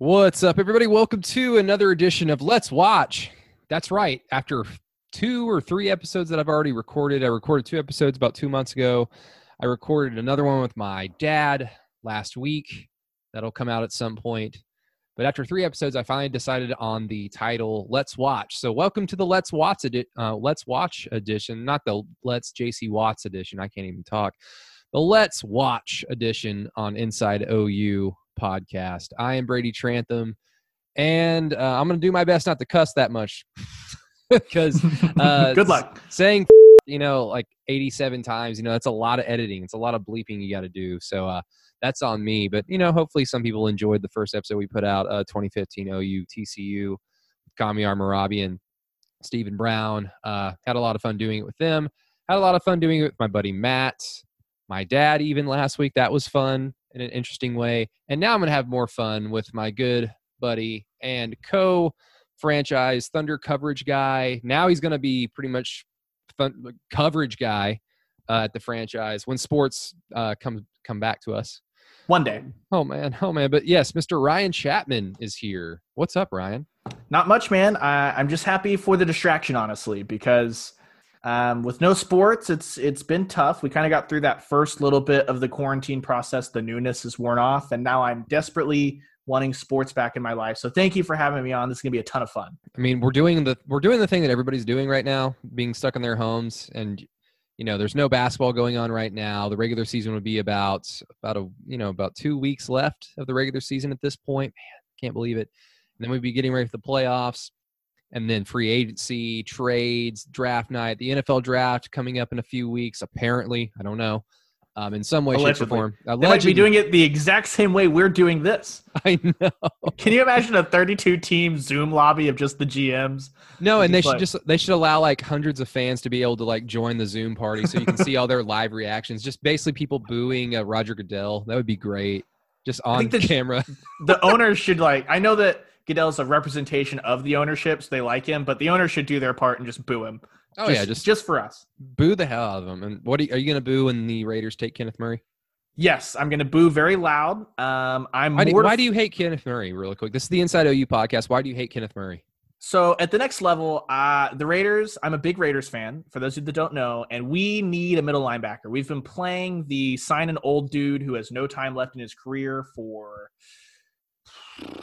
What's up, everybody? Welcome to another edition of Let's Watch. That's right. After two or three episodes that I've already recorded, I recorded two episodes about two months ago. I recorded another one with my dad last week. That'll come out at some point. But after three episodes, I finally decided on the title "Let's Watch." So, welcome to the Let's Watch edi- uh, Let's Watch edition, not the Let's JC Watts edition. I can't even talk. The Let's Watch edition on Inside OU podcast. I am Brady Trantham, and uh, I'm going to do my best not to cuss that much because uh, Good luck. saying you know like 87 times you know that's a lot of editing. It's a lot of bleeping you got to do so uh that's on me. But you know hopefully some people enjoyed the first episode we put out uh 2015 ou tcu kamiar marabi and stephen brown. Uh had a lot of fun doing it with them. Had a lot of fun doing it with my buddy matt my dad even last week. That was fun in an interesting way and now i'm gonna have more fun with my good buddy and co franchise thunder coverage guy now he's gonna be pretty much fun, coverage guy uh, at the franchise when sports uh, come come back to us. One day. Oh man, oh man! But yes, Mr. Ryan Chapman is here. What's up, Ryan? Not much, man. I, I'm just happy for the distraction, honestly, because um, with no sports, it's it's been tough. We kind of got through that first little bit of the quarantine process. The newness is worn off, and now I'm desperately wanting sports back in my life. So thank you for having me on. This is gonna be a ton of fun. I mean, we're doing the we're doing the thing that everybody's doing right now, being stuck in their homes, and you know, there's no basketball going on right now. The regular season would be about about a you know about two weeks left of the regular season at this point. Man, can't believe it. And then we'd be getting ready for the playoffs, and then free agency, trades, draft night, the NFL draft coming up in a few weeks. Apparently, I don't know. Um, in some way, shape, or Allegedly. form. They might be doing it the exact same way we're doing this. I know. Can you imagine a 32 team Zoom lobby of just the GMs? No, and they Just should just they should allow like hundreds of fans to be able to like join the Zoom party so you can see all their live reactions. Just basically people booing uh, Roger Goodell. That would be great. Just on the- camera. The owners should like. I know that Goodell's a representation of the ownership, so they like him, but the owners should do their part and just boo him. Oh just, yeah, just just for us. boo the hell out of him. And what are you, are you going to boo when the Raiders take Kenneth Murray? Yes, I'm going to boo very loud. Um, I'm Why do, why do you hate Kenneth Murray? Real quick, this is the Inside OU podcast. Why do you hate Kenneth Murray? So at the next level, uh, the Raiders. I'm a big Raiders fan. For those of you that don't know, and we need a middle linebacker. We've been playing the sign an old dude who has no time left in his career for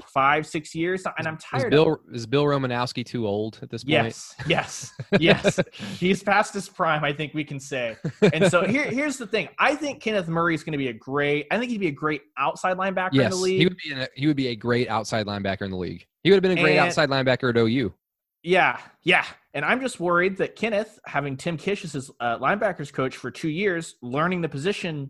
five, six years, and I'm Is tired. of is Bill Romanowski too old at this point? Yes, yes, yes. He's past his prime, I think we can say. And so here, here's the thing. I think Kenneth Murray is going to be a great. I think he'd be a great outside linebacker in the league. he would be. An, he would be a great outside linebacker in the league. He would have been a great And- outside linebacker at OU. Yeah, yeah. And I'm just worried that Kenneth, having Tim Kish as his uh, linebackers coach for two years, learning the position,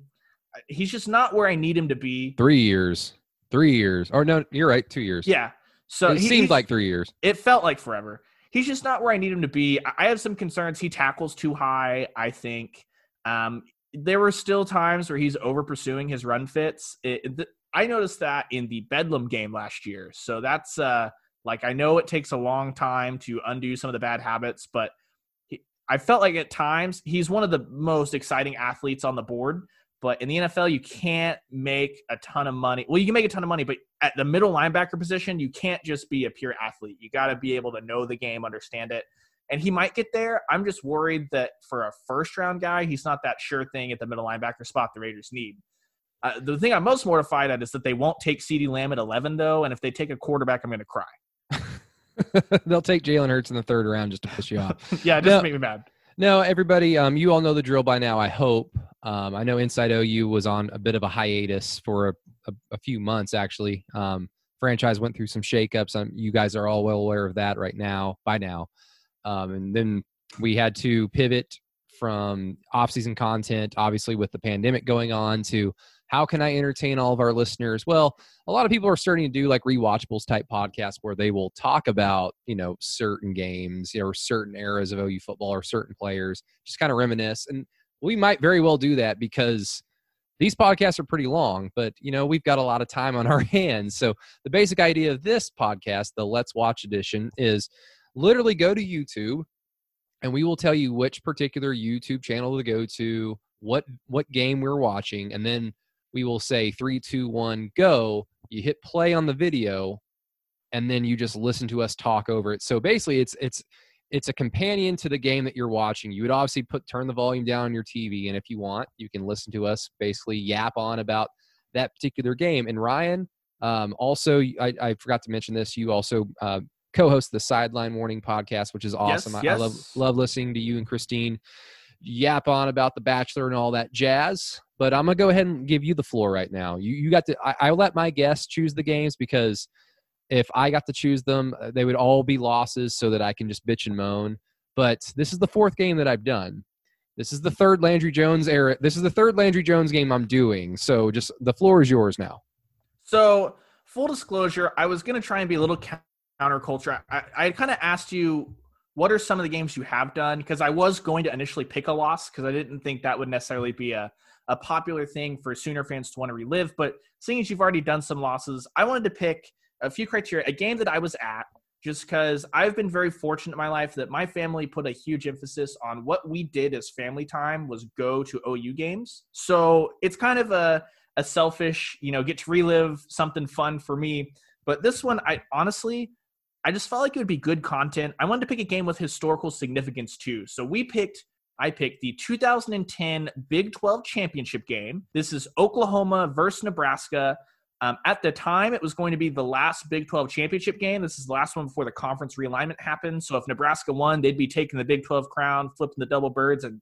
uh, he's just not where I need him to be. Three years. Three years. Or no, you're right. Two years. Yeah. So it he, seemed like three years. it felt like forever. He's just not where I need him to be. I- have some concerns. He tackles too high. I think um, there were still times where he's over pursuing his run fits. It, th- I noticed that in the Bedlam game last year. So that's uh, like I know it takes a long time to undo some of the bad habits, but he, I felt like at times he's one of the most exciting athletes on the board. But in the NFL, you can't make a ton of money. Well, you can make a ton of money, but at the middle linebacker position, you can't just be a pure athlete. You got to be able to know the game, understand it. And he might get there. I'm just worried that for a first round guy, he's not that sure thing at the middle linebacker spot the Raiders need. Uh, the thing I'm most mortified at is that they won't take CeeDee Lamb at 11, though. And if they take a quarterback, I'm going to cry. They'll take Jalen Hurts in the third round just to piss you off. yeah, just No. make me mad. No, everybody, um, you all know the drill by now. I hope. Um, I know Inside OU was on a bit of a hiatus for a, a, a few months. Actually, um, franchise went through some shakeups. Um, you guys are all well aware of that right now. By now, um, and then we had to pivot from off-season content, obviously with the pandemic going on, to how can I entertain all of our listeners? Well, a lot of people are starting to do like rewatchables type podcasts where they will talk about you know certain games or certain eras of OU football or certain players, just kind of reminisce. And we might very well do that because these podcasts are pretty long, but you know we've got a lot of time on our hands. So the basic idea of this podcast, the Let's Watch edition, is literally go to YouTube and we will tell you which particular YouTube channel to go to, what what game we're watching, and then we will say three, two, one, go. You hit play on the video, and then you just listen to us talk over it. So basically, it's it's it's a companion to the game that you're watching. You would obviously put turn the volume down on your TV, and if you want, you can listen to us basically yap on about that particular game. And Ryan, um, also, I, I, forgot to mention this. You also uh, co-host the Sideline Warning podcast, which is awesome. Yes, I, yes. I love love listening to you and Christine yap on about the Bachelor and all that jazz. But I'm gonna go ahead and give you the floor right now. You you got to. I, I let my guests choose the games because if I got to choose them, uh, they would all be losses, so that I can just bitch and moan. But this is the fourth game that I've done. This is the third Landry Jones era. This is the third Landry Jones game I'm doing. So just the floor is yours now. So, full disclosure, I was to try and be a little counterculture. I, I kind of asked you what are some of the games you have done because I was going to initially pick a loss because I didn't think that would necessarily be a, a popular thing for Sooner fans to want to relive. But seeing as you've already done some losses, I wanted to pick a few criteria. A game that I was at just because I've been very fortunate in my life that my family put a huge emphasis on what we did as family time was go to OU games. So it's kind of a a selfish, you know, get to relive something fun for me. But this one, I honestly, I just felt like it would be good content. I wanted to pick a game with historical significance too. So we picked, I picked the 2010 Big 12 championship game. This is Oklahoma versus Nebraska. Um, at the time, it was going to be the last Big 12 championship game. This is the last one before the conference realignment happened. So if Nebraska won, they'd be taking the Big 12 crown, flipping the double birds, and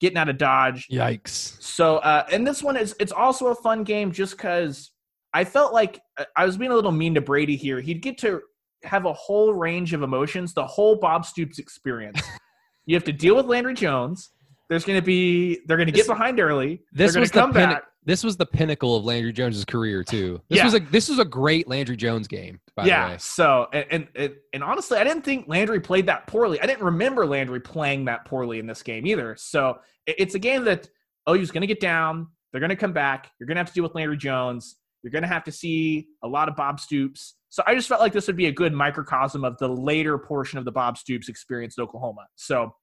getting out of Dodge. Yikes. So, uh, and this one is it's also a fun game just because I felt like uh, I was being a little mean to Brady here. He'd get to have a whole range of emotions, the whole Bob Stoops experience. you have to deal with Landry Jones. There's going to be they're going to get behind early. This was come the pin- back. This was the pinnacle of Landry Jones's career too. This Yeah. was a this was a great Landry Jones game. By the yeah. way. So and, and and honestly, I didn't think Landry played that poorly. I didn't remember Landry playing that poorly in this game either. So it- it's a game that oh, OU's going to get down. They're going to come back. You're going to have to deal with Landry Jones. You're going to have to see a lot of Bob Stoops. So I just felt like this would be a good microcosm of the later portion of the Bob Stoops experience in Oklahoma. So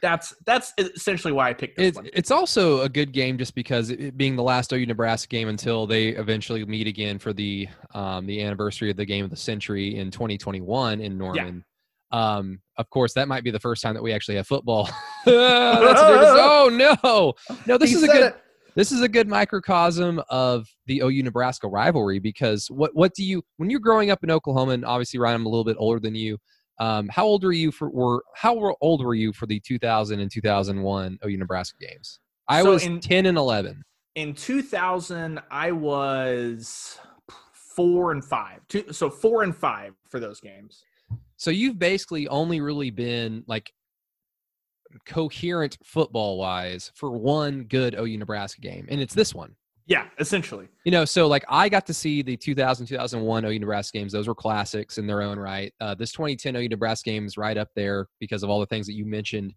that's that's essentially why I picked this It, one. it's also a good game just because it, being the last OU Nebraska game until they eventually meet again for the um, the anniversary of the game of the century in 2021 in Norman. Um, of course, that might be the first time that we actually have football. Oh no, no! This He is a good. it. This is a good microcosm of the OU Nebraska rivalry because what what do you when you're growing up in Oklahoma and obviously Ryan I'm a little bit older than you um, how old were you for were how old were you for the 2000 and 2001 OU Nebraska games? I So was in- 10 and 11 in 2000 i was four and five Two, so four and five for those games. So you've basically only really been like coherent football wise for one good OU Nebraska game and it's this one yeah essentially You know, so like I got to see the 2000 2001 OU Nebraska games. Those were classics in their own right. Uh, this 2010 OU Nebraska game is right up there because of all the things that you mentioned.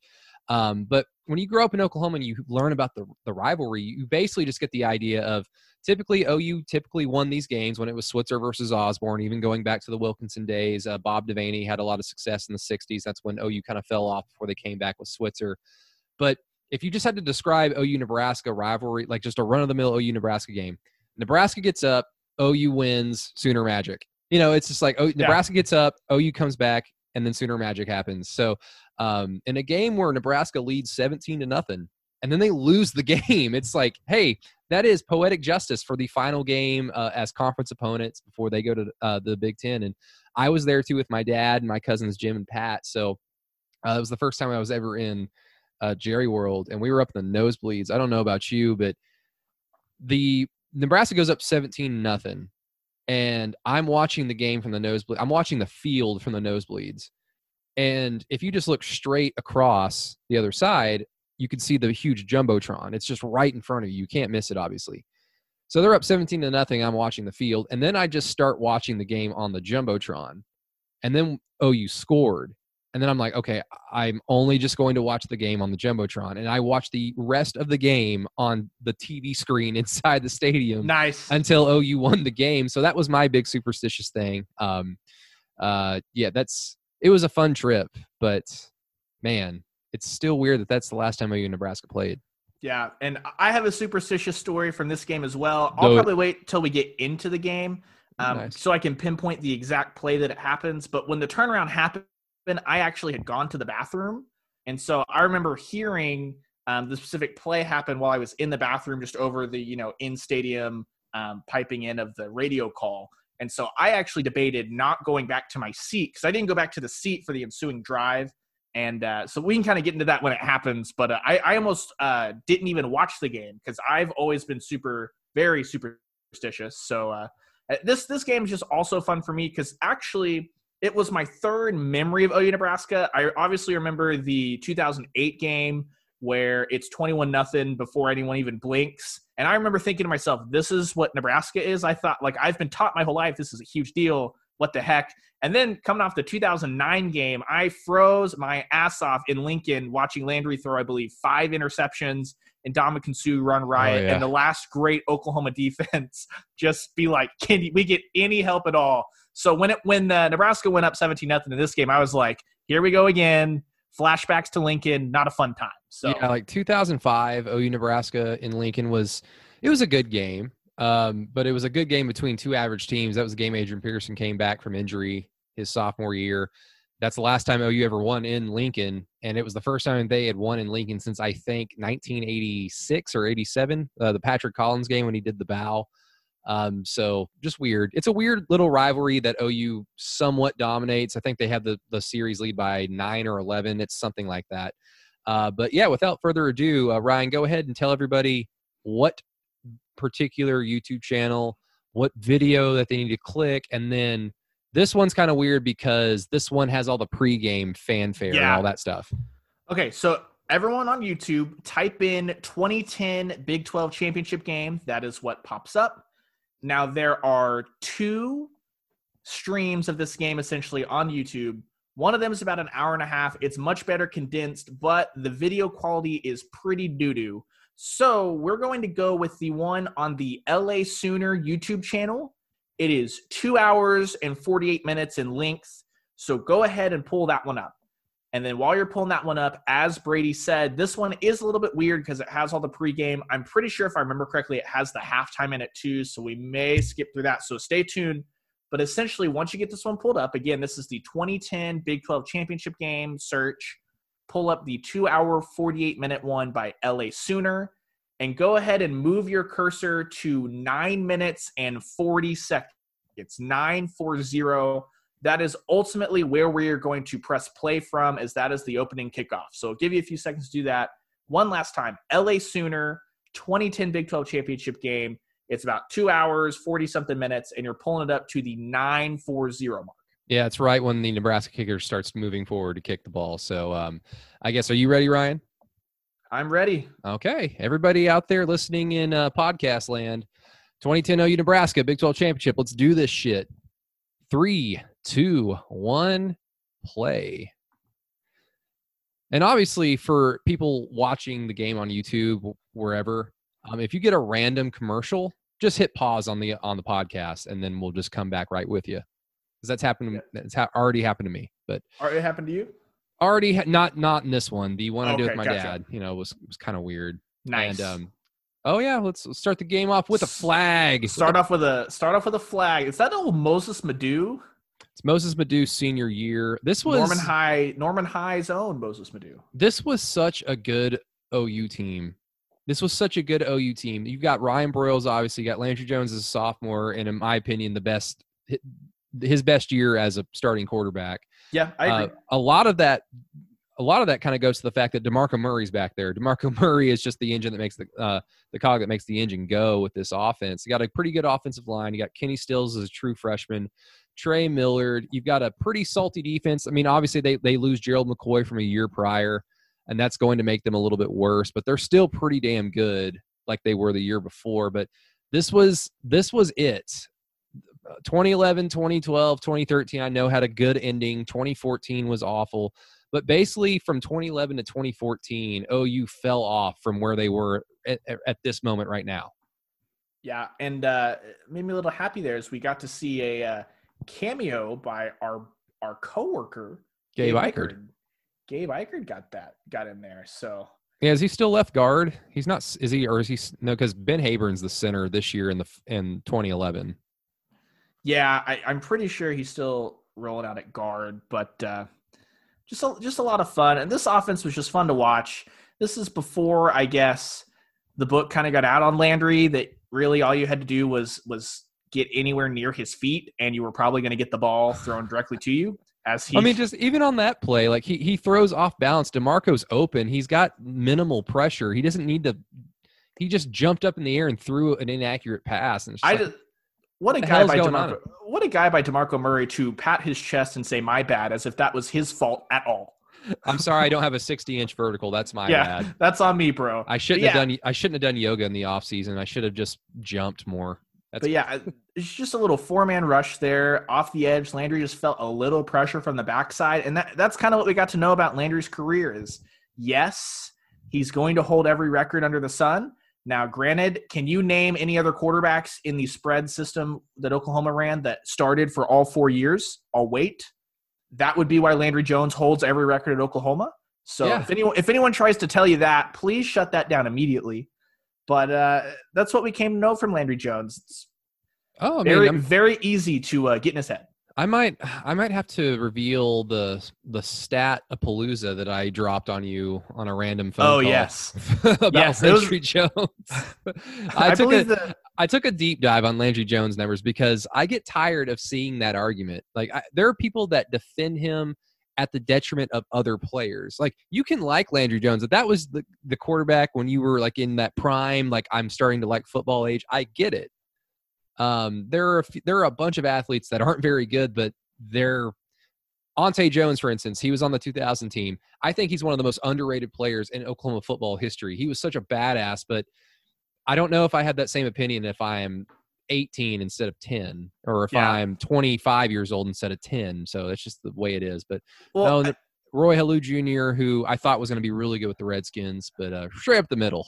Um, but when you grow up in Oklahoma and you learn about the, the rivalry, you basically just get the idea of typically OU typically won these games when it was Switzer versus Osborne, even going back to the Wilkinson days. Uh, Bob Devaney had a lot of success in the 60s. That's when OU kind of fell off before they came back with Switzer. But if you just had to describe OU Nebraska rivalry, like just a run of the mill OU Nebraska game, Nebraska gets up, OU wins, Sooner Magic. You know, it's just like oh, Nebraska gets up, OU comes back, and then Sooner Magic happens. So, um, in a game where Nebraska leads 17 to nothing, and then they lose the game, it's like, hey, that is poetic justice for the final game uh, as conference opponents before they go to uh, the Big Ten. And I was there too with my dad and my cousins Jim and Pat. So uh, it was the first time I was ever in uh, Jerry World, and we were up in the nosebleeds. I don't know about you, but the Nebraska goes up 17 nothing, and I'm watching the game from the nosebleed. I'm watching the field from the nosebleeds, and if you just look straight across the other side, you can see the huge jumbotron. It's just right in front of you. You can't miss it, obviously. So they're up 17 to nothing. I'm watching the field, and then I just start watching the game on the jumbotron, and then oh, OU scored. And then I'm like, okay, I'm only just going to watch the game on the Jumbotron. And I watched the rest of the game on the TV screen inside the stadium nice until OU won the game. So that was my big superstitious thing. Um, uh, yeah, that's it was a fun trip, but man, it's still weird that that's the last time OU Nebraska played. Yeah, and I have a superstitious story from this game as well. I'll Go- probably wait till we get into the game um, Nice. so I can pinpoint the exact play that it happens. But when the turnaround happened, I actually had gone to the bathroom, and so I remember hearing um, the specific play happen while I was in the bathroom, just over the you know in stadium um, piping in of the radio call. And so I actually debated not going back to my seat because I didn't go back to the seat for the ensuing drive. And uh, so we can kind of get into that when it happens. But uh, I, I almost uh, didn't even watch the game because I've always been super, very superstitious. So uh, this this game is just also fun for me because actually it was my third memory of OU Nebraska. I obviously remember the 2008 game where it's 21 nothing before anyone even blinks. And I remember thinking to myself, this is what Nebraska is. I thought like I've been taught my whole life this is a huge deal. What the heck? And then coming off the 2009 game, I froze my ass off in Lincoln watching Landry throw, I believe, five interceptions and Ndamukong Suh run oh, riot. yeah. And the last great Oklahoma defense just be like, can we get any help at all? So when it when uh, Nebraska went up 17 nothing in this game, I was like, here we go again. Flashbacks to Lincoln, not a fun time. So yeah, like 2005, OU Nebraska in Lincoln was it was a good game, um, but it was a good game between two average teams. That was the game Adrian Peterson came back from injury his sophomore year. That's the last time OU ever won in Lincoln, and it was the first time they had won in Lincoln since I think 1986 or 87, uh, the Patrick Collins game when he did the bow. Um, so just weird. It's a weird little rivalry that OU somewhat dominates. I think they have the the series lead by nine or eleven. It's something like that. Uh, but yeah, without further ado, uh, Ryan, go ahead and tell everybody what particular YouTube channel, what video that they need to click, and then this one's kind of weird because this one has all the pregame fanfare and all that stuff. Okay, so everyone on YouTube, type in 2010 Big 12 championship game. That is what pops up. Now, there are two streams of this game essentially on YouTube. One of them is about an hour and a half. It's much better condensed, but the video quality is pretty doo doo. So, we're going to go with the one on the LA Sooner YouTube channel. It is two hours and 48 minutes in length. So, go ahead and pull that one up. And then while you're pulling that one up, as Brady said, this one is a little bit weird because it has all the pregame. I'm pretty sure if I remember correctly, it has the halftime in it too. So we may skip through that. So stay tuned. But essentially, once you get this one pulled up, again, this is the 2010 Big 12 Championship game search. Pull up the two hour, 48 minute one by LA Sooner and go ahead and move your cursor to nine minutes and 40 seconds. It's 940 that is ultimately where we are going to press play from as that is the opening kickoff so i'll give you a few seconds to do that one last time la sooner 2010 big 12 championship game it's about two hours 40 something minutes and you're pulling it up to the 940 mark Yeah, it's right when the Nebraska kicker starts moving forward to kick the ball. So um, I guess are you ready, Ryan? i'm ready Okay, everybody out there listening in uh, podcast land, 2010 OU Nebraska Big 12 Championship. Let's do this shit. Three, two, one, play. And obviously, for people watching the game on YouTube, wherever, um, if you get a random commercial, just hit pause on the on the podcast, and then we'll just come back right with you. Because that's happened. That's ha- already happened to me, but it happened to you already ha- not not in this one. The one I did with my gotcha. dad, you know, was was kind of weird. nice And um, oh yeah, let's, let's start the game off with a flag. start off with a start off with a flag is that old Mossis Madu? It's Mossis Madu senior year. This was norman high norman high's own Mossis Madu. this was such a good OU team. This was such a good OU team. You've got Ryan Broyles, obviously. You got Landry Jones as a sophomore, and in my opinion, the best his best year as a starting quarterback. yeah i agree Uh, a lot of that, a lot of that kind of goes to the fact that Demarco Murray's back there. Demarco Murray is just the engine that makes the uh, the cog that makes the engine go with this offense. You got a pretty good offensive line. You got Kenny Stills as a true freshman, Trey Millard. You've got a pretty salty defense. I mean, obviously they they lose Gerald McCoy from a year prior, and that's going to make them a little bit worse. But they're still pretty damn good, like they were the year before. But this was this was it. 2011, 2012, 2013, I know had a good ending. 2014 was awful. But basically, from 2011 to 2014, OU fell off from where they were at, at- this moment right now. Yeah, and uh, made me a little happy there as we got to see a uh, cameo by our our coworker Gabe Ikard. Gabe Ikard got that got in there. So Yeah, is he still left guard? He's not. Is he or is he? No, because Ben Habern's the center this year in the in 2011. Yeah, I, I'm pretty sure he's still rolling out at guard, but uh, just a, just a lot of fun. And this offense was just fun to watch. This is before, I guess, the book kind of got out on Landry. That really all you had to do was was get anywhere near his feet, and you were probably going to get the ball thrown directly to you. As he, I mean, just even on that play, like he he throws off balance. Demarco's open. He's got minimal pressure. He doesn't need to. He just jumped up in the air and threw an inaccurate pass. And I like, just, what a guy by Demarco. What a guy by Demarco Murray to pat his chest and say "my bad" as if that was his fault at all. I'm sorry, I don't have a 60 inch vertical. That's my yeah, bad. that's on me, bro. I shouldn't But have done. I shouldn't have done yoga in the off season. I should have just jumped more. That's But yeah, it's just a little four man rush there off the edge. Landry just felt a little pressure from the backside, and that that's kind of what we got to know about Landry's career. Is yes, he's going to hold every record under the sun. Now, granted, can you name any other quarterbacks in the spread system that Oklahoma ran that started for all four years? I'll wait. That would be why Landry Jones holds every record at Oklahoma. So Yeah. if anyone if anyone tries to tell you that, please shut that down immediately. But uh, that's what we came to know from Landry Jones. It's oh, I mean, very I'm- very easy to uh, get in his head. I might I might have to reveal the the stat a palooza that I dropped on you on a random phone Oh call yes, about Yes, it was- Landry Jones. I, I, took a, that. I took a deep dive on Landry Jones numbers because I get tired of seeing that argument. Like I, there are people that defend him at the detriment of other players. Like you can like Landry Jones, but that was the the quarterback when you were like in that prime. Like I'm starting to like football age. I get it. Um, there are a few, there are a bunch of athletes that aren't very good, but they're Ontei Jones, for instance, he was on the 2000 team. I think he's one of the most underrated players in Oklahoma football history. He was such a badass, but I don't know if I have that same opinion if I am 18 instead of 10, or if Yeah. I'm 25 years old instead of 10. So that's just the way it is. But Well, no, Roy Helu Jr., who I thought was going to be really good with the Redskins, but uh, straight up the middle.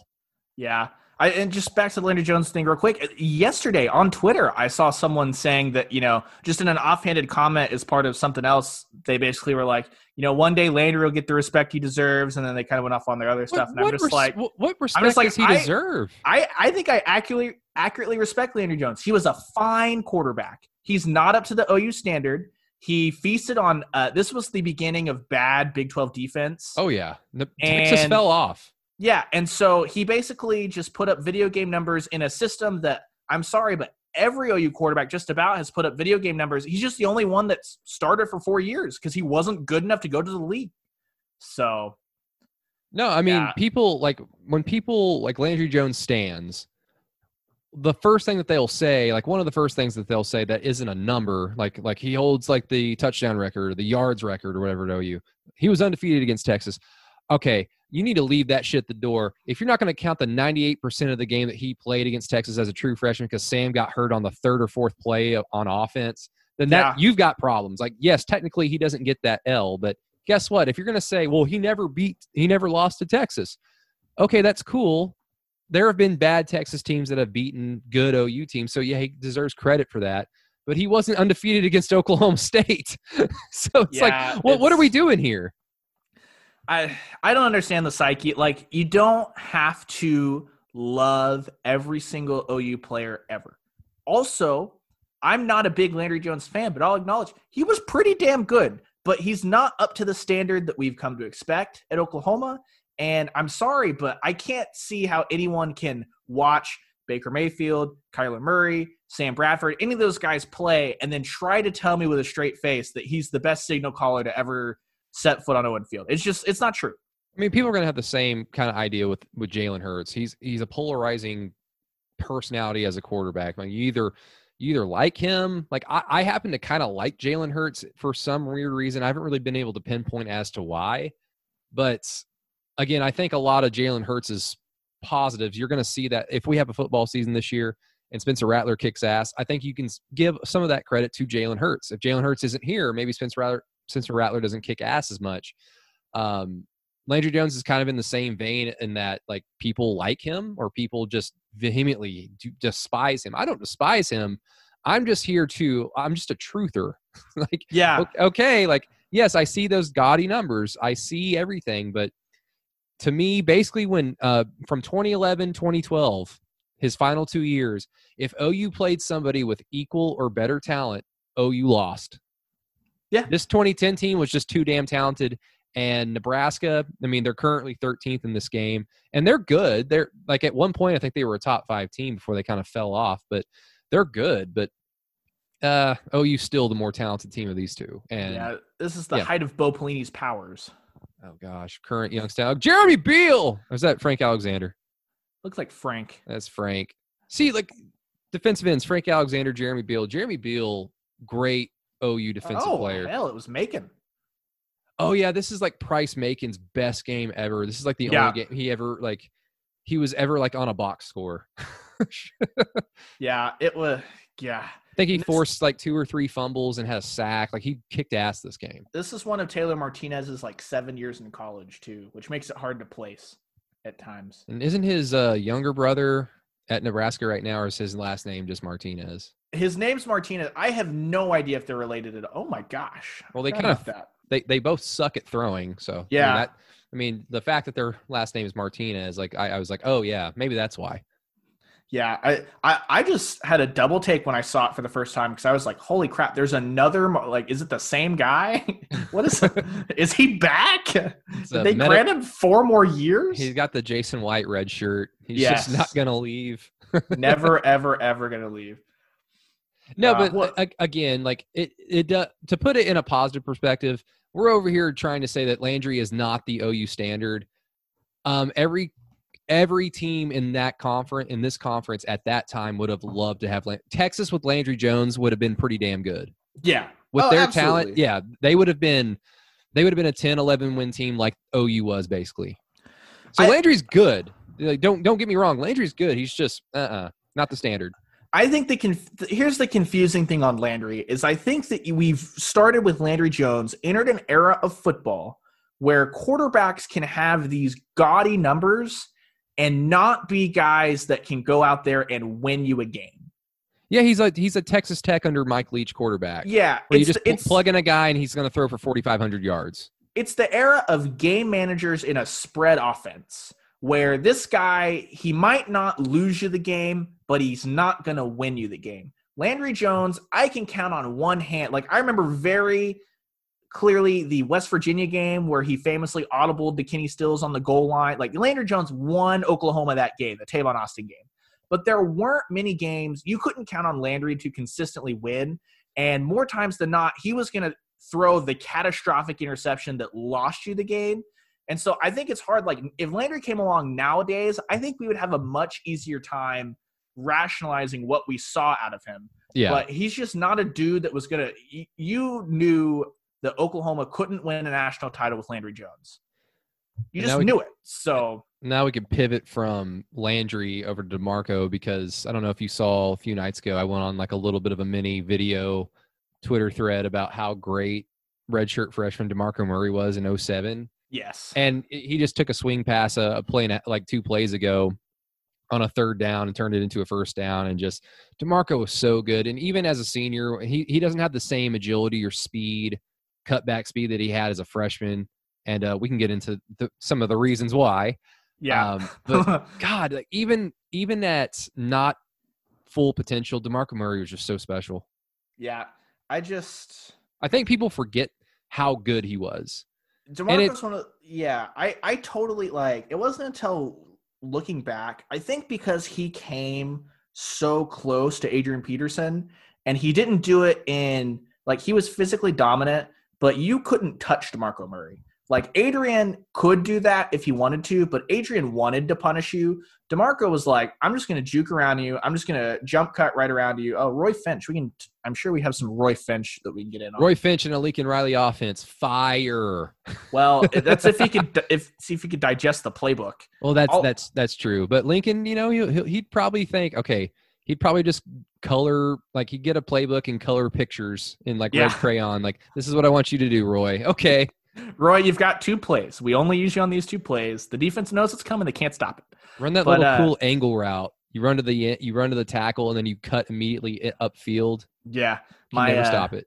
yeah. I, and just back to the Landry Jones thing, real quick. Yesterday on Twitter, I saw someone saying that you know, just in an offhanded comment as part of something else, they basically were like, you know, one day Landry will get the respect he deserves, and then they kind of went off on their other stuff. and I'm just res- like, what, what respect just like, does he I- deserve? I, I think I accurately accurately respect Landry Jones. He was a fine quarterback. He's not up to the OU standard. He feasted on. Uh, this was the beginning of bad Big Twelve defense. Oh yeah, the, Texas And- fell off. Yeah, and so he basically just put up video game numbers in a system that I'm sorry, but every OU quarterback just about has put up video game numbers. He's just the only one that's started for four years because he wasn't good enough to go to the league. So No, I mean Yeah. people like when people like Landry Jones stands. The first thing that they'll say, like one of the first things that they'll say that isn't a number, like like he holds like the touchdown record or the yards record or whatever at OU. He was undefeated against Texas. Okay, you need to leave that shit at the door. If you're not going to count the 98% of the game that he played against Texas as a true freshman because Sam got hurt on the third or fourth play on offense, then that Yeah. you've got problems. Like yes, technically he doesn't get that L, but guess what? If you're going to say, well, he never beat, he never lost to Texas. Okay, that's cool. There have been bad Texas teams that have beaten good OU teams, so yeah, he deserves credit for that. But he wasn't undefeated against Oklahoma State, so it's Yeah, like, what what are we doing here? I I don't understand the psyche. Like you don't have to love every single OU player ever. Also, I'm not a big Landry Jones fan, but I'll acknowledge he was pretty damn good. But he's not up to the standard that we've come to expect at Oklahoma. And I'm sorry, but I can't see how anyone can watch Baker Mayfield, Kyler Murray, Sam Bradford, any of those guys play, and then try to tell me with a straight face that he's the best signal caller to ever set foot on Owen Field. It's just, it's not true. I mean, people are going to have the same kind of idea with with Jalen Hurts. He's he's a polarizing personality as a quarterback. Like you either you either like him. Like I, I happen to kind of like Jalen Hurts for some weird reason. I haven't really been able to pinpoint as to why, but again, I think a lot of Jalen Hurts' positives. You're going to see that if we have a football season this year and Spencer Rattler kicks ass, I think you can give some of that credit to Jalen Hurts. If Jalen Hurts isn't here, maybe Spencer Rattler, Spencer Rattler doesn't kick ass as much. Um, Landry Jones is kind of in the same vein in that like people like him or people just vehemently do, despise him. I don't despise him. I'm just here to. I'm just a truther. like Yeah. okay, like yes, I see those gaudy numbers. I see everything, but to me, basically, when uh, from 2011, 2012, his final two years, if OU played somebody with equal or better talent, OU lost. Yeah. This 2010 team was just too damn talented. And Nebraska, I mean, they're currently 13th in this game, and they're good. They're like at one point, I think they were a top five team before they kind of fell off, but they're good. But uh, OU still the more talented team of these two. And yeah, this is the yeah. height of Bo Pelini's powers. oh gosh, current Youngstown, Jeremy Beal. Or is that Frank Alexander? Looks like Frank. That's Frank. See, like defensive ends, Frank Alexander, Jeremy Beal. Jeremy Beal, great OU defensive oh player. hell, it was Macon. Oh yeah, this is like Price Macon's best game ever. This is like the Yeah. only game he ever like he was ever like on a box score. Yeah, it was. Yeah, I think he This- forced like two or three fumbles and had a sack. Like he kicked ass this game. this is one of Taylor Martinez's like seven years in college too, which makes it hard to place at times. And isn't his uh, younger brother at Nebraska right now, or is his last name just Martinez? His name's Martinez. I have no idea if they're related at all. Oh my gosh. Well, they kind of- that. They they both suck at throwing. So I mean, Yeah. that, I mean, the fact that their last name is Martinez, like I, I was like, oh yeah, maybe that's why. Yeah, I, I I just had a double take when I saw it for the first time because I was like, "Holy crap! There's another. Like, is it the same guy? what is? is he back? They meta- grant him four more years? He's got the Jason White red shirt. He's Yes. just not gonna leave. Never, ever, ever gonna leave. No, Uh, but a- again, like it, it uh, to put it in a positive perspective, we're over here trying to say that Landry is not the OU standard. Um, every every team in that conference in this conference at that time would have loved to have Lan- Texas with Landry Jones would have been pretty damn good Yeah, with Oh, their absolutely. talent. Yeah, they would have been they would have been a 10, 11 win team like OU was basically. So I- Landry's good. Like, don't don't get me wrong, Landry's good. He's just uh uh not the standard. I think the conf- here's the confusing thing on Landry is I think that we've started with Landry Jones, entered an era of football where quarterbacks can have these gaudy numbers and not be guys that can go out there and win you a game. Yeah, he's like he's a Texas Tech under Mike Leach quarterback. Yeah, you just pl- it's, plug in a guy and he's going to throw for 4,500 yards. it's the era of game managers in a spread offense where this guy he might not lose you the game but he's not going to win you the game. Landry jones i can count on one hand. Like i remember very clearly the west virginia game where he famously audibled to kenny stills on the goal line. Like landry jones won oklahoma that game the tavon austin game. But there weren't many games you couldn't count on landry to consistently win. And more times than not he was going to throw the catastrophic interception that lost you the game. And so I think it's hard. Like if Landry came along nowadays, I think we would have a much easier time rationalizing what we saw out of him. Yeah. But he's just not a dude that was gonna. You knew that Oklahoma couldn't win a national title with Landry Jones. You And just knew it. So now we can pivot from Landry over to DeMarco because I don't know if you saw a few nights ago, I went on like a little bit of a mini video Twitter thread about how great redshirt freshman DeMarco Murray was in 07. Yes, And he just took a swing pass a, a play like two plays ago on a third down and turned it into a first down. And just DeMarco was so good. And even as a senior, he, he doesn't have the same agility or speed, cutback speed that he had as a freshman. And uh, we can get into the, some of the reasons why. yeah. Um, but God, like even even at not full potential, Demarco Murray was just so special. yeah. I just I think people forget how good he was. Demarco's one of yeah, I I totally like it wasn't until looking back, I think because he came so close to Adrian Peterson and he didn't do it in like he was physically dominant, but you couldn't touch DeMarco Murray. Like Adrian could do that if he wanted to, but Adrian wanted to punish you. DeMarco was like, I'm just going to juke around you. I'm just going to jump cut right around you. Oh, Roy Finch. We can, I'm sure we have some Roy Finch that we can get in on. Roy Finch and a Lincoln Riley offense, fire. Well, that's if he could if see if he could digest the playbook. Well, that's I'll- that's that's true. But Lincoln, you know, he, he'd probably think, okay, he'd probably just color like he'd get a playbook and color pictures in like Yeah. red crayon. Like this is what I want you to do, Roy. Okay, Roy, you've got two plays. We only use you on these two plays. The defense knows it's coming. They can't stop it. run that But, little uh, cool angle route. You run to the you run to the tackle and then you cut immediately upfield. Yeah, You my never uh, stop it.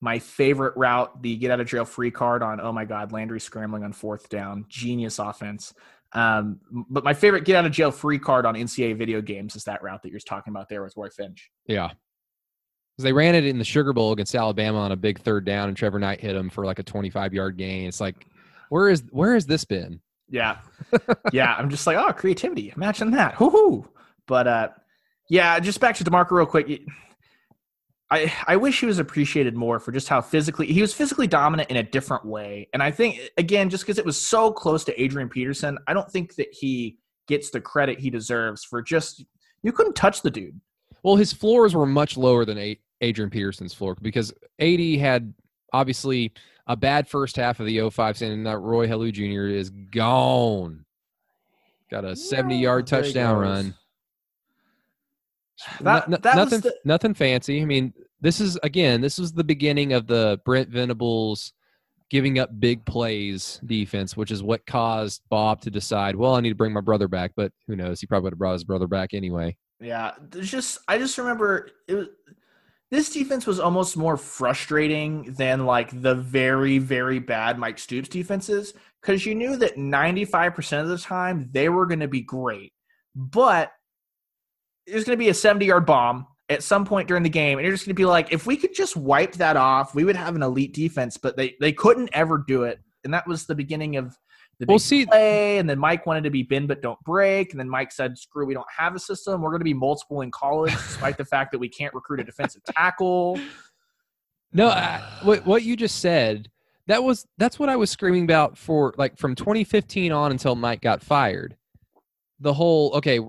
my favorite route, the get out of jail free card on. Oh my God, Landry scrambling on fourth down, genius offense. Um, but my favorite get out of jail free card on NCAA video games is that route that you're talking about there with Roy Finch. Yeah. They ran it in the Sugar Bowl against Alabama on a big third down, and Trevor Knight hit him for like a 25 yard gain. It's like, where is where has this been? Yeah, yeah. I'm just like, oh, creativity. Imagine that. Woohoo! But uh, yeah, just back to Demarco real quick. I I wish he was appreciated more for just how physically he was physically dominant in a different way. And I think again, just because it was so close to Adrian Peterson, I don't think that he gets the credit he deserves for just you couldn't touch the dude. Well, his floors were much lower than Adrian Peterson's floor because AD had obviously a bad first half of the 05 season. That Roy Helu Jr. is gone. Got a 70 yard touchdown run. That, no, that nothing, the, nothing fancy. I mean, this is again, this was the beginning of the Brent Venables giving up big plays defense, which is what caused Bob to decide, well, I need to bring my brother back. But who knows? He probably would have brought his brother back anyway. Yeah, there's just I just remember it was this defense was almost more frustrating than like the very very bad Mike Stoops defenses because you knew that 95% of the time they were going to be great, but there's going to be a 70 yard bomb at some point during the game, and you're just going to be like, if we could just wipe that off, we would have an elite defense. But they they couldn't ever do it, and that was the beginning of the we'll see. play. And then Mike wanted to be bend but don't break, and then Mike said, "Screw, we don't have a system. We're going to be multiple in college, despite the fact that we can't recruit a defensive tackle." No, I, what what you just said that was that's what I was screaming about for like from 2015 on until Mike got fired. The whole okay,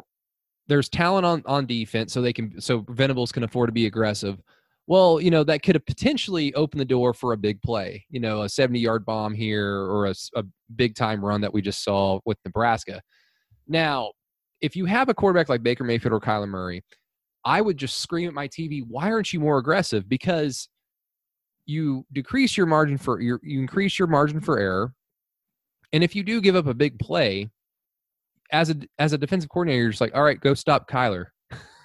there's talent on on defense, so they can so Venables can afford to be aggressive. Well, you know that could have potentially opened the door for a big play. You know, a 70 yard bomb here or a, a big time run that we just saw with Nebraska. Now, if you have a quarterback like Baker Mayfield or Kyler Murray, I would just scream at my TV, "Why aren't you more aggressive?" Because you decrease your margin for your you increase your margin for error, and if you do give up a big play, as a as a defensive coordinator, you're just like, all right, go stop Kyler.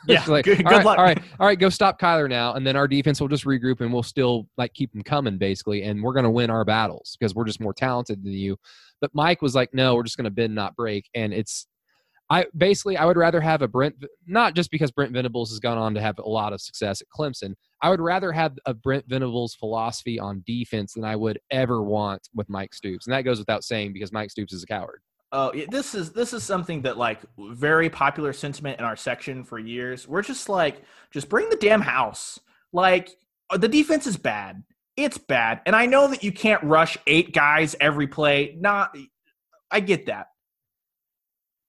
Yeah, like, good, all good right, luck. all right, all right, go stop Kyler now, and then our defense will just regroup and we'll still like keep them coming basically, and we're gonna win our battles because we're just more talented than you. But Mike was like, no, we're just gonna bend not break, and it's. I basically I would rather have a Brent not just because Brent Venables has gone on to have a lot of success at Clemson. I would rather have a Brent Venables philosophy on defense than I would ever want with Mike Stoops, and that goes without saying because Mike Stoops is a coward. Oh, yeah, this is this is something that like very popular sentiment in our section for years. We're just like, just bring the damn house. Like uh, the defense is bad. It's bad, and I know that you can't rush eight guys every play. Not, I get that,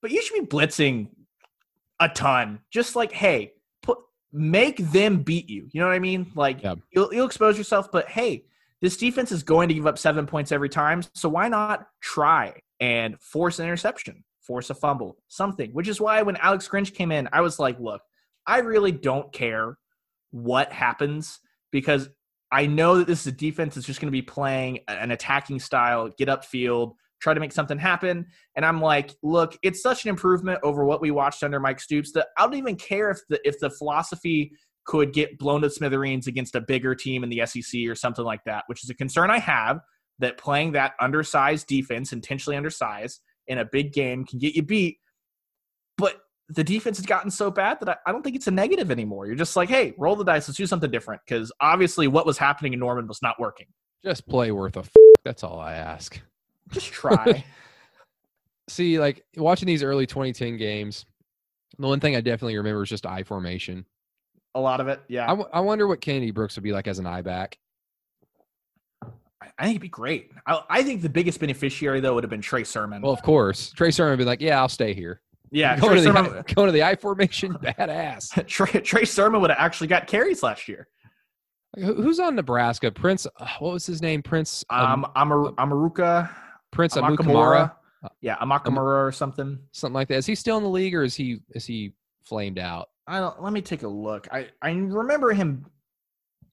but you should be blitzing a ton. Just like, hey, put make them beat you. You know what I mean? Like Yeah. you'll you'll expose yourself, but hey, this defense is going to give up seven points every time. So why not try and force an interception, force a fumble, something? Which is why when Alex Grinch came in, I was like, look, I really don't care what happens because I know that this is a defense that's just going to be playing an attacking style, get upfield, try to make something happen. And I'm like, look, it's such an improvement over what we watched under Mike Stoops that I don't even care if the if the philosophy could get blown to smithereens against a bigger team in the SEC or something like that, which is a concern I have that playing that undersized defense, intentionally undersized in a big game can get you beat. But the defense has gotten so bad that I, I don't think it's a negative anymore. You're just like, hey, roll the dice, let's do something different. Because obviously what was happening in Norman was not working. Just play worth a. F- that's all I ask. Just try. See, like watching these early 2010 games, the one thing I definitely remember is just I formation. a lot of it, yeah. I, w- I wonder what Kennedy Brooks would be like as an I back. I think it'd be great. I, I think the biggest beneficiary though would have been Trey Sermon. Well, of course, Trey Sermon would be like, "Yeah, I'll stay here." yeah, going Trey to, the, Sermon, I, going to the I formation, badass. Trey, Trey Sermon would have actually got carries last year. Who's on Nebraska? Prince. uh, What was his name? Prince. Um, Um, Amar, Amaruka, Prince Amakamura. Amukamara, Yeah, Amakamura or something. something like that. Is he still in the league, or is he is he flamed out? I don't. Let me take a look. I I remember him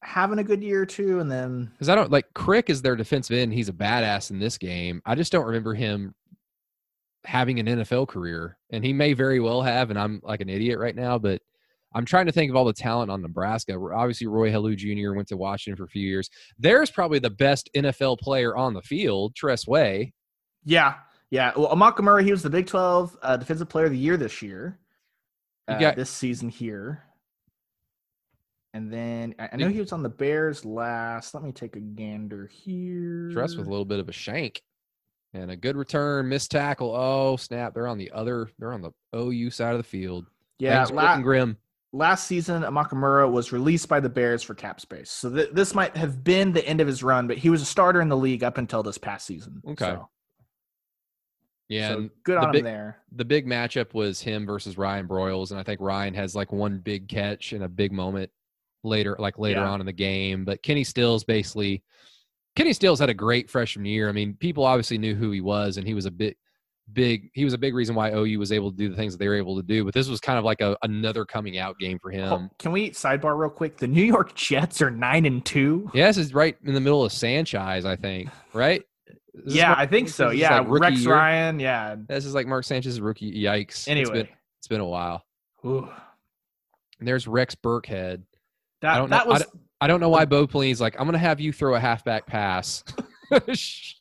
having a good year or two, and then Because I don't like Crick is their defensive end. He's a badass in this game. I just don't remember him having an NFL career, and he may very well have. And I'm like an idiot right now, but I'm trying to think of all the talent on Nebraska. Obviously, Roy Helu Jr. went to Washington for a few years. There's probably the best NFL player on the field, Tress Way. yeah, Yeah, well, Amakamura, he was the Big 12 uh, Defensive Player of the Year this year. Uh, got- this season here. And then I, I know he was on the Bears last. Let me take a gander here. Dressed with a little bit of a shank and a good return, missed tackle. Oh snap! They're on the other. They're on the OU side of the field. yeah, la- Britton last season Amakamura was released by the Bears for cap space. So th- this might have been the end of his run, but he was a starter in the league up until this past season. Okay. So, Yeah, so good the on big- him there. the big matchup was him versus Ryan Broyles, and I think Ryan has like one big catch and a big moment later, like later Yeah. on in the game. But Kenny Stills basically, Kenny Stills had a great freshman year. I mean, people obviously knew who he was, and he was a big, big. He was a big reason why OU was able to do the things that they were able to do. But this was kind of like a another coming out game for him. Can we sidebar real quick? The New York Jets are nine and two. Yeah, this is right in the middle of Sanchez, I think. Right? This Yeah, I think so. Yeah, like Rex year. Ryan. Yeah. This is like Mark Sanchez's rookie. Yikes! It's Anyway, been, it's been a while. Ooh. And there's Rex Burkhead. That don't know- that was I don't know why Bo Pelini's like, I'm gonna have you throw a halfback pass.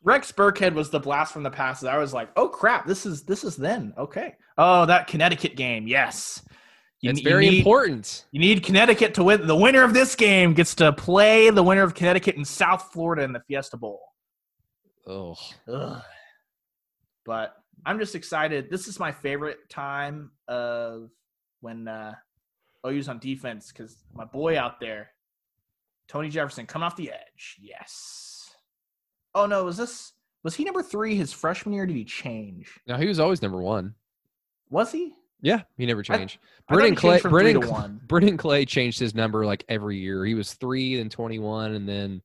Rex Burkhead was the blast from the past. I was like, oh crap, this is this is then okay. Oh, that Connecticut game, yes. You, it's you very need, important. You need Connecticut to win. The winner of this game gets to play the winner of Connecticut and South Florida in the Fiesta Bowl. Oh, Ugh. But I'm just excited. This is my favorite time of when uh, OU's on defense because my boy out there, Tony Jefferson, coming off the edge. Yes. Oh no, was this was he number three his freshman year? Did he change? No, he was always number one. Was he? Yeah, he never changed. I Brennan Clay, changed Brennan, Cl- one. Brennan Clay changed his number like every year. He was three, then 21, and then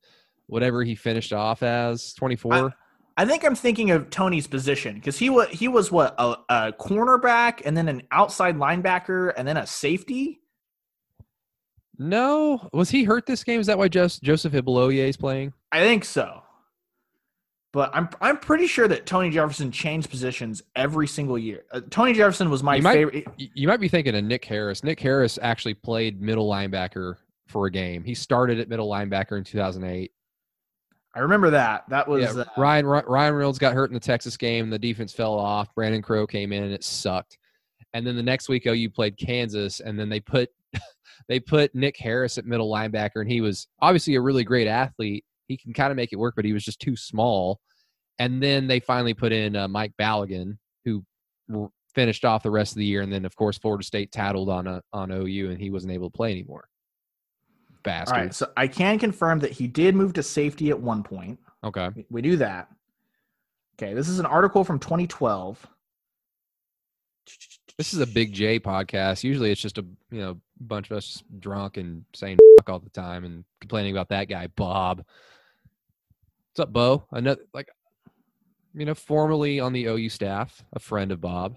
whatever he finished off as 24. I think I'm thinking of Tony's position because he was he was what a, a cornerback and then an outside linebacker and then a safety. No, was he hurt this game? Is that why Jos- Joseph Ibiloye is playing? I think so. But I'm I'm pretty sure that Tony Jefferson changed positions every single year. Uh, Tony Jefferson was my You might- favorite. You might be thinking of Nick Harris. Nick Harris actually played middle linebacker for a game. He started at middle linebacker in 2008. I remember that. That was yeah, uh, Ryan Ryan Reynolds got hurt in the Texas game. The defense fell off. Brandon Crow came in and it sucked. And then the next week OU played Kansas, and then they put they put Nick Harris at middle linebacker, and he was obviously a really great athlete. He can kind of make it work, but he was just too small. And then they finally put in uh, Mike Balogun, who r- finished off the rest of the year, and then of course Florida State tattled on a, on OU, and he wasn't able to play anymore. all Bastard. right. So I can confirm that he did move to safety at one point. Okay. We- We do that. Okay, this is an article from 2012. This is a big J podcast. Usually it's just a you know bunch of us drunk and saying fuck all the time and complaining about that guy Bob. What's up, Bo? Another like you know formerly on the OU staff, a friend of Bob.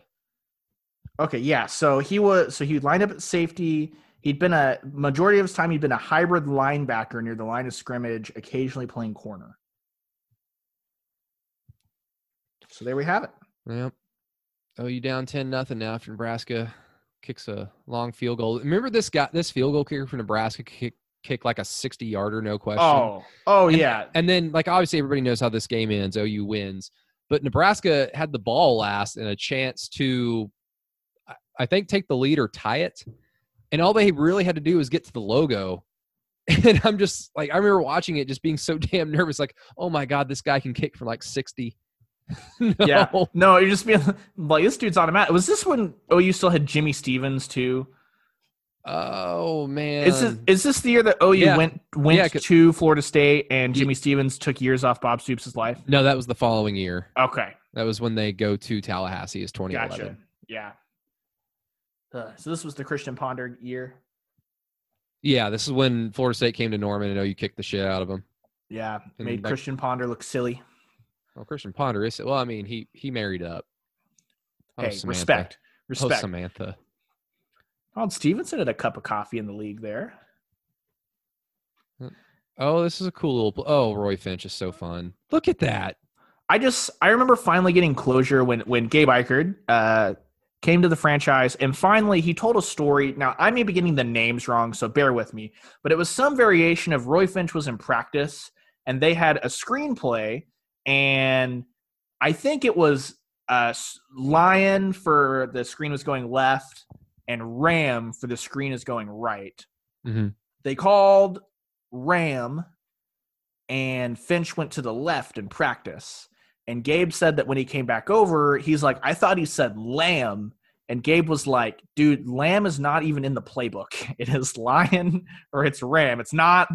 Okay, yeah. So he was so he lined up at safety. He'd been a majority of his time he'd been a hybrid linebacker near the line of scrimmage, occasionally playing corner. So there we have it. Yep. Oh, you down ten nothing now after Nebraska kicks a long field goal. Remember this guy, this field goal kicker for Nebraska kick kicked like a sixty yarder, no question. Oh, oh And- yeah. And then, like, obviously, everybody knows how this game ends. OU wins, but Nebraska had the ball last and a chance to, I- I think, take the lead or tie it. And all they really had to do was get to the logo. And I'm just like, I remember watching it, just being so damn nervous. Like, oh my god, this guy can kick for like 60. no. Yeah. No, you're just being like this dude's automatic. Was this when OU still had Jimmy Stevens too? Oh man. Is this is this the year that OU yeah. went went Yeah, to Florida State and Jimmy Stevens took years off Bob Stoops' life? no, that was the following year. Okay, That was when they go to Tallahassee. Is 2011. gotcha. Yeah. Uh, so this was the Christian Ponder year. Yeah, this is when Florida State came to Norman and OU kicked the shit out of them. Yeah, And made like- Christian Ponder look silly. Well, Christian Ponder is well. I mean, he he married up. Oh, hey, Samantha. respect, Oh, respect. Samantha. Ron Stevenson had a cup of coffee in the league there. Oh, this is a cool little. Oh, Roy Finch is so fun. Look at that. I just I remember finally getting closure when when Gabe Ikard uh, came to the franchise, and finally he told a story. Now I may be getting the names wrong, so bear with me. But it was some variation of Roy Finch was in practice, and they had a screenplay, and I think it was uh, Lion for the screen was going left, and Ram for the screen is going right. Mhm. They called Ram, and Finch went to the left in practice. And Gabe said that when he came back over, he's like, I thought he said lamb. And Gabe was like, dude, lamb is not even in the playbook. It is lion or it's ram. It's not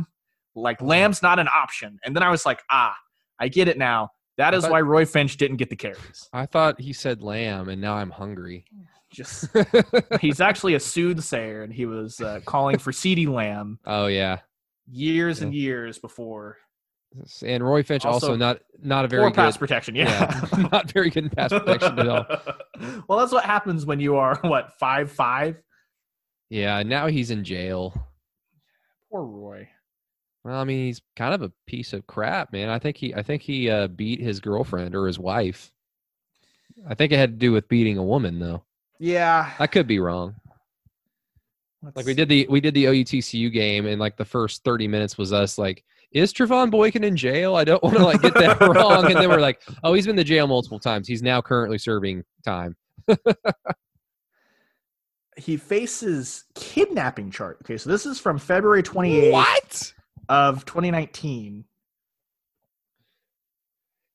like lamb's not an option. And then I was like, ah, I get it now. That is thought- why Roy Finch didn't get the carries. I thought he said lamb, and now I'm hungry. Just he's actually a soothsayer, and he was uh, calling for CeeDee Lamb oh yeah, years and years before. and Roy Finch also, Also, not not a very good pass protection, yeah. yeah, not very good in pass protection at all. well, that's what happens when you are what five five. Yeah, now he's in jail. Poor Roy. Well, I mean, he's kind of a piece of crap, man. I think he I think he uh, beat his girlfriend or his wife. I think it had to do with beating a woman, though. Yeah, I could be wrong. let's Like we did the we did the OUTCU game, and like the first thirty minutes was us like, is Trevone Boykin in jail? I don't want to like get that wrong. And then we're like, oh, he's been to jail multiple times. He's now currently serving time. He faces kidnapping chart. Okay, so this is from February twenty eighth What? Of twenty nineteen.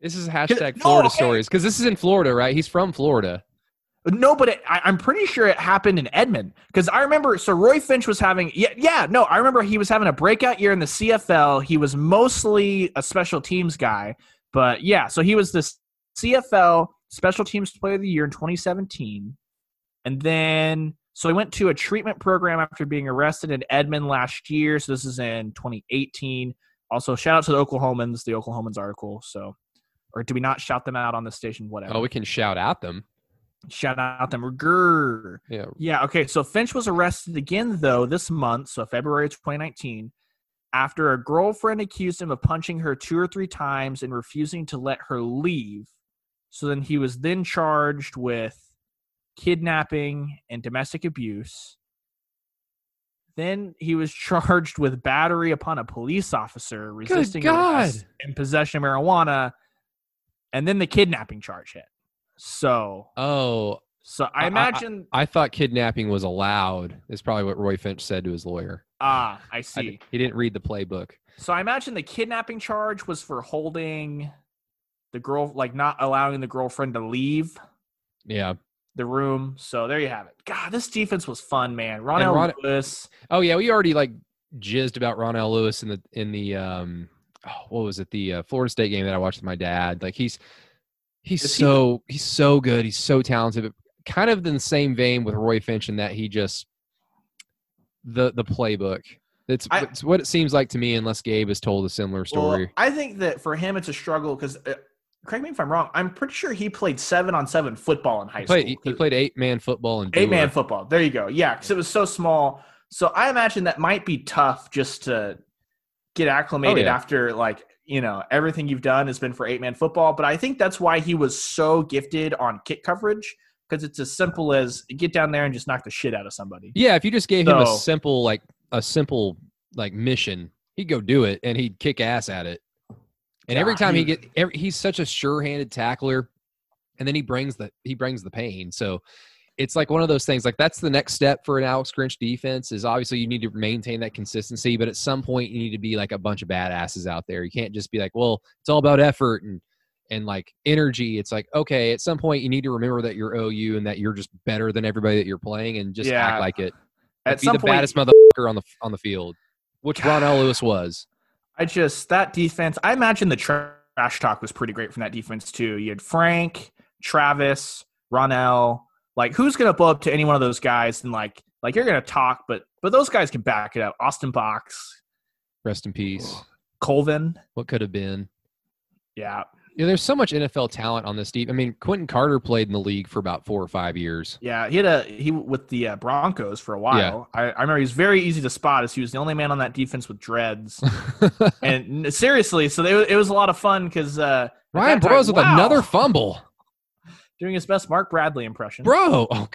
This is hashtag No, Florida okay. stories because this is in Florida, right? He's from Florida. No, but it, I, I'm pretty sure it happened in Edmond because I remember. So Roy Finch was having, yeah, yeah, no, I remember he was having a breakout year in the CFL. He was mostly a special teams guy, but yeah, so he was this CFL Special Teams Player of the Year in 2017, and then so he went to a treatment program after being arrested in Edmond last year. So this is in 2018. Also, shout out to the Oklahomans, the Oklahomans article. So, or do we not shout them out on the station? Whatever. Oh, we can shout out them. shout out them. Grr. Yeah. Yeah, okay. So Finch was arrested again, though, this month, so February 2019, after a girlfriend accused him of punching her two or three times and refusing to let her leave. So then he was then charged with kidnapping and domestic abuse. Then he was charged with battery upon a police officer, resisting arrest and possession of marijuana. And then the kidnapping charge hit. So, Oh, so I- I I- imagine. I thought kidnapping was allowed. Is probably what Roy Finch said to his lawyer. Ah, I I see. di- he didn't read the playbook. So I imagine the kidnapping charge was for holding the girl, like not allowing the girlfriend to leave Yeah. The room. So there you have it. God, this defense was fun, man. Ronnell Ron- Lewis. Oh yeah, we already like jizzed about Ronnell Lewis in the in the um oh, what was it the uh, Florida State game that I watched with my dad. Like he's he's Is he- so he's so good. He's so talented. But kind of in the same vein with Roy Finch in that he just the the playbook. It's, I- it's what it seems like to me, unless Gabe has told a similar story. Well, I think that for him it's a struggle because. Correct me if I'm wrong. I'm pretty sure he played seven on seven football in high he played, school. he, played eight man football and eight man football. There you go. Yeah, because it was so small. So I imagine that might be tough just to get acclimated oh, yeah. after like you know everything you've done has been for eight man football. But I think that's why he was so gifted on kick coverage because it's as simple as get down there and just knock the shit out of somebody. Yeah, if you just gave him a simple like a simple like mission, he'd go do it and he'd kick ass at it. And every time he get, every, he's such a sure-handed tackler, and then he brings the he brings the pain. So it's like one of those things. Like that's the next step for an Alex Grinch defense. Is obviously you need to maintain that consistency, but at some point you need to be like a bunch of badasses out there. You can't just be like, well, it's all about effort and and like energy. It's like okay, at some point you need to remember that you're OU and that you're just better than everybody that you're playing, and just Yeah. act like it. Like, At be some the point, baddest motherfucker on the on the field, which Ronnell Lewis was. I just that defense. I imagine the trash talk was pretty great from that defense too. You had Frank, Travis, Ronnell. Like, who's gonna blow up to any one of those guys? And like, like you're gonna talk, but but those guys can back it up. Austin Box, Rest in peace. Colvin. What could have been? Yeah, Yeah, there's so much NFL talent on this team. I mean, Quentin Carter played in the league for about four or five years. yeah. He had a he with the uh, Broncos for a while. I, I remember he was very easy to spot as he was the only man on that defense with dreads. and seriously, so they, it was a lot of fun because uh, Ryan Broyles with wow, another fumble. doing his best Mark Bradley impression. Bro. Oh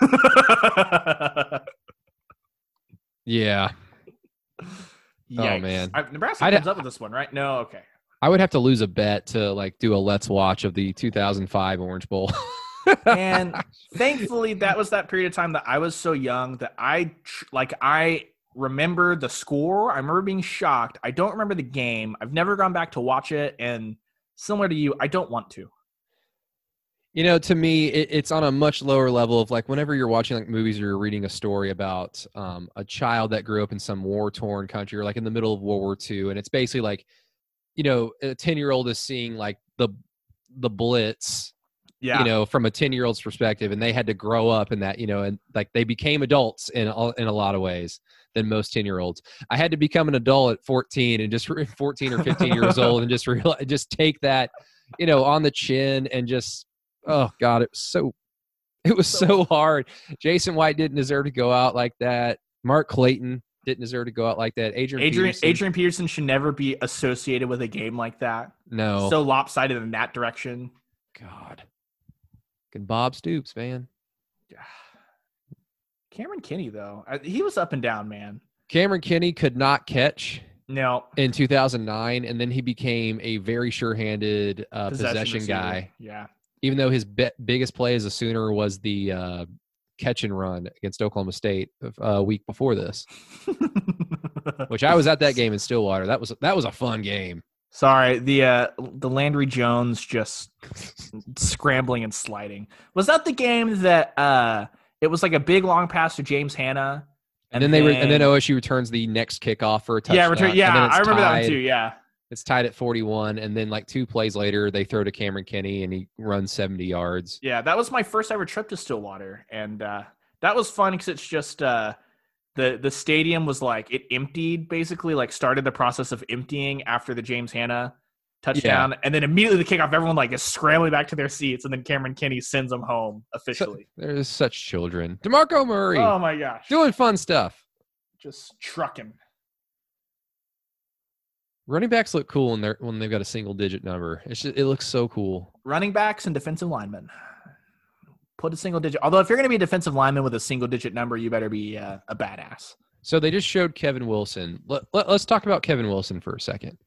God. Yeah. Yikes. man. I, Nebraska I'd- comes up with this one, right? No, okay. I would have to lose a bet to like do a let's watch of the 2005 Orange Bowl. and thankfully that was that period of time that I was so young that I like I remember the score. I remember being shocked. I don't remember the game. I've never gone back to watch it and similar to you, I don't want to. You know, to me, it, it's on a much lower level of like whenever you're watching like movies or you're reading a story about um, a child that grew up in some war torn country or like in the middle of World War II, and it's basically like, you know, a ten year old is seeing like the the Blitz, Yeah. you know, from a ten year old's perspective, and they had to grow up in that, you know, and like they became adults in all, in a lot of ways than most ten year olds. I had to become an adult at fourteen and just fourteen or fifteen years old and just realize, just take that, you know, on the chin and just oh god it was so it was so hard jason white didn't deserve to go out like that mark clayton didn't deserve to go out like that adrian Adrian Peterson, Adrian Peterson should never be associated with a game like that. no So lopsided in that direction. god can bob stoops man Cameron Kenney though, he was up and down, man. cameron kenney could not catch No, in 2009 and then he became a very sure-handed uh, possession, receiver. guy Yeah. even though his be- biggest play as a sooner was the uh, catch and run against oklahoma state a uh, week before this which I was at that game in Stillwater. That was that was a fun game. Sorry, the uh the Landry Jones just scrambling and sliding. Was that the game that uh it was like a big long pass to James Hanna? And, then they were, and then OSU returns the next kickoff for a touchdown. yeah, return, yeah, I remember that one too. Yeah, It's tied at 41, and then like two plays later, they throw to Cameron Kenney, and he runs 70 yards. yeah, that was my first ever trip to Stillwater, and uh that was fun because it's just uh the the stadium was like it emptied basically, like started the process of emptying after the James Hanna touchdown, and then immediately the kickoff, everyone like is scrambling back to their seats, and then Cameron Kenney sends them home officially. There's such children. Demarco Murray oh my gosh, doing fun stuff. just trucking. Running backs look cool when they're when they've got a single digit number. It's just, it looks so cool. running backs and defensive linemen. Put a single digit. Although, if you're going to be a defensive lineman with a single digit number, you better be uh, a badass. So they just showed Kevin Wilson. Let, let, us talk about Kevin Wilson for a second.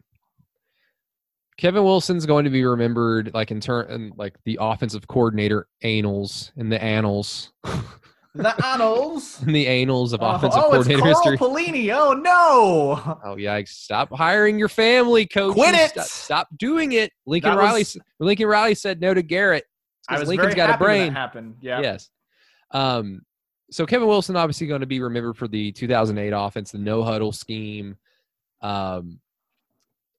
Kevin Wilson's going to be remembered like in turn like the offensive coordinator annals in the annals The annals. the annals of offensive oh, it's coordinator Carl history. Pelini. Oh no! Oh yikes! Stop hiring your family, coach. Quit it! Stop, stop doing it. Lincoln That Riley. was- Lincoln Riley said no to Garrett. I was Lincoln's got a brain. happened. Yeah. Yes. Um, so Kevin Wilson obviously going to be remembered for the 2008 offense, the no huddle scheme. Um,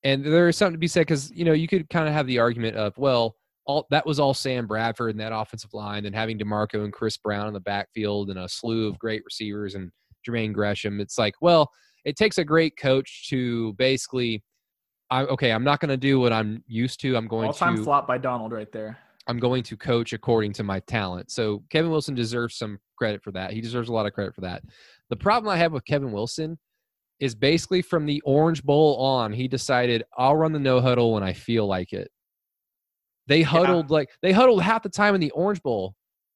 and there is something to be said because you know you could kind of have the argument of well, all that was all Sam Bradford and that offensive line, and having Demarco and Chris Brown in the backfield and a slew of great receivers and Jermaine Gresham. It's like well, it takes a great coach to basically. I, okay, I'm not going to do what I'm used to. I'm going to All time to flop by Donald right there. I'm going to coach according to my talent. So Kevin Wilson deserves some credit for that. He deserves a lot of credit for that. The problem I have with Kevin Wilson is basically from the Orange Bowl on, he decided I'll run the no huddle when I feel like it. They huddled like they huddled half the time in the Orange Bowl,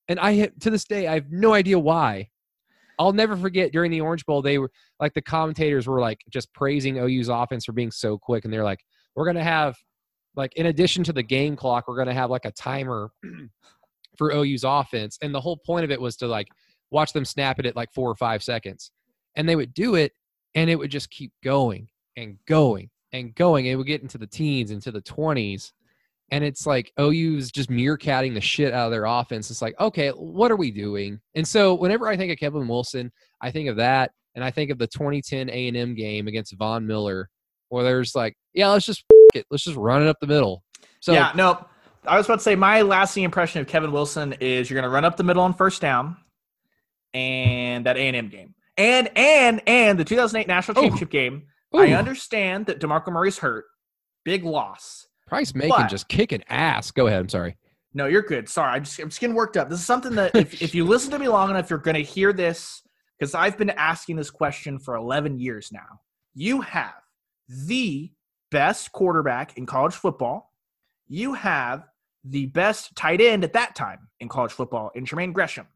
and I to this day I have no idea why. I'll never forget during the Orange Bowl they were like the commentators were like just praising OU's offense for being so quick, and they're like, we're gonna have like in addition to the game clock, we're gonna have like a timer for OU's offense, and the whole point of it was to like watch them snap it at like four or five seconds, and they would do it, and it would just keep going and going and going. It would get into the teens, into the twenties, and it's like oh, OU's just meerkatting the shit out of their offense. It's like, okay, what are we doing? And so whenever I think of Kevin Wilson, I think of that, and I think of the 2010 A and M game against Von Miller, where there's like, yeah, let's just f- it, let's just run it up the middle. So yeah, no. I was about to say my lasting impression of Kevin Wilson is you're going to run up the middle on first down, and that A and M game, and and and the 2008 national Oh. championship game. I understand that Demarco Murray's hurt, big loss. Price Macon But- just kicking ass. Go ahead. I'm sorry. No, you're good. Sorry, I'm just, I'm just getting worked up. This is something that if, if you listen to me long enough, you're going to hear this because I've been asking this question for 11 years now. You have the best quarterback in college football. You have the best tight end at that time in college football in Jermaine Gresham.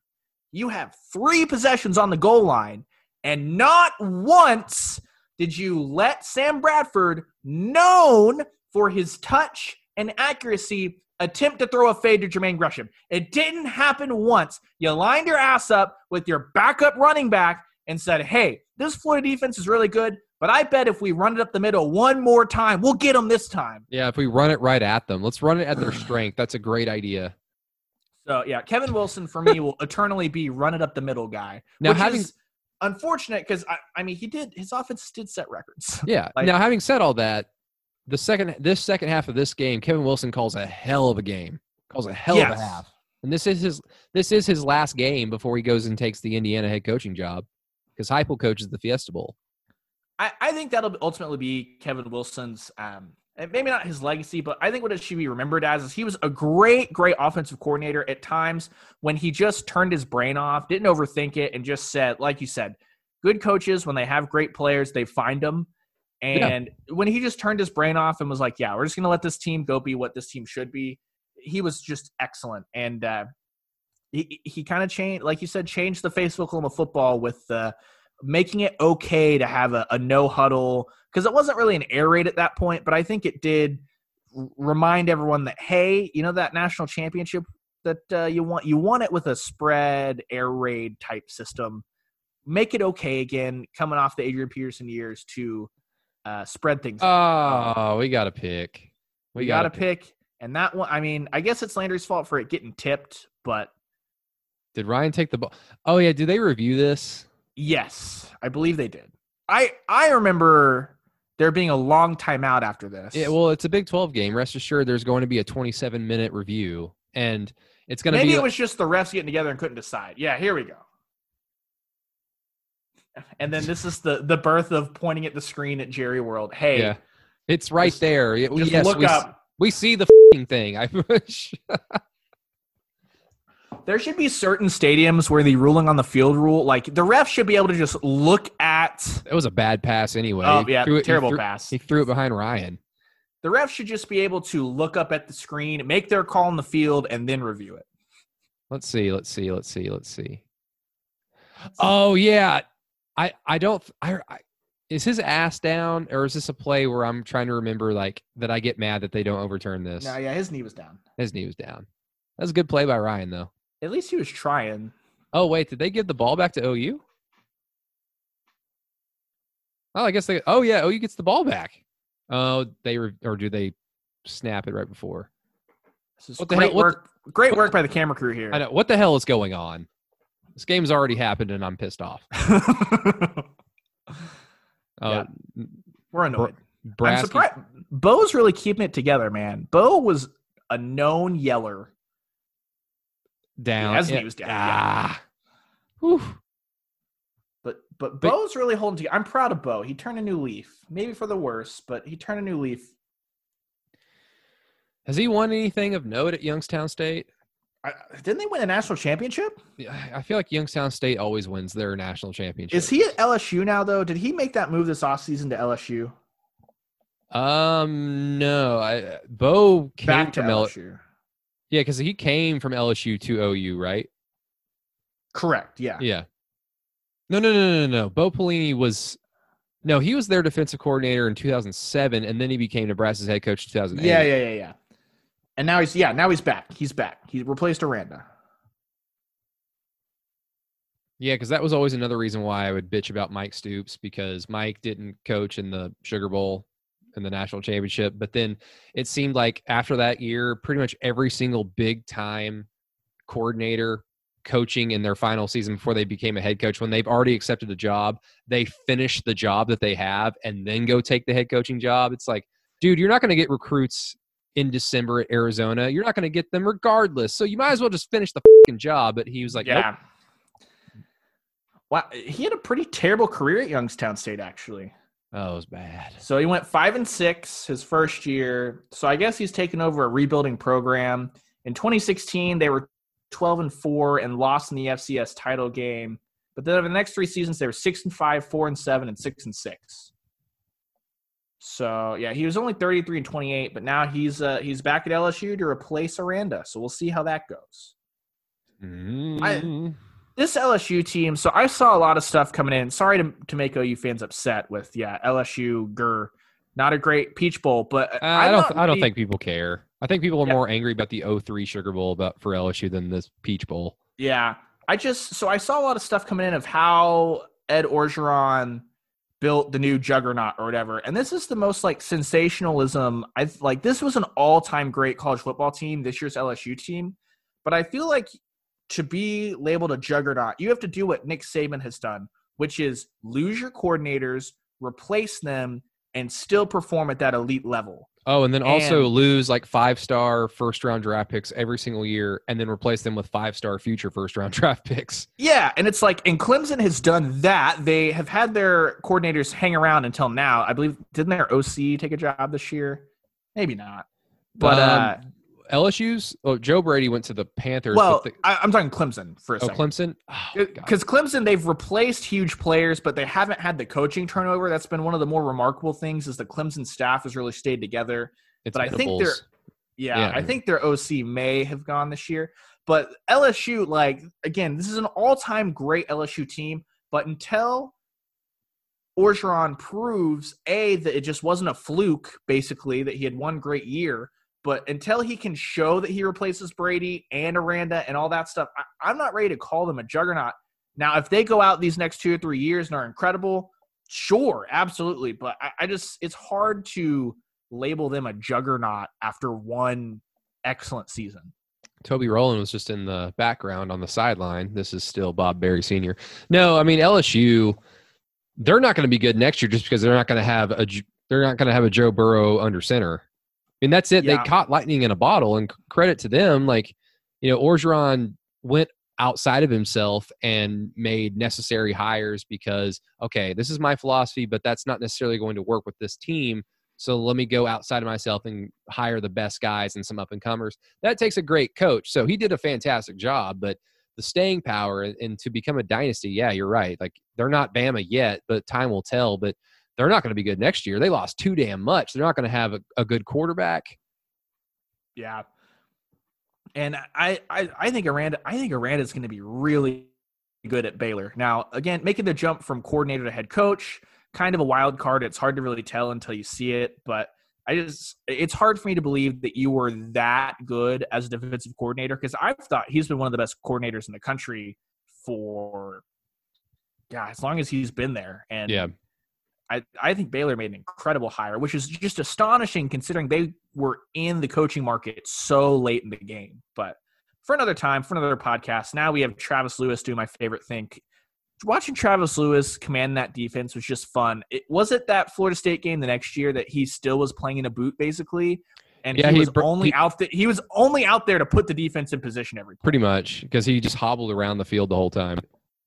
You have three possessions on the goal line, and not once did you let Sam Bradford, known for his touch and accuracy attempt to throw a fade to Jermaine Gresham. It didn't happen once. You lined your ass up with your backup running back and said, hey, this Florida defense is really good, but I bet if we run it up the middle one more time, we'll get them this time. Yeah, if we run it right at them, let's run it at their strength. That's a great idea. So yeah, Kevin Wilson for me will eternally be run it up the middle guy. Now having unfortunate because I, I mean he did his offense did set records. yeah. like- now having said all that, the second this second half of this game, Kevin Wilson calls a hell of a game. Calls a hell of a half. And this is his this is his last game before he goes and takes the Indiana head coaching job because Heupel coaches the Fiesta Bowl. I, I think that'll ultimately be Kevin Wilson's, um, and maybe not his legacy, but I think what it should be remembered as is he was a great, great offensive coordinator at times when he just turned his brain off, didn't overthink it, and just said, like you said, good coaches, when they have great players, they find them. And when he just turned his brain off and was like, yeah, we're just going to let this team go be what this team should be, he was just excellent. And, uh, he, he kind of changed, like you said, changed the face of Oklahoma football with uh, making it okay to have a, a no huddle because it wasn't really an air raid at that point, but I think it did remind everyone that hey, you know that national championship that uh, you want you want it with a spread air raid type system. Make it okay again, coming off the Adrian Peterson years to uh, spread things. out. Oh, we got to pick. we got to pick, and that one. I mean, I guess it's Landry's fault for it getting tipped, but Did Ryan take the ball? Oh yeah, did they review this? Yes, I believe they did. I I remember there being a long timeout after this. Yeah, well, it's a Big 12 game. Rest assured, there's going to be a 27 minute review, and it's going to be maybe be. it was just the refs getting together and couldn't decide. Yeah, here we go. And then this is the the birth of pointing at the screen at Jerry World. Hey, yeah, it's right just- there. Yeah, just yes, look we, up. we see the fing thing. I wish. There should be certain stadiums where the ruling on the field rule, like the refs should be able to just look at. It was a bad pass anyway. Oh yeah, it- he terrible threw- pass. He threw it behind Ryan. The refs should just be able to look up at the screen, make their call on the field, and then review it. Let's see. Let's see. Let's see. Let's see. Oh yeah, I I don't. I, I is his ass down, or is this a play where I'm trying to remember like that? I get mad that they don't overturn this. No, yeah, his knee was down. His knee was down. That was a good play by Ryan though. At least he was trying. Oh wait, did they give the ball back to OU? Oh, I guess they. Oh yeah, OU gets the ball back. Oh, they re, or do they snap it right before? This is What the great hell- what work. great work by the camera crew here. I know what the hell is going on. This game's already happened, and I'm pissed off. Oh, Yeah. We're annoyed. I'm surprised. Bo's really keeping it together, man. Bo was a known yeller. down. As Yeah. he was down, yeah. Ah. Whew. But but But- Bo's really holding together. I'm proud of Bo. He turned a new leaf. Maybe for the worse, but he turned a new leaf. Has he won anything of note at Youngstown State? I, didn't they win a national championship? Yeah, I feel like Youngstown State always wins their national championship. Is he at LSU now though? Did he make that move this offseason to LSU? Um, no. I Bo came Back to from L- LSU. yeah, because he came from LSU to OU, right? Correct. Yeah. Yeah. No, no, no, no, no. Bo Pelini was no, he was their defensive coordinator in 2007, and then he became Nebraska's head coach in 2008. Yeah, yeah, yeah, yeah. And now he's yeah, now he's back. He's back. He replaced Aranda. Yeah, because that was always another reason why I would bitch about Mike Stoops because Mike didn't coach in the Sugar Bowl in the national championship. But then it seemed like after that year, pretty much every single big time coordinator coaching in their final season before they became a head coach, when they've already accepted a job, they finish the job that they have and then go take the head coaching job. It's like, dude, you're not going to get recruits in December at Arizona. You're not going to get them regardless. So you might as well just finish the fucking job. But he was like, nope. yeah. Wow, he had a pretty terrible career at Youngstown State actually. Oh, it was bad. So he went five and six his first year. So I guess he's taken over a rebuilding program. In 2016, they were 12 and four and lost in the FCS title game. But then over the next three seasons, they were six and five, four and seven, and six and six. So yeah, he was only 33 and 28, but now he's uh, he's back at LSU to replace Aranda. So we'll see how that goes. Mm. this LSU team, so I saw a lot of stuff coming in. Sorry to, to make OU fans upset with, yeah, LSU, Gur. not a great Peach Bowl, but Uh, I'm don't. I don't think people care. I think people are Yeah. more angry about the 03 Sugar Bowl about for LSU than this Peach Bowl. Yeah, I just so I saw a lot of stuff coming in of how Ed Orgeron built the new juggernaut or whatever, and this is the most like sensationalism. I like this was an all-time great college football team. This year's LSU team, but I feel like to be labeled a juggernaut, you have to do what Nick Saban has done, which is lose your coordinators, replace them, and still perform at that elite level. Oh, and then also And- lose like five star first round draft picks every single year, and then replace them with five star future first round draft picks. Yeah, and it's like, and Clemson has done that. They have had their coordinators hang around until now. I believe didn't their OC take a job this year? Maybe not. But uh, Um, LSU's oh Joe Brady went to the Panthers. well, the, I, I'm talking Clemson for a oh second. Clemson. Oh. Because Clemson, they've replaced huge players, but they haven't had the coaching turnover. That's been one of the more remarkable things. Is the Clemson staff has really stayed together. It's but I think they're- Yeah, Yeah. I think their OC may have gone this year. But LSU, like, again, this is an all time great LSU team. But until Orgeron proves, A, that it just wasn't a fluke, basically, that he had one great year, but until he can show that he replaces Brady and Aranda and all that stuff, I, I'm not ready to call them a juggernaut. Now, if they go out these next two or three years and are incredible, sure, absolutely. But I, I just, it's hard to label them a juggernaut after one excellent season. Toby Rowland was just in the background on the sideline. This is still Bob Barry Sr. No, I mean LSU. They're not going to be good next year just because they're not going to have a they're not going to have a Joe Burrow under center. I mean that's it. Yeah. They caught lightning in a bottle, and credit to them. Like you know, Orgeron went outside of himself and made necessary hires because okay, this is my philosophy, but that's not necessarily going to work with this team. So let me go outside of myself and hire the best guys and some up and comers that takes a great coach. So he did a fantastic job, but the staying power and, and to become a dynasty, yeah, you're right. Like they're not Bama yet, but time will tell. But they're not going to be good next year. They lost too damn much. They're not going to have a, a good quarterback. Yeah. And I, I, I think Aranda, I think Aranda is going to be really good at Baylor. Now, again, making the jump from coordinator to head coach, kind of a wild card. It's hard to really tell until you see it, but I just, it's hard for me to believe that you were that good as a defensive coordinator because I've thought he's been one of the best coordinators in the country for, yeah, as long as he's been there. And Yeah. I, I think Baylor made an incredible hire, which is just astonishing considering they were in the coaching market so late in the game. But for another time, for another podcast, now we have Travis Lewis doing my favorite thing. Watching Travis Lewis command that defense was just fun. It was it that Florida State game the next year that he still was playing in a boot basically, and Yeah, he he was br- only he- out there. He was only out there to put the defense in position every play. Pretty much because he just hobbled around the field the whole time.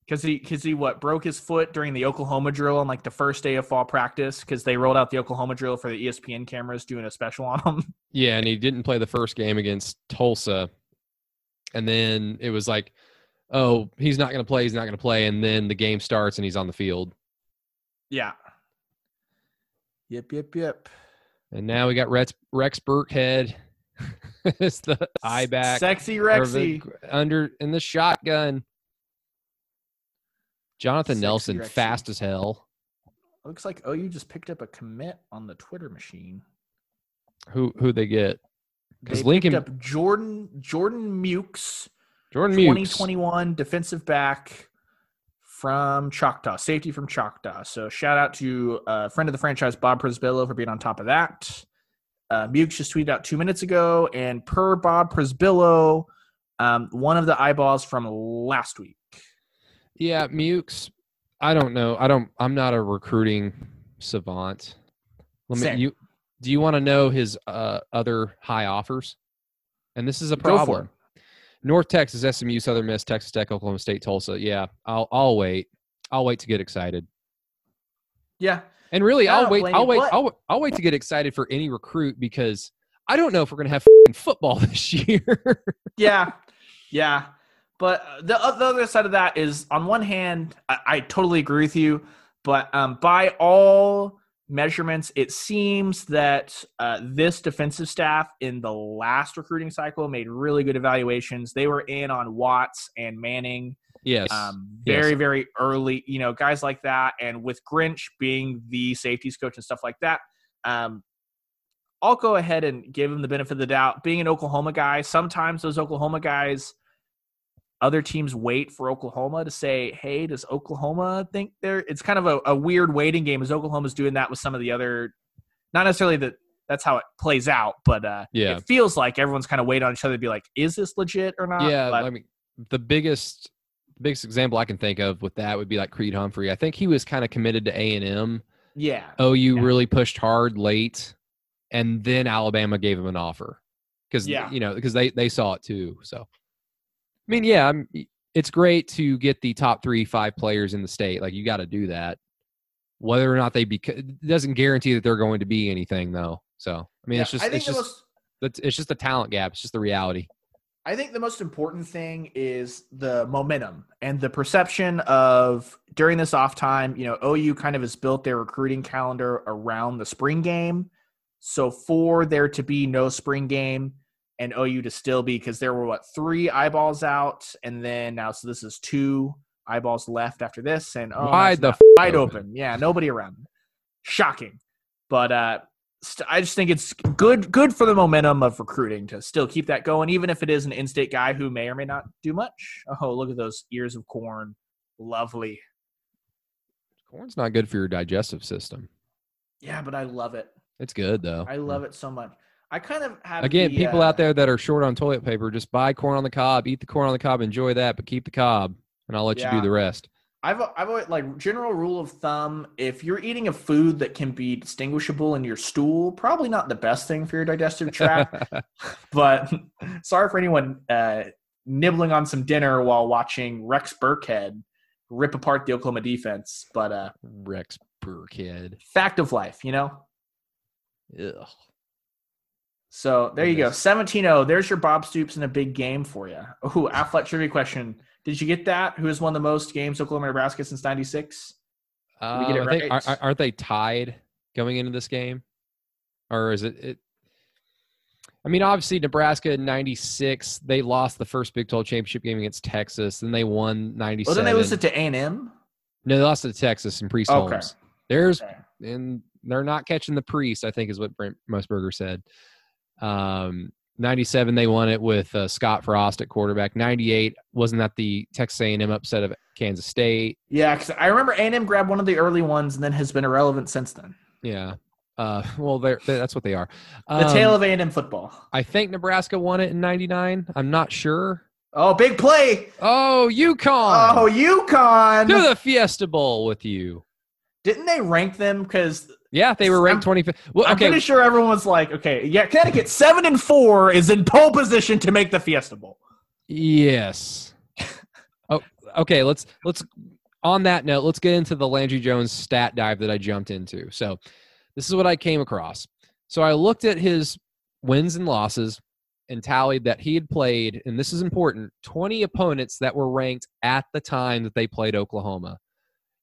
Because he because he what broke his foot during the Oklahoma drill on like the first day of fall practice because they rolled out the Oklahoma drill for the ESPN cameras doing a special on him. Yeah, and he didn't play the first game against Tulsa. And then it was like, oh, he's not going to play. He's not going to play. And then the game starts and he's on the field. yeah. Yep, yep, yep. And now we got Rex, Rex Burkhead. it's the eye back. Sexy Rexy. under in the shotgun. Jonathan Sexy Nelson, Rexy. fast as hell. Looks like oh, you just picked up a commit on the Twitter machine. Who who they get? Because picked Lincoln up Jordan Jordan Mukes, Jordan Mukes. 2021 defensive back from Choctaw, safety from Choctaw. So shout out to a friend of the franchise, Bob Przybylo, for being on top of that. Uh, Mukes just tweeted out two minutes ago, and per Bob Przybylo, um, one of the eyeballs from last week. Yeah, Mukes. I don't know. I don't. I'm not a recruiting savant. Let me. Same. You do you want to know his uh, other high offers? And this is a problem. North Texas, SMU, Southern Miss, Texas Tech, Oklahoma State, Tulsa. Yeah, I'll I'll wait. I'll wait to get excited. Yeah, And really, I I'll wait. I'll wait. I'll, I'll wait to get excited for any recruit because I don't know if we're gonna have football this year. yeah, yeah. But uh, the, the other side of that is, on one hand, I, I totally agree with you. But um, by all measurements, it seems that uh, this defensive staff in the last recruiting cycle made really good evaluations. They were in on Watts and Manning yes. um, Yes. very, very early, you know, guys like that. And with Grinch being the safeties coach and stuff like that, Um, I'll go ahead and give him the benefit of the doubt. Being an Oklahoma guy, sometimes those Oklahoma guys, other teams wait for Oklahoma to say, "Hey, does Oklahoma think they're?" It's kind of a, a weird waiting game. As Oklahoma's doing that with some of the other, not necessarily that that's how it plays out, but uh, Yeah. it feels like everyone's kind of waiting on each other to be like, "Is this legit or not?" yeah, But- I mean, the biggest biggest example I can think of with that would be like Creed Humphrey. I think he was kind of committed to A and M. yeah, OU Yeah. really pushed hard late, and then Alabama gave him an offer because Yeah. you know because they they saw it too. So, mean, yeah, I'm, it's great to get the top three five players in the state. Like you got to do that. Whether or not they be it doesn't guarantee that they're going to be anything though. So I mean, Yeah, it's just I think it's the just most it's, it's just a talent gap. It's just the reality. I think the most important thing is the momentum and the perception of during this off time, you know, OU kind of has built their recruiting calendar around the spring game. So for there to be no spring game and OU to still be because there were what three eyeballs out and then now so this is two eyeballs left after this and oh Wide the not- wide open. open. Yeah, nobody around. Shocking. But uh st- I just think it's good good for the momentum of recruiting to still keep that going, even if it is an in-state guy who may or may not do much. Oh, look at those ears of corn, lovely. Corn's not good for your digestive system. Yeah, but I love it. It's good though. I love it so much. I kind of have Again, the, people uh, out there that are short on toilet paper, just buy corn on the cob, eat the corn on the cob, enjoy that, but keep the cob, and I'll let you do the rest. I've I've always like general rule of thumb: if you're eating a food that can be distinguishable in your stool, probably not the best thing for your digestive tract. but sorry for anyone uh, nibbling on some dinner while watching Rex Burkhead rip apart the Oklahoma defense. But uh, Rex Burkhead. fact of life, you know. Ugh. So there you go, Goodness. 17-0. There's your Bob Stoops in a big game for you. Oh, Affleck trivia question: Did you get that? Who has won the most games Oklahoma Nebraska since '96? we get it Um, I think, right? are, aren't they tied going into this game, or is it? it I mean, obviously, Nebraska in '96 they lost the first Big 12 championship game against Texas, and they won Well, '97. then they listed to A&M. no, they lost to Texas and Priest Okay. Holmes. There's Okay. and they're not catching the priest. I think is what Brent Musburger said. Um, 97 they won it with uh, Scott Frost at quarterback. 98 wasn't that the Texas A&M upset of Kansas State? Yeah, because I remember A&M grabbed one of the early ones and then has been irrelevant since then. Yeah. Uh, well, they're, they that's what they are. The Um, tale of A&M football. I think Nebraska won it in 99. I'm not sure. Oh, big play! Oh, UConn. Oh, UConn! to the Fiesta Bowl with you. Didn't they rank them? Because Yeah, they were ranked 25th. Well, I'm pretty sure everyone was like, okay, yeah, Connecticut seven and four is in pole position to make the Fiesta Bowl. Yes. oh, okay. Let's let's. On that note, let's get into the Landry Jones stat dive that I jumped into. So, this is what I came across. So I looked at his wins and losses and tallied that he had played, and this is important, 20 opponents that were ranked at the time that they played Oklahoma.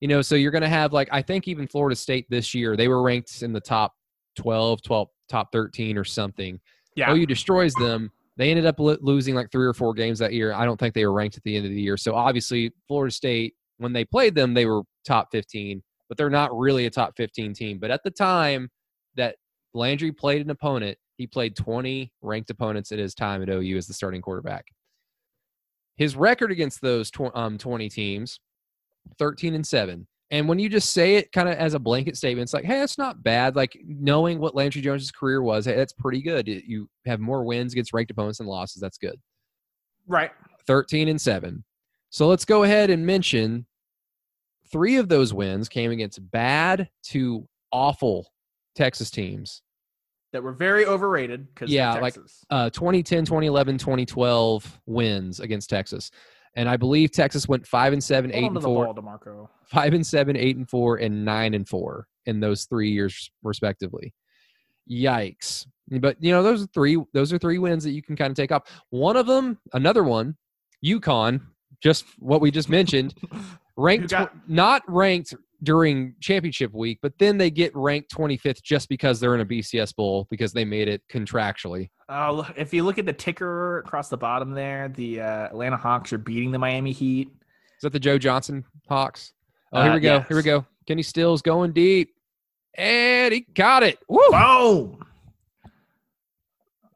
You know, so you're going to have like I think even Florida State this year they were ranked in the top 12, 12, top 13 or something. Yeah. OU destroys them. They ended up lo- losing like three or four games that year. I don't think they were ranked at the end of the year. So obviously, Florida State, when they played them, they were top 15, but they're not really a top 15 team. But at the time that Landry played an opponent, he played 20 ranked opponents at his time at OU as the starting quarterback. His record against those tw- um, 20 teams, 13 and 7. And when you just say it kind of as a blanket statement, it's like, hey, it's not bad. Like knowing what Landry Jones's career was, hey, that's pretty good. You have more wins against ranked opponents than losses. That's good. Right. 13 and 7. So let's go ahead and mention three of those wins came against bad to awful Texas teams. That were very overrated because Yeah, like-. Uh, 2010, 2011, 2012 wins against Texas. And I believe Texas went 5 and 7, 8 Hold on and 4. ball, DeMarco. five and seven, eight and four, and nine and four in those three years respectively. Yikes! But you know those are three. Those are three wins that you can kind of take off. One of them, another one, UConn. Just what we just mentioned, ranked got- not ranked during championship week, but then they get ranked 25th just because they're in a BCS bowl because they made it contractually. Oh, look- if you look at the ticker across the bottom there, the uh, Atlanta Hawks are beating the Miami Heat. Is that the Joe Johnson Hawks? Oh, here Uh, we go. Here we go. Kenny Stills going deep. and he got it. Woo! Boom.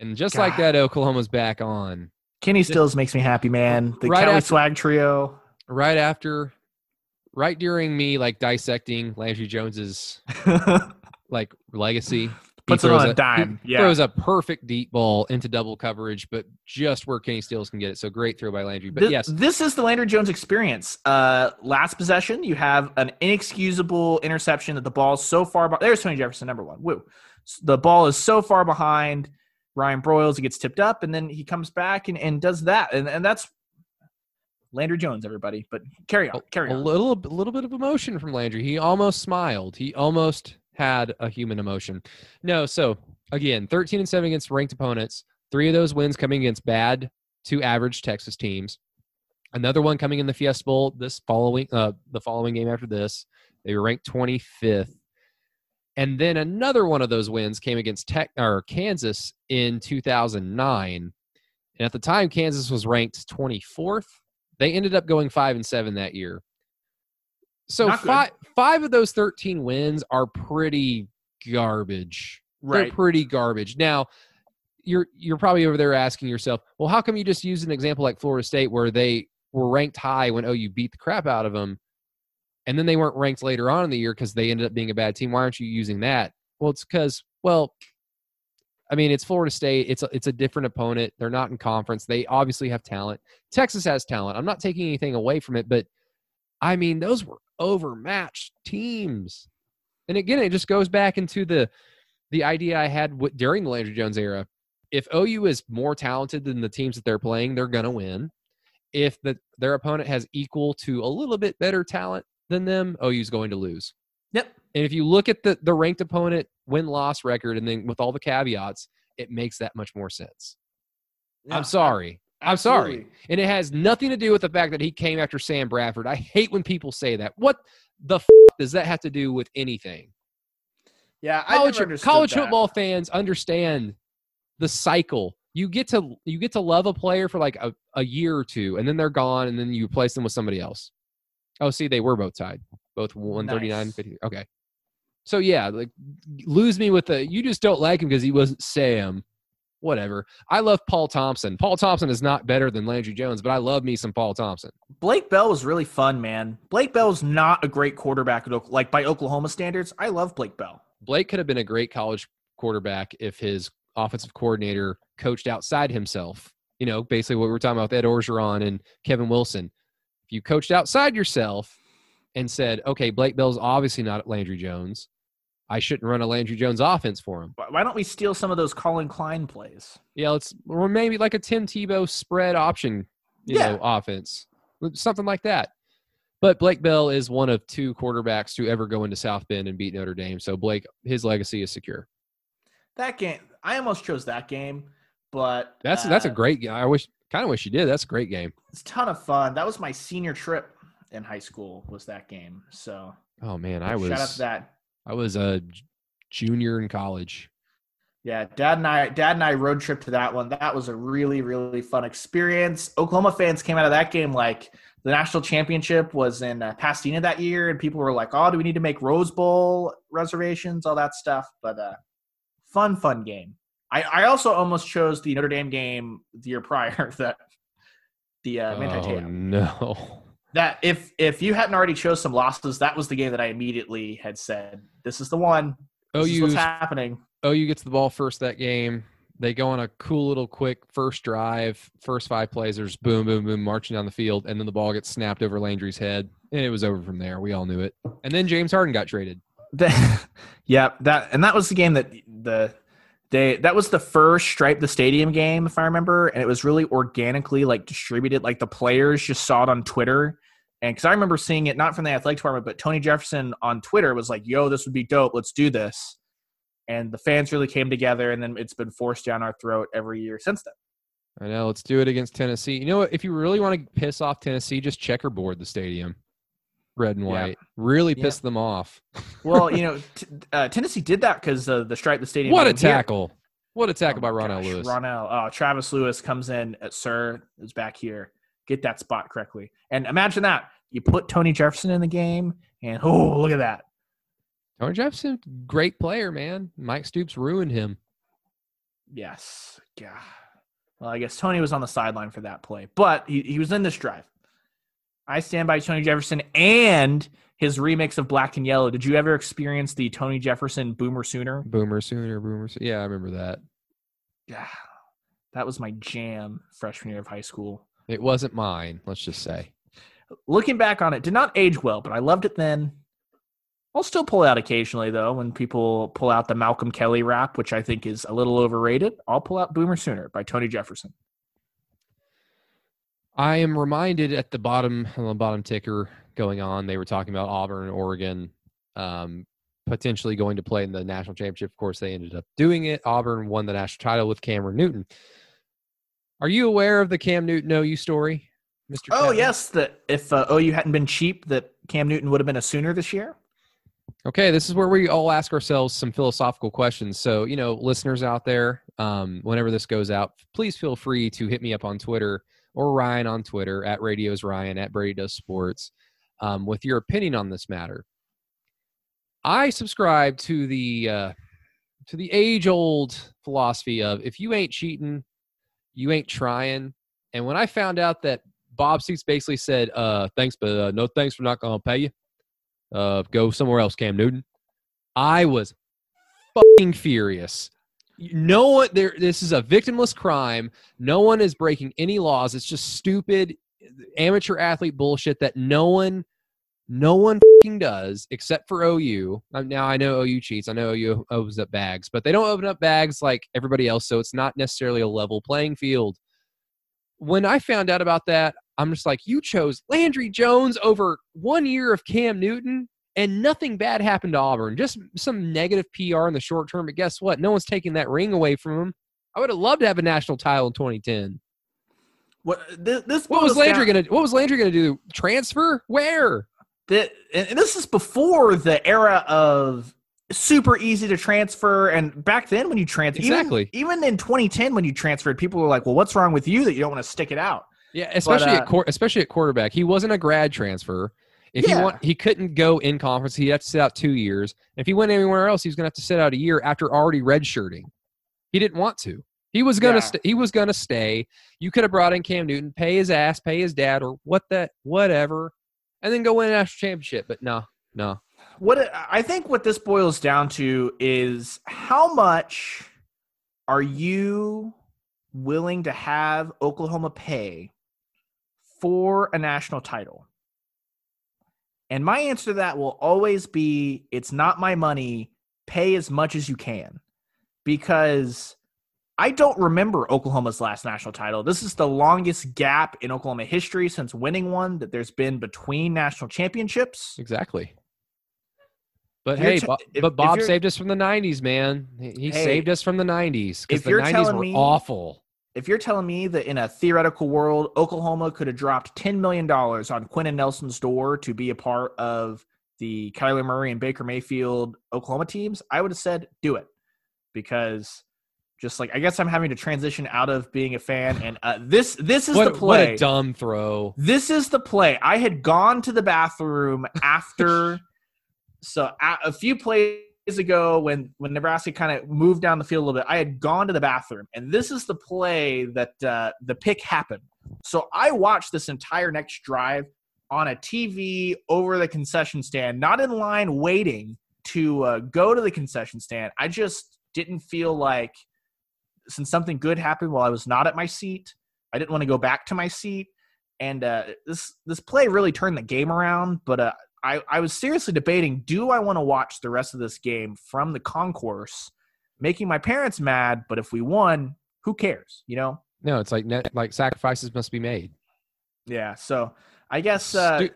And just like that, Oklahoma's back on. Kenny Stills makes me happy, man. The Right Kelly after- Swag trio. Right after, right during me like dissecting Landry Jones's like legacy. he Puts it on a he dime. Yeah. Throws a perfect deep ball into double coverage, but just where Kenny Stills can get it. So great throw by Landry. But Thi- yes, this is the Landry Jones experience. Uh, last possession, you have an inexcusable interception that the ball's so far. Be- There's Tony Jefferson, number one. Woo! The ball is so far behind Ryan Broyles, it gets tipped up, and then he comes back and, and does that, and and that's Landry Jones, everybody. But carry on, carry on. a little, a little bit of emotion from Landry. He almost smiled. He almost had a human emotion. No, so again, 13 and 7 against ranked opponents. Three of those wins coming against bad to average Texas teams. Another one coming in the Fiesta Bowl this following uh the following game after this. They were ranked 25th. And then another one of those wins came against Tech or Kansas in 2009. And at the time Kansas was ranked 24th. They ended up going 5 and 7 that year. So Not good. five five of those 13 wins are pretty garbage. They're pretty garbage. Now, you're you're probably over there asking yourself, well, how come you just use an example like Florida State where they were ranked high when OU beat the crap out of them, and then they weren't ranked later on in the year because they ended up being a bad team? Why aren't you using that? Well, it's because well, I mean, it's Florida State. It's a, it's a different opponent. They're not in conference. They obviously have talent. Texas has talent. I'm not taking anything away from it, but I mean, those were overmatched teams. And again, it just goes back into the the idea I had w- during the Landry Jones era. If OU is more talented than the teams that they're playing, they're going to win. If the, their opponent has equal to a little bit better talent than them, OU is going to lose. And if you look at the the ranked opponent win loss record, and then with all the caveats, it makes that much more sense. Yeah, I'm sorry. I'm sorry. And it has nothing to do with the fact that he came after Sam Bradford. I hate when people say that. What the f- does that have to do with anything? Yeah, I College, college football fans understand the cycle. You get to you get to love a player for like a, a year or two, and then they're gone, and then you replace them with somebody else. Oh, see, they were both tied, both 139, Nice. 50. Okay. So yeah, like lose me with the you just don't like him because he wasn't Sam. Whatever. I love Paul Thompson. Paul Thompson is not better than Landry Jones, but I love me some Paul Thompson. Blake Bell was really fun, man. Blake Bell's not a great quarterback, at like by Oklahoma standards. I love Blake Bell. Blake could have been a great college quarterback if his offensive coordinator coached outside himself. You know, basically what we were talking about with Ed Orgeron and Kevin Wilson. If you coached outside yourself and said, okay, Blake Bell's obviously not Landry Jones. I shouldn't run a Landry Jones offense for him. Why- don't we steal some of those Collin Klein plays? Yeah, let's or maybe like a Tim Tebow spread option, you Yeah. know, offense. Something like that. But Blake Bell is one of two quarterbacks to ever go into South Bend and beat Notre Dame. So Blake, his legacy is secure. That game, I almost chose that game, but That's that's a uh, great game. I wish kind of wish you did. That's a great game. It's a ton of fun. That was my senior trip in high school. Was that game? So Oh man, I was shout out to that. I was a junior in college. Yeah, dad and I, dad and I road trip to that one. That was a really, really fun experience. Oklahoma fans came out of that game like the national championship was in uh, Pasadena that year, and people were like, "Oh, do we need to make Rose Bowl reservations? All that stuff." But uh, fun, fun game. I, I also almost chose the Notre Dame game the year prior. That the uh, Manti oh no. That if if you hadn't already chose some losses, that was the game that I immediately had said, "This is the one. This is what's happening." OU gets the ball first that game. They go on a cool little quick first drive, first five plays. There's boom, boom, boom, marching down the field, and then the ball gets snapped over Landry's head, and it was over from there. We all knew it. And then James Harden got traded. Yeah, that and that was the game that the they that was the first stripe the stadium game if I remember, and it was really organically like distributed. Like the players just saw it on Twitter, and because I remember seeing it not from the athletic department, but Tony Jefferson on Twitter was like, "Yo, this would be dope. Let's do this." And the fans really came together, and then it's been forced down our throat every year since then. I know. Let's do it against Tennessee. You know what? If you really want to piss off Tennessee, just checkerboard the stadium, red and Yeah. white. Really Yeah. piss them off. Well, you know, t- uh, Tennessee did that because uh, the stripe the stadium. What a game here- tackle! What a tackle Oh by Ronnell gosh, Lewis. Ronnell, oh, Travis Lewis comes in. Uh, Sir is back here. Get that spot correctly. And imagine that you put Tony Jefferson in the game, and oh, look at that. Tony Jefferson, great player, man. Mike Stoops ruined him. Yes. Yeah. Well, I guess Tony was on the sideline for that play, but he, he was in this drive. I stand by Tony Jefferson and his remix of Black and Yellow. Did you ever experience the Tony Jefferson Boomer Sooner? Boomer Sooner, Boomer. Sooner. Yeah, I remember that. Yeah. That was my jam freshman year of high school. It wasn't mine, let's just say. Looking back on it, did not age well, but I loved it then. I'll still pull out occasionally though when people pull out the Malcolm Kelly rap, which I think is a little overrated. I'll pull out Boomer Sooner by Tony Jefferson. I am reminded at the bottom the bottom ticker going on, they were talking about Auburn and Oregon um, potentially going to play in the national championship. Of course, they ended up doing it. Auburn won the national title with Cameron Newton. Are you aware of the Cam Newton OU story, Mr. Oh yes, that if uh, OU hadn't been cheap, that Cam Newton would have been a Sooner this year. Okay, this is where we all ask ourselves some philosophical questions. So, you know, listeners out there, um, whenever this goes out, please feel free to hit me up on Twitter or Ryan on Twitter at Radios Ryan at Brady Does Sports um, with your opinion on this matter. I subscribe to the uh, to the age old philosophy of if you ain't cheating, you ain't trying. And when I found out that Bob Stoops basically said, uh, "Thanks, but uh, no thanks We're not going to pay you," uh, go somewhere else, Cam Newton. I was fucking furious. No one there. This is a victimless crime. No one is breaking any laws. It's just stupid amateur athlete bullshit that no one, no one fucking does except for OU. Now I know OU cheats. I know OU opens up bags, but they don't open up bags like everybody else. So it's not necessarily a level playing field. When I found out about that, I'm just like, you chose Landry Jones over one year of Cam Newton, and nothing bad happened to Auburn. Just some negative PR in the short term. But guess what? No one's taking that ring away from him. I would have loved to have a national title in 2010. What this? this what was Landry down, gonna? What was Landry gonna do? Transfer? Where? That and this is before the era of super easy to transfer. And back then, when you transfer, exactly, even, even in 2010, when you transferred, people were like, "Well, what's wrong with you that you don't want to stick it out?" Yeah, especially but, uh, at especially at quarterback. He wasn't a grad transfer. If yeah. he want, he couldn't go in conference. He had to sit out two years. If he went anywhere else, he was going to have to sit out a year after already redshirting. He didn't want to. He was gonna yeah. st- he was gonna stay. You could have brought in Cam Newton, pay his ass, pay his dad, or what that whatever, and then go win a national championship. But no, no. What I think what this boils down to is how much are you willing to have Oklahoma pay for a national title? And my answer to that will always be it's not my money. Pay as much as you can. Because I don't remember Oklahoma's last national title. This is the longest gap in Oklahoma history since winning one that there's been between national championships. Exactly. But hey, t- if, but Bob saved us from the '90s, man. He hey, saved us from the '90s because the '90s were me, awful. If you're telling me that in a theoretical world, Oklahoma could have dropped ten million dollars on Quinn and Nelson's door to be a part of the Kyler Murray and Baker Mayfield Oklahoma teams, I would have said do it because just like I guess I'm having to transition out of being a fan, and uh, this this is what, the play. What a dumb throw! This is the play. I had gone to the bathroom after, so a, a few plays ago when when Nebraska kind of moved down the field a little bit, I had gone to the bathroom, and this is the play that uh, the pick happened. So I watched this entire next drive on a TV over the concession stand, not in line waiting to uh, go to the concession stand. I just didn't feel like since something good happened while I was not at my seat, I didn't want to go back to my seat. And uh, this this play really turned the game around. But uh, I I was seriously debating: Do I want to watch the rest of this game from the concourse, making my parents mad? But if we won, who cares? You know? No, it's like net, like sacrifices must be made. Yeah. So I guess. Uh, Stu-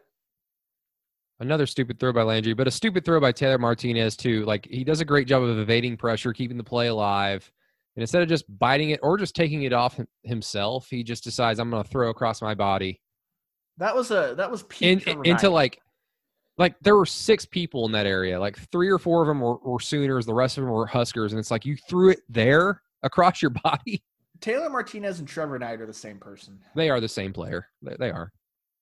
Another stupid throw by Landry, but a stupid throw by Taylor Martinez too. Like he does a great job of evading pressure, keeping the play alive. And instead of just biting it or just taking it off himself, he just decides I'm going to throw across my body. That was a that was in, into like like there were six people in that area. Like three or four of them were, were Sooners, the rest of them were Huskers, and it's like you threw it there across your body. Taylor Martinez and Trevor Knight are the same person. They are the same player. They, they are.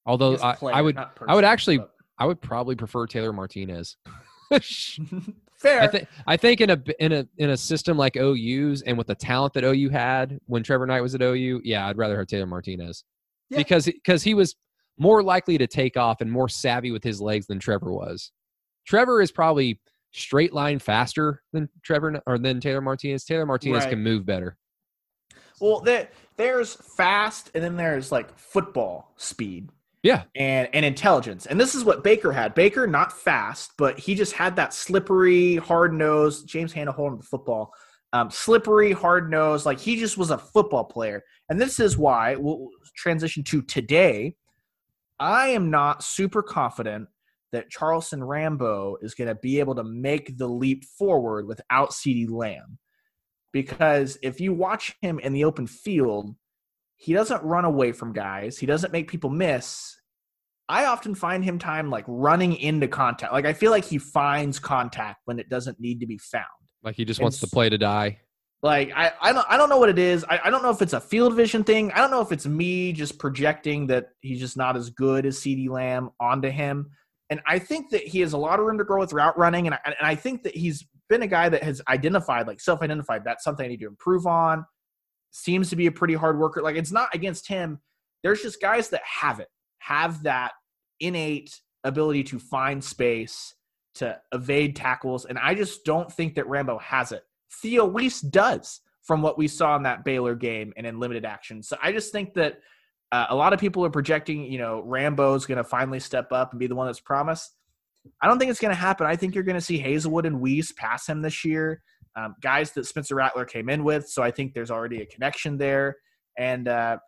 Although I, player, I, would, person, I would actually, but. I would probably prefer Taylor Martinez. Fair. I think I think in a in a in a system like OU's and with the talent that OU had when Trevor Knight was at OU, yeah, I'd rather have Taylor Martinez Yeah. because because he was more likely to take off and more savvy with his legs than Trevor was. Trevor is probably straight line faster than Trevor or than Taylor Martinez. Taylor Martinez Right. can move better. Well, there, there's fast, and then there's like football speed. Yeah. and and intelligence, and this is what Baker had. Baker not fast, but he just had that slippery, hard nose. James Hanna holding the football, um, slippery, hard nose. Like he just was a football player, and this is why we'll transition to today. I am not super confident that Charleston Rambo is going to be able to make the leap forward without CeeDee Lamb because if you watch him in the open field, he doesn't run away from guys. He doesn't make people miss. I often find him time like running into contact. Like I feel like he finds contact when it doesn't need to be found. Like he just And wants the play to die. Like I, I don't I don't know what it is. I, I don't know if it's a field vision thing. I don't know if it's me just projecting that he's just not as good as CeeDee Lamb onto him. And I think that he has a lot of room to grow with route running. And I, and I think that he's been a guy that has identified, like self-identified, that's something I need to improve on. Seems to be a pretty hard worker. Like it's not against him. There's just guys that have it, have that innate ability to find space, to evade tackles. And I just don't think that Rambo has it. Theo Wease does from what we saw in that Baylor game and in limited action. So I just think that uh, a lot of people are projecting, you know, Rambo's going to finally step up and be the one that's promised. I don't think it's going to happen. I think you're going to see Haselwood and Wease pass him this year. Um, guys that Spencer Rattler came in with. So I think there's already a connection there. And uh,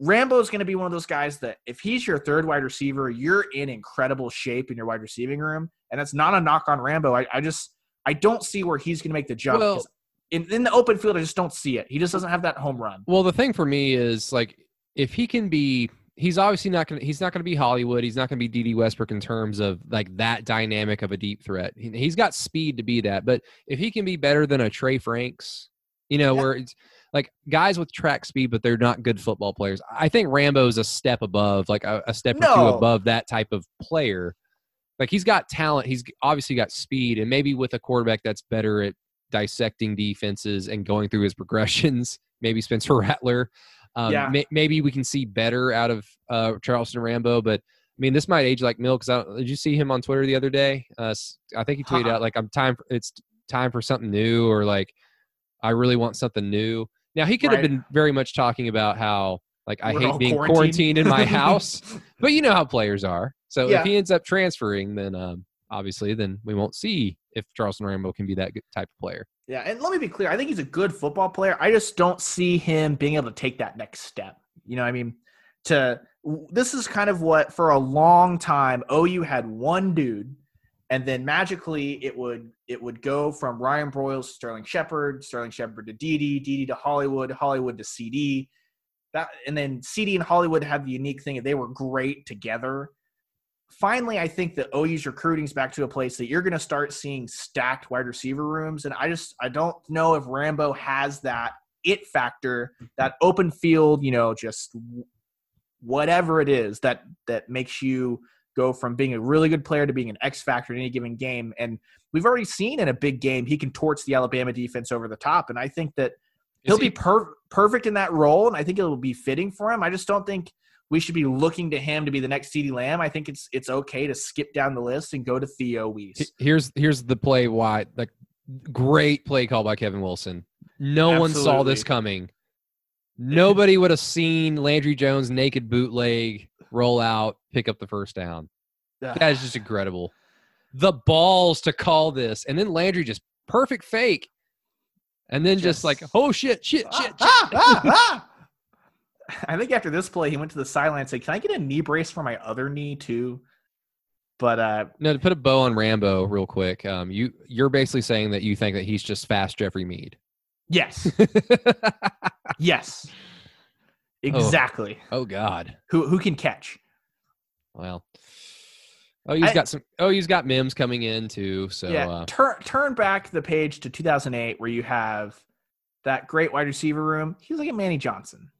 Rambo is going to be one of those guys that if he's your third wide receiver, you're in incredible shape in your wide receiving room. And that's not a knock on Rambo. I, I just I don't see where he's going to make the jump. Well- in, in the open field, I just don't see it. He just doesn't have that home run. Well, the thing for me is like if he can be he's obviously not going to he's not going to be Hollywood. He's not going to be Dede Westbrook in terms of like that dynamic of a deep threat. He, he's got speed to be that, but if he can be better than a Trey Franks, you know, Yeah. where it's like guys with track speed but they're not good football players. I think Rambo's a step above, like a, a step or two above that type of player. Like he's got talent, he's obviously got speed and maybe with a quarterback that's better at dissecting defenses and going through his progressions, maybe Spencer Rattler. Um, Yeah. may, maybe we can see better out of uh, Charleston Rambo, but I mean, this might age like milk. Cause I, did you see him on Twitter the other day? Uh, I think he tweeted Uh-uh. out like, "I'm time. For, it's time for something new," or like, "I really want something new." Now he could have been very much talking about how like I We're hate being quarantined. quarantined in my house, but you know how players are. So Yeah. if he ends up transferring, then um, obviously, then we won't see if Charleston Rambo can be that type of player. Yeah, and let me be clear. I think he's a good football player. I just don't see him being able to take that next step. You know, what I mean, to this is kind of what for a long time OU had one dude, and then magically it would it would go from Ryan Broyles to Sterling Shepard, Sterling Shepard to Dede, Dede to Hollywood, Hollywood to CeeDee. That and then CeeDee and Hollywood had the unique thing that they were great together. Finally, I think that OU's recruiting is back to a place that you're going to start seeing stacked wide receiver rooms, and I just I don't know if Rambo has that it factor, mm-hmm. that open field, you know, just whatever it is that that makes you go from being a really good player to being an X factor in any given game. And we've already seen in a big game he can torch the Alabama defense over the top, and I think that he'll he- be per- perfect in that role, and I think it'll be fitting for him. I just don't think we should be looking to him to be the next CeeDee Lamb. I think it's it's okay to skip down the list and go to Theo Wease. Here's here's the play. Why like great play call by Kevin Wilson. No one saw this coming. Nobody would have seen Landry Jones naked bootleg roll out, pick up the first down. That is just incredible. The balls to call this, and then Landry just perfect fake, and then just, Just- like oh shit, shit, shit, shit. Ah, ah, ah. I think after this play, he went to the sideline and said, "Can I get a knee brace for my other knee too?" But uh, No, to put a bow on Rambo real quick. Um, you you're basically saying that you think that he's just fast Jeffery Mead. yes, yes, exactly. oh God. Who who can catch? Well, oh, he's I- got some. Oh, he's got Mims coming in too. So yeah, uh, turn turn back the page to 2008 where you have that great wide receiver room. He's like a Manny Johnson.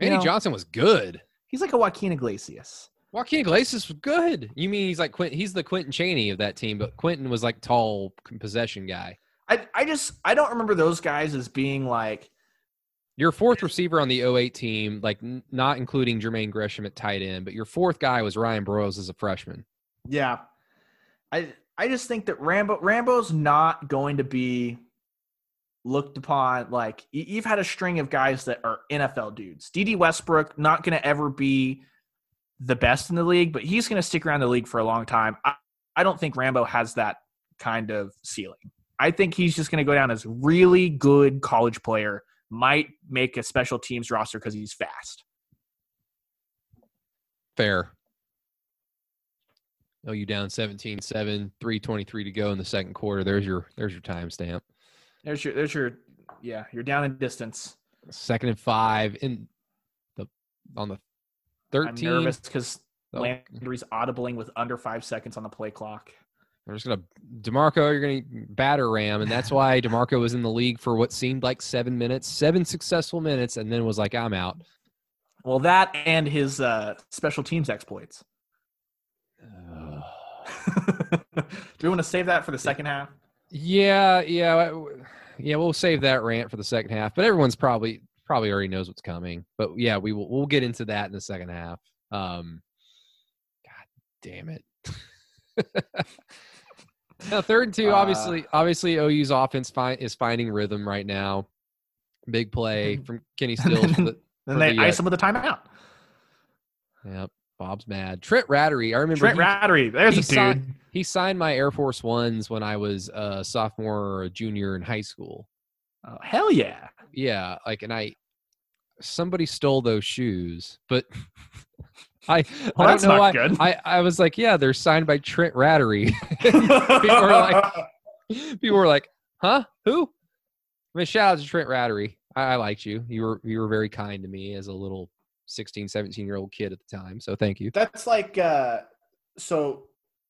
You know, Johnson was good. He's like a Juaquin Iglesias. Juaquin Iglesias was good. You mean he's like Quentin? He's the Quentin Chaney of that team, but Quentin was like tall possession guy. I I just I don't remember those guys as being like your fourth receiver on the 08 team, like n- not including Jermaine Gresham at tight end, but your fourth guy was Ryan Broyles as a freshman. Yeah, I I just think that Rambo Rambo's not going to be looked upon like you've had a string of guys that are NFL dudes. Dede Westbrook not going to ever be the best in the league, but he's going to stick around the league for a long time. I, I don't think Rambo has that kind of ceiling. I think he's just going to go down as really good college player. Might make a special teams roster because he's fast. Fair. Oh, you down 17 7, 323 to go in the second quarter. There's your there's your timestamp. There's your there's your yeah, you're down in distance. Second and five in the on the 13. I'm nervous because oh. Landry's audibling with under five seconds on the play clock. They're just gonna Demarco, you're gonna batter ram, and that's why Demarco was in the league for what seemed like seven minutes, seven successful minutes, and then was like, I'm out. Well, that and his uh, special teams exploits. Do we want to save that for the second half? Yeah, yeah, yeah. We'll save that rant for the second half. But everyone's probably probably already knows what's coming. But yeah, we will we'll get into that in the second half. Um, God damn it. now, third and two, uh, obviously, obviously OU's offense fi- is finding rhythm right now. Big play from Kenny Stills. and they the, ice uh, him with a timeout. Yep. Bob's mad. Trent Ratterree. I remember Trent he, Ratterree. There's a dude. Signed, he signed my Air Force Ones when I was a sophomore or a junior in high school. Oh, hell yeah. Yeah. Like, and I, somebody stole those shoes, but I, well, I don't know why. Good. I, I was like, yeah, they're signed by Trent Ratterree. people were like, people were like, huh? Who? I mean, shout out to Trent Ratterree. I, I liked you. You were, you were very kind to me as a little 16, 17 year old kid at the time. So thank you. That's like, uh, so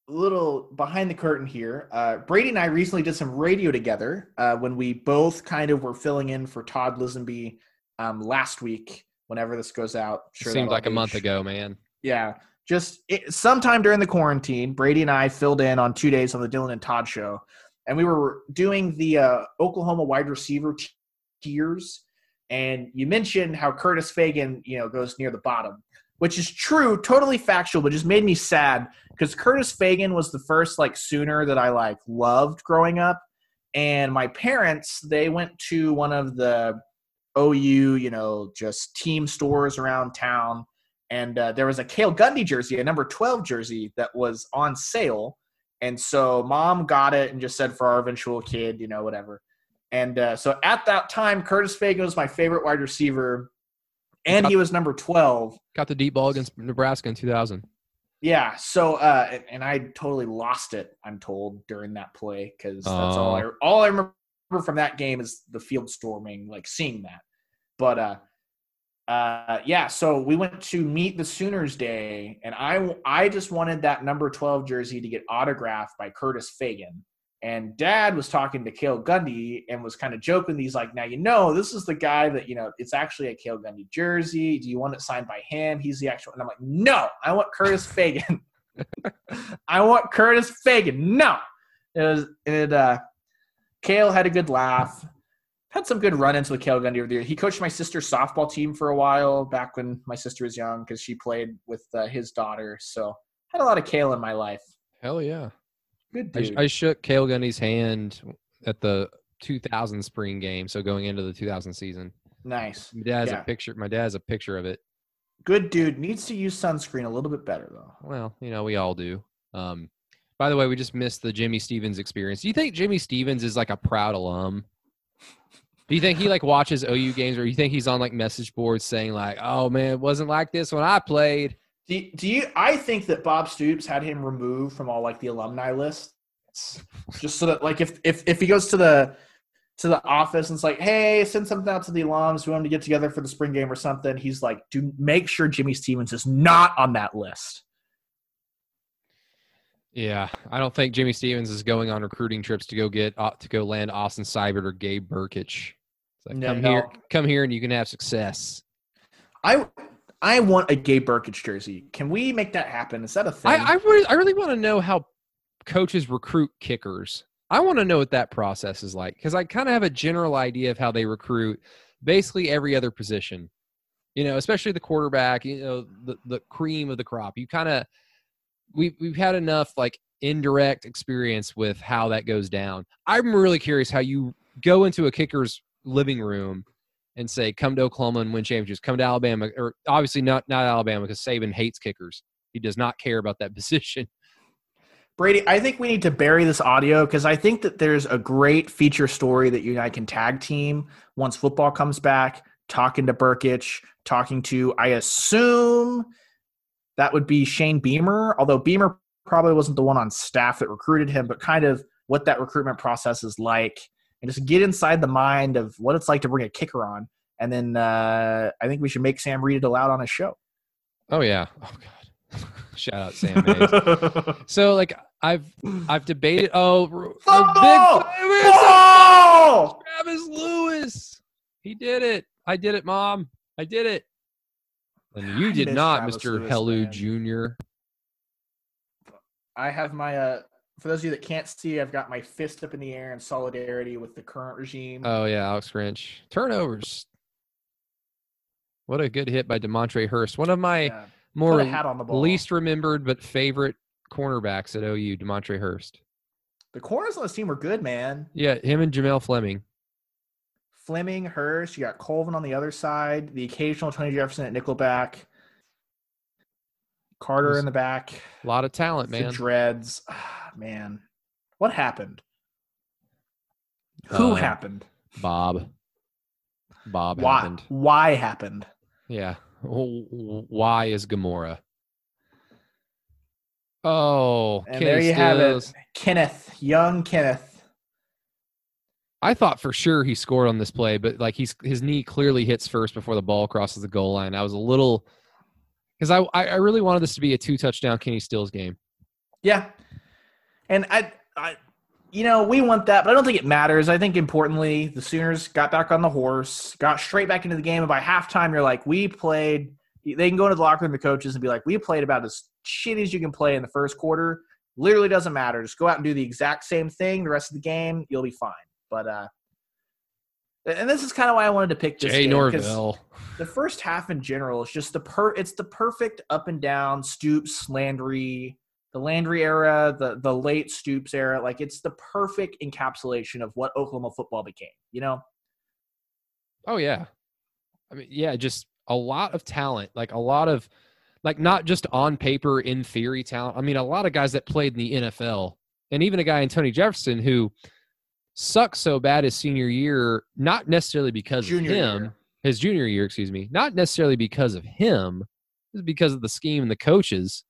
a little behind the curtain here. Uh, Brady and I recently did some radio together uh, when we both kind of were filling in for Todd Lisenby um, last week. Whenever this goes out, sure seems like a month ago, man. Yeah, just it, sometime during the quarantine, Brady and I filled in on two days on the Dylan and Todd show, and we were doing the uh, Oklahoma wide receiver tiers and you mentioned how Curtis Fagan, you know, goes near the bottom, which is true, totally factual, but just made me sad because Curtis Fagan was the first like Sooner that I like loved growing up, and my parents they went to one of the OU, you know, just team stores around town, and uh, there was a Cale Gundy jersey, a number twelve jersey that was on sale, and so mom got it and just said for our eventual kid, you know, whatever. And uh, so at that time, Curtis Fagan was my favorite wide receiver, and he was number 12. Got the deep ball against Nebraska in 2000. Yeah. So, uh, and I totally lost it. I'm told during that play because that's uh, all I all I remember from that game is the field storming, like seeing that. But uh, uh, yeah. So we went to meet the Sooners Day, and I I just wanted that number 12 jersey to get autographed by Curtis Fagan. And dad was talking to Cale Gundy and was kind of joking. He's like, now, you know, this is the guy that, you know, it's actually a Cale Gundy jersey. Do you want it signed by him? He's the actual. And I'm like, no, I want Curtis Fagan. I want Curtis Fagan. No. It was, it, uh, Cale had a good laugh. Had some good run ins with Cale Gundy over there. He coached my sister's softball team for a while back when my sister was young because she played with uh, his daughter. So had a lot of Cale in my life. Hell yeah. Good dude. I, I shook Cale Gundy's hand at the 2000 spring game, so going into the 2000 season. Nice. My dad has yeah. a picture. My dad has a picture of it. Good dude. Needs to use sunscreen a little bit better though. Well, you know we all do. Um, by the way, we just missed the Jimmy Stevens experience. Do you think Jimmy Stevens is like a proud alum? Do you think he like watches OU games, or do you think he's on like message boards saying like, "Oh man, it wasn't like this when I played"? Do, do you? I think that Bob Stoops had him removed from all like the alumni lists, just so that like if if if he goes to the to the office and it's like, hey, send something out to the alums. We want to get together for the spring game or something. He's like, do make sure Jimmy Stevens is not on that list. Yeah, I don't think Jimmy Stevens is going on recruiting trips to go get uh, to go land Austin Seibert or Gabe Brkic. Like, no, come no. here, come here, and you can have success. I I want a Gabe Brkic jersey. Can we make that happen? Is that a thing? I, I really, I really want to know how coaches recruit kickers. I want to know what that process is like because I kind of have a general idea of how they recruit basically every other position. You know, especially the quarterback. You know, the the cream of the crop. You kind of we've we've had enough like indirect experience with how that goes down. I'm really curious how you go into a kicker's living room and say, "Come to Oklahoma and win championships. Come to Alabama." Or obviously not not Alabama because Saban hates kickers. He does not care about that position. Brady, I think we need to bury this audio because I think that there's a great feature story that you and I can tag team once football comes back. Talking to Brkic, talking to, I assume that would be Shane Beamer, although Beamer probably wasn't the one on staff that recruited him, but kind of what that recruitment process is like and just get inside the mind of what it's like to bring a kicker on. And then uh, I think we should make Sam read it aloud on his show. Oh yeah. Oh god. Shout out Sam Hayes. so like I've I've debated. Oh, big oh! Travis Lewis. He did it. I did it, Mom. I did it. And you did not, Travis Mr. Lewis, Helu Jr. I have my uh for those of you that can't see, I've got my fist up in the air in solidarity with the current regime. Oh yeah, Alex Grinch. Turnovers. What a good hit by Demontre Hurst. One of my yeah. more least remembered but favorite cornerbacks at OU, Demontre Hurst. The corners on this team were good, man. Yeah, him and Jamell Fleming. Fleming, Hurst. You got Colvin on the other side. The occasional Tony Jefferson at nickelback. Carter in the back. A lot of talent, man. The dreads. Ah, man. What happened? Who uh, happened? Bob. Bob why, happened. Why happened? Yeah. Why is Gamora? Oh, and Kenny there you Stills. have it. Kenneth, young Kenneth. I thought for sure he scored on this play, but like he's his knee clearly hits first before the ball crosses the goal line. I was a little because I I really wanted this to be a two touchdown Kenny Stills game. Yeah, and I I you know we want that, but I don't think it matters. I think importantly, the Sooners got back on the horse, got straight back into the game, and by halftime, you're like, we played. They can go into the locker room, the coaches, and be like, we played about as shitty as you can play in the first quarter. Literally doesn't matter. Just go out and do the exact same thing the rest of the game. You'll be fine. But uh, and this is kind of why I wanted to pick this Jay game, Norvell. The first half in general is just the per. It's the perfect up and down Stoops Landry, the Landry era, the the late Stoops era. Like it's the perfect encapsulation of what Oklahoma football became. You know. Oh yeah, I mean yeah, just a lot of talent, like a lot of, like not just on paper in theory talent. I mean, a lot of guys that played in the NFL, and even a guy in Tony Jefferson who sucked so bad his senior year, not necessarily because junior of him, year. his junior year, excuse me, not necessarily because of him, it's because of the scheme and the coaches.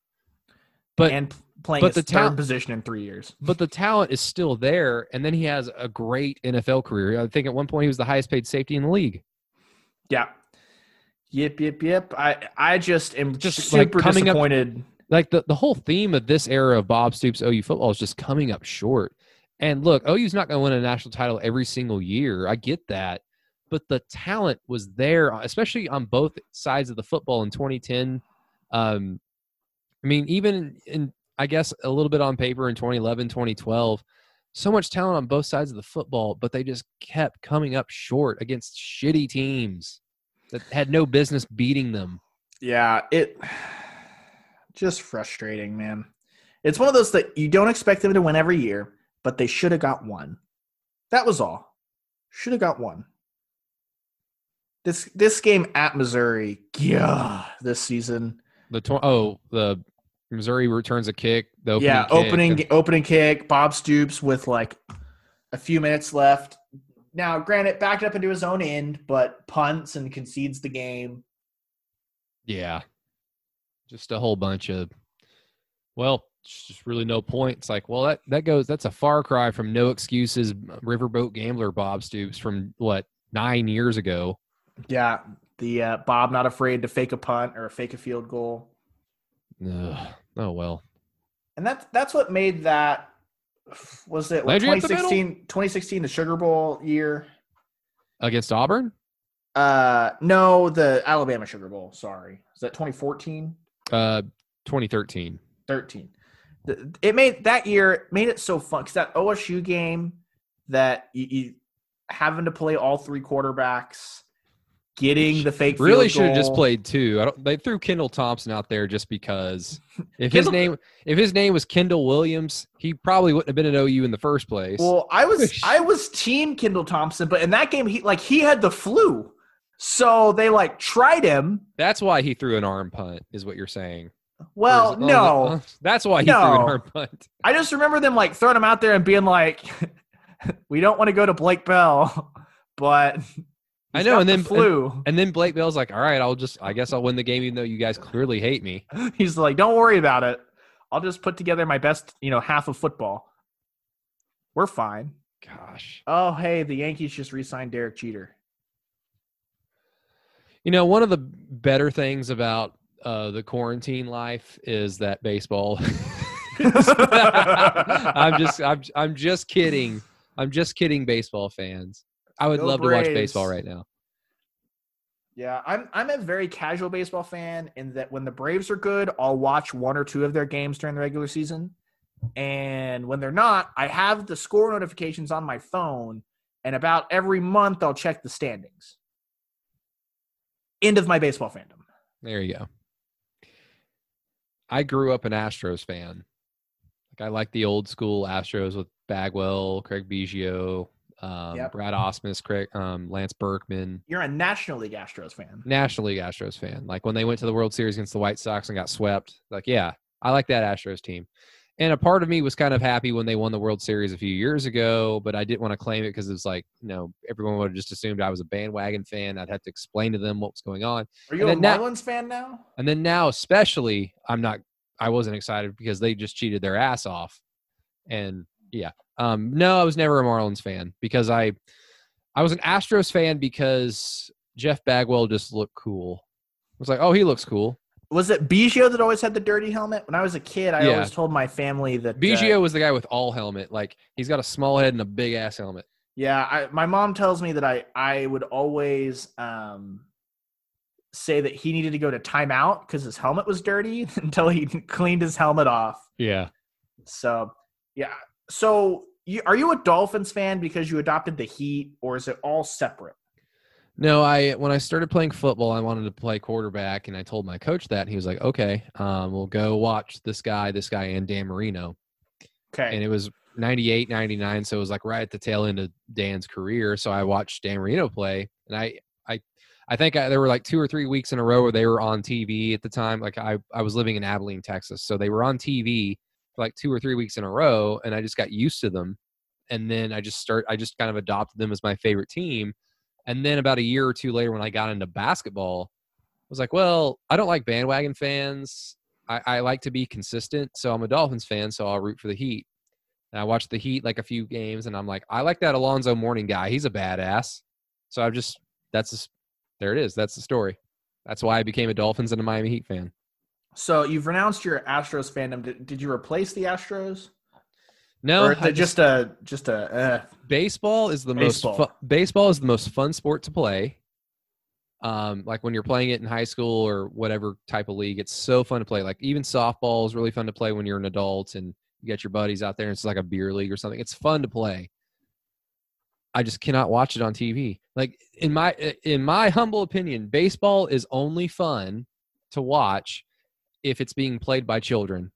But and playing but the third position in three years. But the talent is still there, and then he has a great NFL career. I think at one point he was the highest paid safety in the league. Yeah. Yep, yep, yep. I I just am just super like disappointed. Up, like the, the whole theme of this era of Bob Stoops OU football is just coming up short. And look, OU's not going to win a national title every single year. I get that. But the talent was there, especially on both sides of the football in 2010. Um, I mean, even in, I guess, a little bit on paper in 2011, 2012, so much talent on both sides of the football, but they just kept coming up short against shitty teams that had no business beating them. Yeah, it just frustrating, man. It's one of those that you don't expect them to win every year but they should have got one. That was all. Should have got one. This this game at Missouri, yeah, this season. The tw- oh the Missouri returns a kick. The opening yeah, kick. opening opening kick. Bob Stoops with like a few minutes left. Now, granted, backed up into his own end, but punts and concedes the game. Yeah, just a whole bunch of well, just really no point. It's like, well, that that goes. That's a far cry from no excuses. Riverboat gambler Bob Stoops from what nine years ago. Yeah, the uh, Bob not afraid to fake a punt or a fake a field goal. Ugh. Oh well. And that's that's what made that was it like 2016 2016 the Sugar Bowl year against Auburn? Uh, no, the Alabama Sugar Bowl. Sorry, is that 2014? Uh, 2013. 13. It made that year made it so fun because that OSU game that you, you having to play all three quarterbacks, getting the fake Really should have just played two. I don't, they threw Kendall Thompson out there just because. If his name if his name was Kendall Williams, he probably wouldn't have been an OU in the first place. Well, I was I was team Kendall Thompson, but in that game he like he had the flu, so they like tried him. That's why he threw an arm punt, is what you're saying. Well, no, oh, that's why he threw an No. arm punt. I just remember them like throwing him out there and being like, "We don't want to go to Blake Bell, but I know, and the then- flu." And then Blake Bell's like, "All right, I'll just, I guess I'll win the game, even though you guys clearly hate me." He's like, "Don't worry about it. I'll just put together my best, you know, half of football. We're fine." Gosh, Oh, hey, the Yankees just re-signed Derek Jeter. you know, one of the better things about uh, the quarantine life is that baseball. I'm just, I'm, I'm just kidding. I'm just kidding, baseball fans. I would Go love to watch baseball right now. Yeah, I'm I'm a very casual baseball fan in that when the Braves are good, I'll watch one or two of their games during the regular season. And when they're not, I have the score notifications on my phone, and about every month I'll check the standings. End of my baseball fandom. There you go. I grew up an Astros fan. Like I like the old school Astros with Bagwell, Craig Biggio, um, Yep. Brad Ausmus, Craig, um, Lance Berkman. You're a National League Astros fan. National League Astros fan. Like when they went to the World Series against the White Sox and got swept. Like, yeah, I like that Astros team. And a part of me was kind of happy when they won the World Series a few years ago, but I didn't want to claim it because it was like, you know, everyone would have just assumed I was a bandwagon fan. I'd have to explain to them what was going on. Are you a now- Marlins fan now? And then now, especially, I'm not. I wasn't excited because they just cheated their ass off. And yeah, um, no, I was never a Marlins fan because I, I was an Astros fan because Jeff Bagwell just looked cool. I was like, oh, he looks cool. Was it Biggio that always had the dirty helmet? When I was a kid, I Yeah. always told my family that uh, Biggio was the guy with all helmet. Like he's got a small head and a big ass helmet. Yeah, I, my mom tells me that I I would always um, say that he needed to go to timeout because his helmet was dirty until he cleaned his helmet off. Yeah. So yeah, so you, are you a Dolphins fan because you adopted the Heat, or is it all separate? No, I when I started playing football, I wanted to play quarterback, and I told my coach that, and he was like, "Okay, um, we'll go watch this guy, this guy, and Dan Marino." Okay, and it was 98 99 so it was like right at the tail end of dan's career so i watched dan marino play and i i i think I, there were like two or three weeks in a row where they were on tv at the time like i i was living in abilene texas so they were on tv for like two or three weeks in a row and i just got used to them and then i just start i just kind of adopted them as my favorite team and then about a year or two later when i got into basketball i was like well i don't like bandwagon fans I, I like to be consistent, so I'm a Dolphins fan, so I'll root for the Heat. And I watched the Heat like a few games, and I'm like, I like that Alonzo Mourning guy. He's a badass. So I've just that's just, there it is. That's the story. That's why I became a Dolphins and a Miami Heat fan. so you've renounced your Astros fandom. Did, did you replace the Astros, No, or is I it just a just a? Uh, baseball is the Baseball. most fu- baseball is the most fun sport to play. Um, like when you're playing it in high school or whatever type of league, it's so fun to play. Like even softball is really fun to play when you're an adult and you get your buddies out there. And it's like a beer league or something. It's fun to play. I just cannot watch it on TV. Like in my in my humble opinion, baseball is only fun to watch if it's being played by children.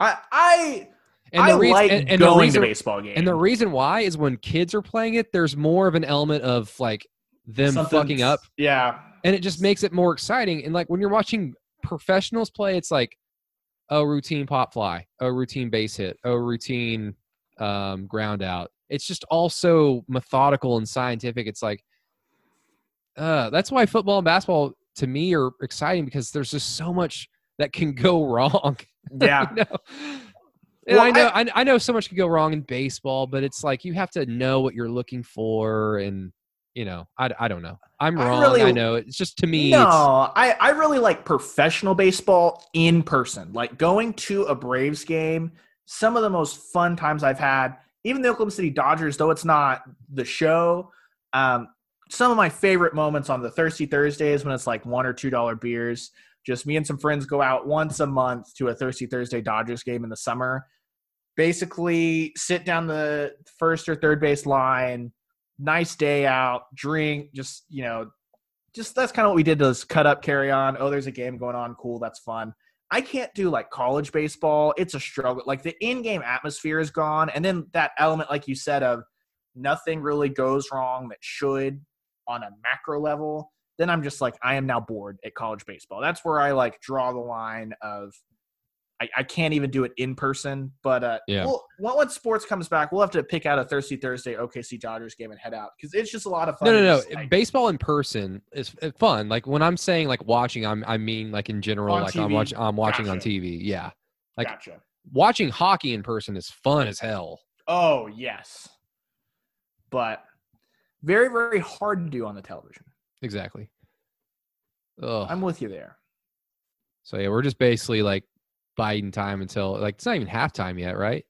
I I And I the reason, like and, and the going reason, to baseball games. and the reason why is when kids are playing it, there's more of an element of like them Something- fucking up, Yeah, and it just makes it more exciting. And like when you're watching professionals play, it's like a routine pop fly, a routine base hit, a routine um, ground out. It's just all so methodical and scientific. It's like uh, that's why football and basketball to me are exciting because there's just so much that can go wrong. yeah. you know? And Well, I know I, I know so much could go wrong in baseball, but it's like you have to know what you're looking for, and you know, I, I don't know. I'm I wrong. really- I know. It's just to me. No, I, I really like professional baseball in person. Like going to a Braves game, some of the most fun times I've had, even the Oklahoma City Dodgers, though it's not the show, um, some of my favorite moments on the Thirsty Thursdays when it's like one or two dollar beers. Just me and some friends go out once a month to a Thirsty Thursday Dodgers game in the summer. Basically, sit down the first or third base line. Nice day out, drink, just you know, just that's kind of what we did to cut up, carry on. Oh, there's a game going on. Cool, that's fun. I can't do like college baseball. It's a struggle. Like the in-game atmosphere is gone, and then that element, like you said, of nothing really goes wrong that should on a macro level. Then I'm just like, I am now bored at college baseball. That's where I like draw the line of I, I can't even do it in person. But uh, Yeah. we'll, once sports comes back, we'll have to pick out a Thirsty Thursday OKC Dodgers game and head out because it's just a lot of fun. No, no, no. like, Baseball in person is is fun. Like when I'm saying like watching, I'm I mean like in general, like I'm watching I'm watching on TV. Yeah. like- gotcha. Watching hockey in person is fun as hell. Oh yes, but very very hard to do on the television. Exactly. Oh, I'm with you there. so yeah, we're just basically like biding time until like it's not even halftime yet, right?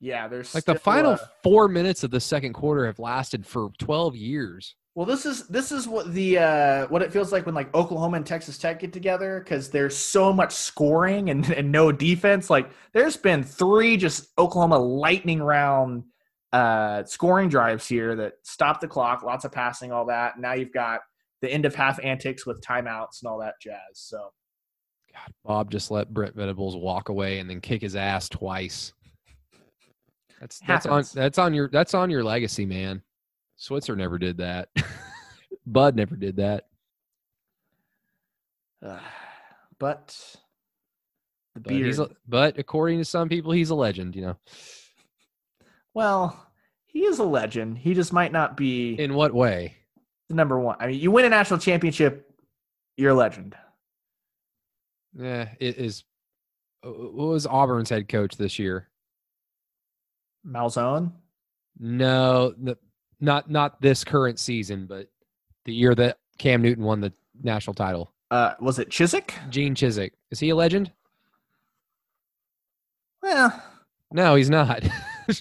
Yeah, there's Like the final uh, four minutes of the second quarter have lasted for 12 years. Well, this is this is what the uh, what it feels like when like Oklahoma and Texas Tech get together because there's so much scoring and, and no defense. Like there's been three just Oklahoma lightning round uh, scoring drives here that stop the clock, lots of passing, all that. Now you've got the end of half antics with timeouts and all that jazz. So God, Bob just let Brent Venables walk away and then kick his ass twice. That's that's on that's on your that's on your legacy, man. Switzer never did that. Bud never did that. uh, but the But, beard. a, but according to some people, he's a legend. You know, well, he is a legend. He just might not be in what way? Number one. I mean, you win a national championship, you're a legend. Yeah, it is. uh, What was Auburn's head coach this year? Malzahn. No, not not this current season, but the year that Cam Newton won the national title. Uh, was it Chizik? Gene Chizik is he a legend? Well, No, he's not.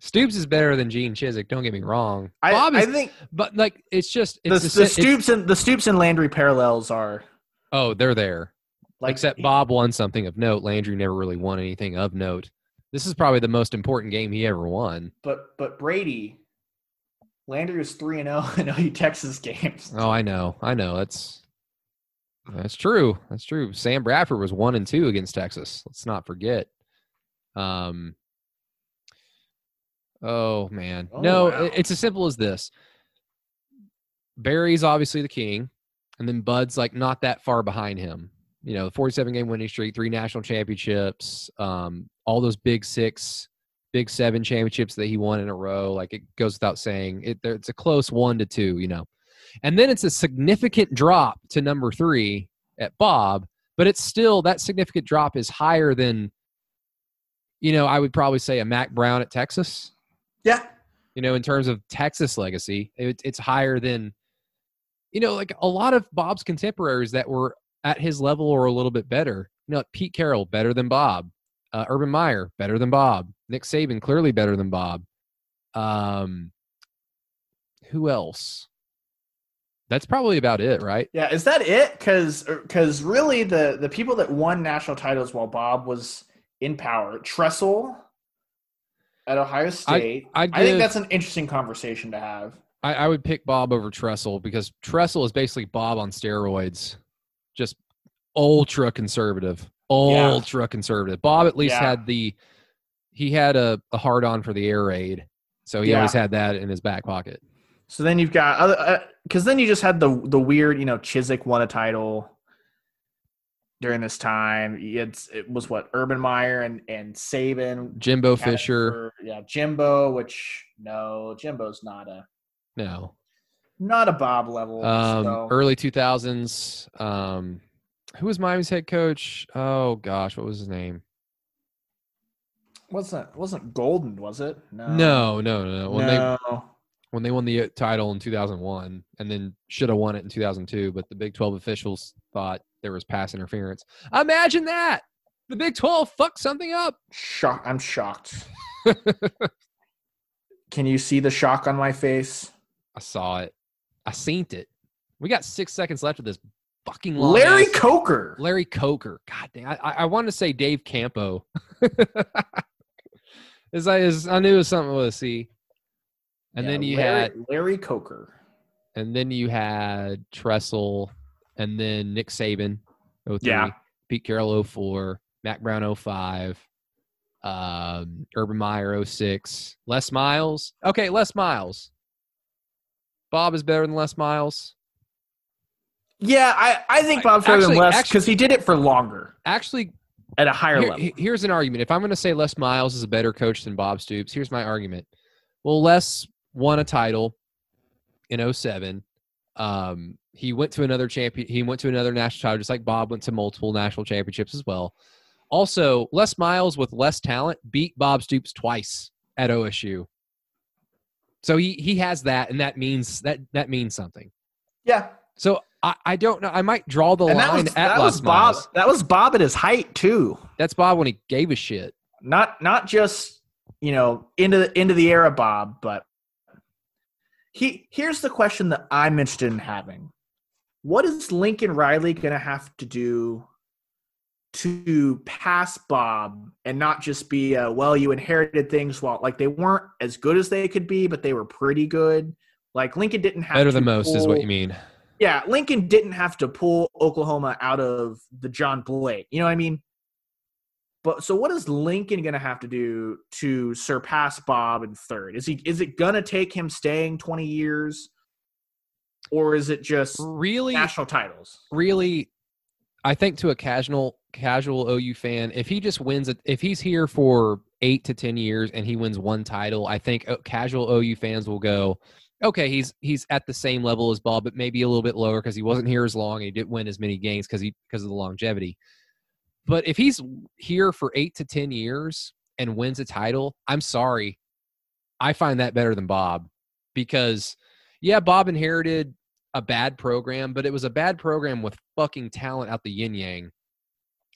Stoops is better than Gene Chizik. Don't get me wrong. I, Bob I think but like it's just the, it's the si- it's- Stoops and the Stoops and Landry parallels are oh, they're there. like Except Bob won something of note. Landry never really won anything of note. This is probably the most important game he ever won. But but Brady, Landry was three and zero in OU Texas games. Oh, I know, I know. That's that's true. That's true. Sam Bradford was one and two against Texas. Let's not forget. Um. Oh man, Oh, no. wow. It's as simple as this. Barry's obviously the king, and then Bud's like not that far behind him. You know, 47 game winning streak, three national championships, um, all those big six, big seven championships that he won in a row. Like it goes without saying, it it's a close one to two. You know, and then it's a significant drop to number three at Bob, but it's still that significant drop is higher than, you know, I would probably say a Mack Brown at Texas. Yeah, You know, in terms of Texas legacy, it, it's higher than, you know, like a lot of Bob's contemporaries that were at his level or a little bit better. You know, Pete Carroll better than Bob, uh, Urban Meyer better than Bob, Nick Saban clearly better than Bob. Um, who else? That's probably about it, right? yeah. Is that it? Because because really the the people that won national titles while Bob was in power, Tressel at Ohio State. I'd I think that's an interesting conversation to have. I, I would pick Bob over Tressel because Tressel is basically Bob on steroids, just ultra conservative, ultra conservative. Bob at least Yeah. had the he had a, a hard on for the air raid, so he Yeah. always had that in his back pocket. So then you've got other uh, because then you just had the the weird, you know, Chizik won a title during this time. It's it was what Urban Meyer and and Saban, Jimbo Fisher, for- yeah, Jimbo. Which no, Jimbo's not a no, not a Bob level. um, so. early two thousands. Um, who was Miami's head coach? Oh gosh, what was his name? wasn't wasn't Golden, was it? No, No, no, no, no. When they when they won the uh, title in 2001 and then should have won it in 2002 but the big 12 officials thought there was pass interference imagine that the big 12 fucked something up Shock! I'm shocked. Can you see the shock on my face? i saw it I seen it. We got six seconds left of this fucking long Larry Coker. Larry Coker. God damn. I, I wanted to say Dave Campo. as I as I knew it was something with a C. And yeah, then you Larry, had Larry Coker. And then you had Tressel and then Nick Saban 03, yeah. Pete Carroll 04, Mack Brown 05, um, Urban Meyer 06, Les Miles. Okay, Les Miles. Bob is better than Les Miles. Yeah, I, I think Bob's better than Les because he did it for longer. Actually, at a higher here, level. Here's an argument. If I'm going to say Les Miles is a better coach than Bob Stoops, here's my argument. Well, Les won a title in 07. Um, he went to another champion. He went to another national title, just like Bob went to multiple national championships as well. Also, Les Miles with less talent beat Bob Stoops twice at OSU. So he he has that, and that means that that means something. Yeah. So I, I don't know. I might draw the and line was, at that Les was Bob. Miles. That was Bob at his height too. That's Bob when he gave a shit. Not not just you know into the into the era Bob, but he here's the question that I'm interested in having. What is Lincoln Riley going to have to do to pass Bob and not just be a, well, you inherited things while like they weren't as good as they could be, but they were pretty good. Like Lincoln didn't have better than most pull, is what you mean. Yeah, Lincoln didn't have to pull Oklahoma out of the John Blake. You know what I mean? But so what is Lincoln going to have to do to surpass Bob in third? Is he is it going to take him staying 20 years or is it just really national titles? Really I think to a casual casual OU fan, if he just wins if he's here for eight to ten years and he wins one title, I think uh, casual OU fans will go, okay, he's he's at the same level as Bob, but maybe a little bit lower because he wasn't here as long and he didn't win as many games because he because of the longevity. But if he's here for eight to ten years and wins a title, I'm sorry, I find that better than Bob because yeah, Bob inherited a bad program, but it was a bad program with fucking talent out the yin yang.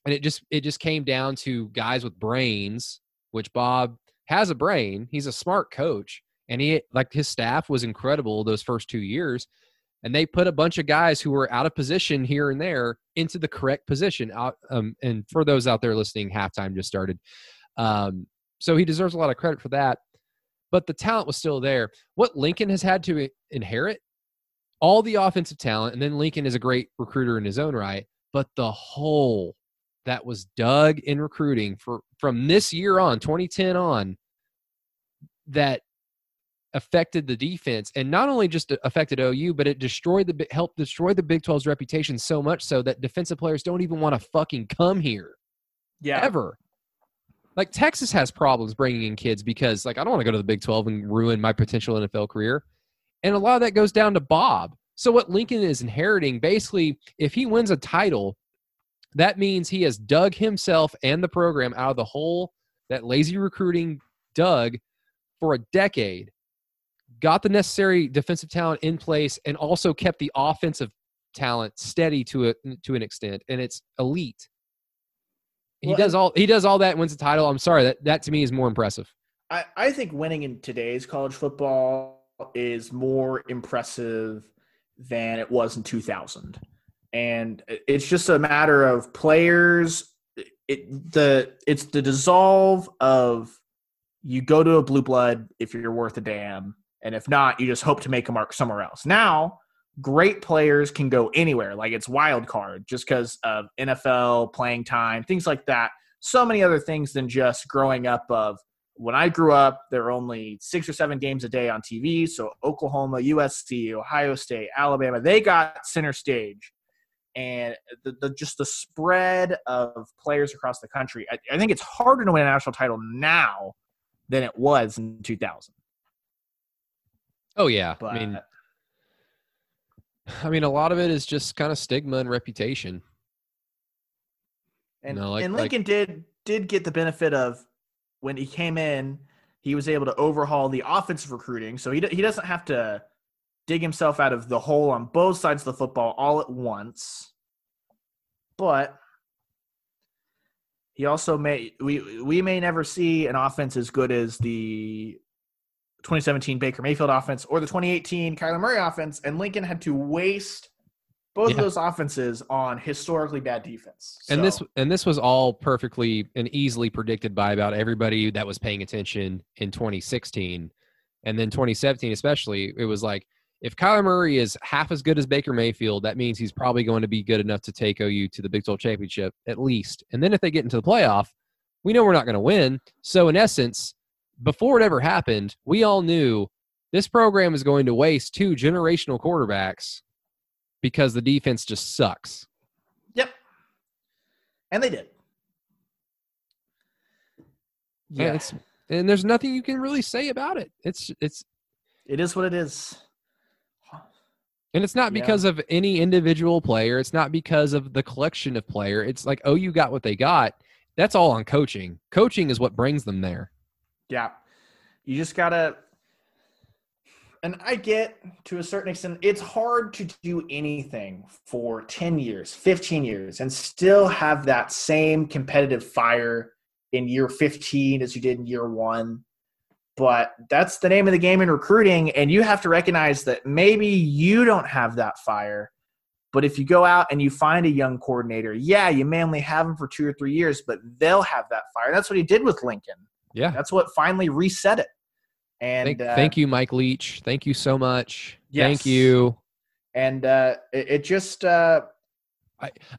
And it just it just came down to guys with brains which bob has a brain. He's a smart coach. And he like his staff was incredible those first two years and they put a bunch of guys who were out of position here and there into the correct position out um, and for those out there listening halftime just started. Um, so he deserves a lot of credit for that but the talent was still there. What lincoln has had to inherit all the offensive talent and then lincoln is a great recruiter in his own right but the whole that was dug in recruiting for from this year on 2010 on that affected the defense and not only just affected OU but it destroyed the helped destroy the Big 12's reputation so much so that defensive players don't even want to fucking come here. Yeah. Ever. Like Texas has problems bringing in kids because like I don't want to go to the Big 12 and ruin my potential NFL career. And a lot of that goes down to Bob. So what Lincoln is inheriting basically if he wins a title that means he has dug himself and the program out of the hole that lazy recruiting dug for a decade, got the necessary defensive talent in place, and also kept the offensive talent steady to a to an extent, and it's elite. He well, does all he does all that wins the title. I'm sorry that that to me is more impressive. I, I think winning in today's college football is more impressive than it was in 2000 and it's just a matter of players. It the it's the dissolve of you go to a blue blood if you're worth a damn, and if not, you just hope to make a mark somewhere else. Now, great players can go anywhere, like it's wild card, just because of NFL playing time, things like that. So many other things than just growing up of when I grew up, there were only six or seven games a day on TV. So Oklahoma, USC, Ohio State, Alabama, they got center stage and the, the, just the spread of players across the country. I, I, think it's harder to win a national title now than it was in 2000. Oh yeah, but, I mean, I mean, a lot of it is just kind of stigma and reputation. And, you know, like, and Lincoln like, did did get the benefit of when he came in, he was able to overhaul the offensive recruiting, so he he doesn't have to dig himself out of the hole on both sides of the football all at once. But he also may we we may never see an offense as good as the 2017 Baker Mayfield offense or the 2018 Kyler Murray offense, and Lincoln had to waste both Yeah. of those offenses on historically bad defense. and this and this was all perfectly and easily predicted by about everybody that was paying attention in 2016 and then 2017 especially it was like if Kyler Murray is half as good as Baker Mayfield that means he's probably going to be good enough to take OU to the Big 12 championship at least and then if they get into the playoff we know we're not going to win so in essence before it ever happened we all knew this program is going to waste two generational quarterbacks because the defense just sucks yep, and they did. Yeah, it's and there's nothing you can really say about it. It's it's it is what it is. and it's not Yeah. because of any individual player. It's not because of the collection of player. It's like oh, you got what they got. That's all on coaching. Coaching is what brings them there. Yeah. You just gotta and I get to a certain extent, it's hard to do anything for 10 years, 15 years, and still have that same competitive fire in year 15 as you did in year one. But that's the name of the game in recruiting. And you have to recognize that maybe you don't have that fire. But if you go out and you find a young coordinator, yeah, you may only have them for two or three years, but they'll have that fire. That's what he did with Lincoln. Yeah. That's what finally reset it. And Thank, uh, thank you, Mike Leach. Thank you so much. Yes. Thank you. And uh, it, it just uh,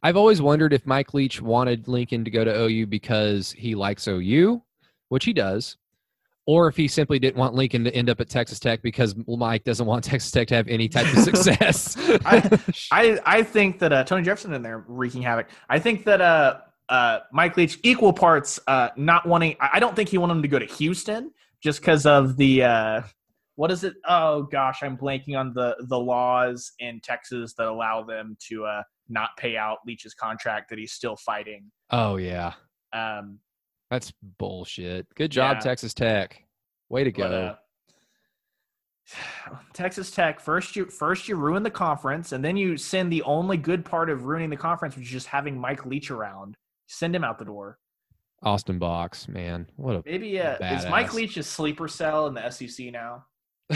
I've always wondered if Mike Leach wanted Lincoln to go to OU because he likes OU, which he does, or if he simply didn't want Lincoln to end up at Texas Tech because Mike doesn't want Texas Tech to have any type of success. I- I I think that uh, Tony Jefferson in there wreaking havoc. I think that uh, uh, Mike Leach equal parts uh, not wanting. I don't think he wanted him to go to Houston just because of the uh, what is it? Oh gosh, I'm blanking on the the laws in Texas that allow them to uh, not pay out Leach's contract that he's still fighting. oh yeah, Um, that's bullshit. Good job, Yeah. Texas Tech. Way to go. But, uh, Texas Tech first you first you ruin the conference, and then you send the only good part of ruining the conference, which is just having Mike Leach around. Send him out the door. Austin Box, man, what a Maybe uh, is Mike. Leach a sleeper cell in the SEC now?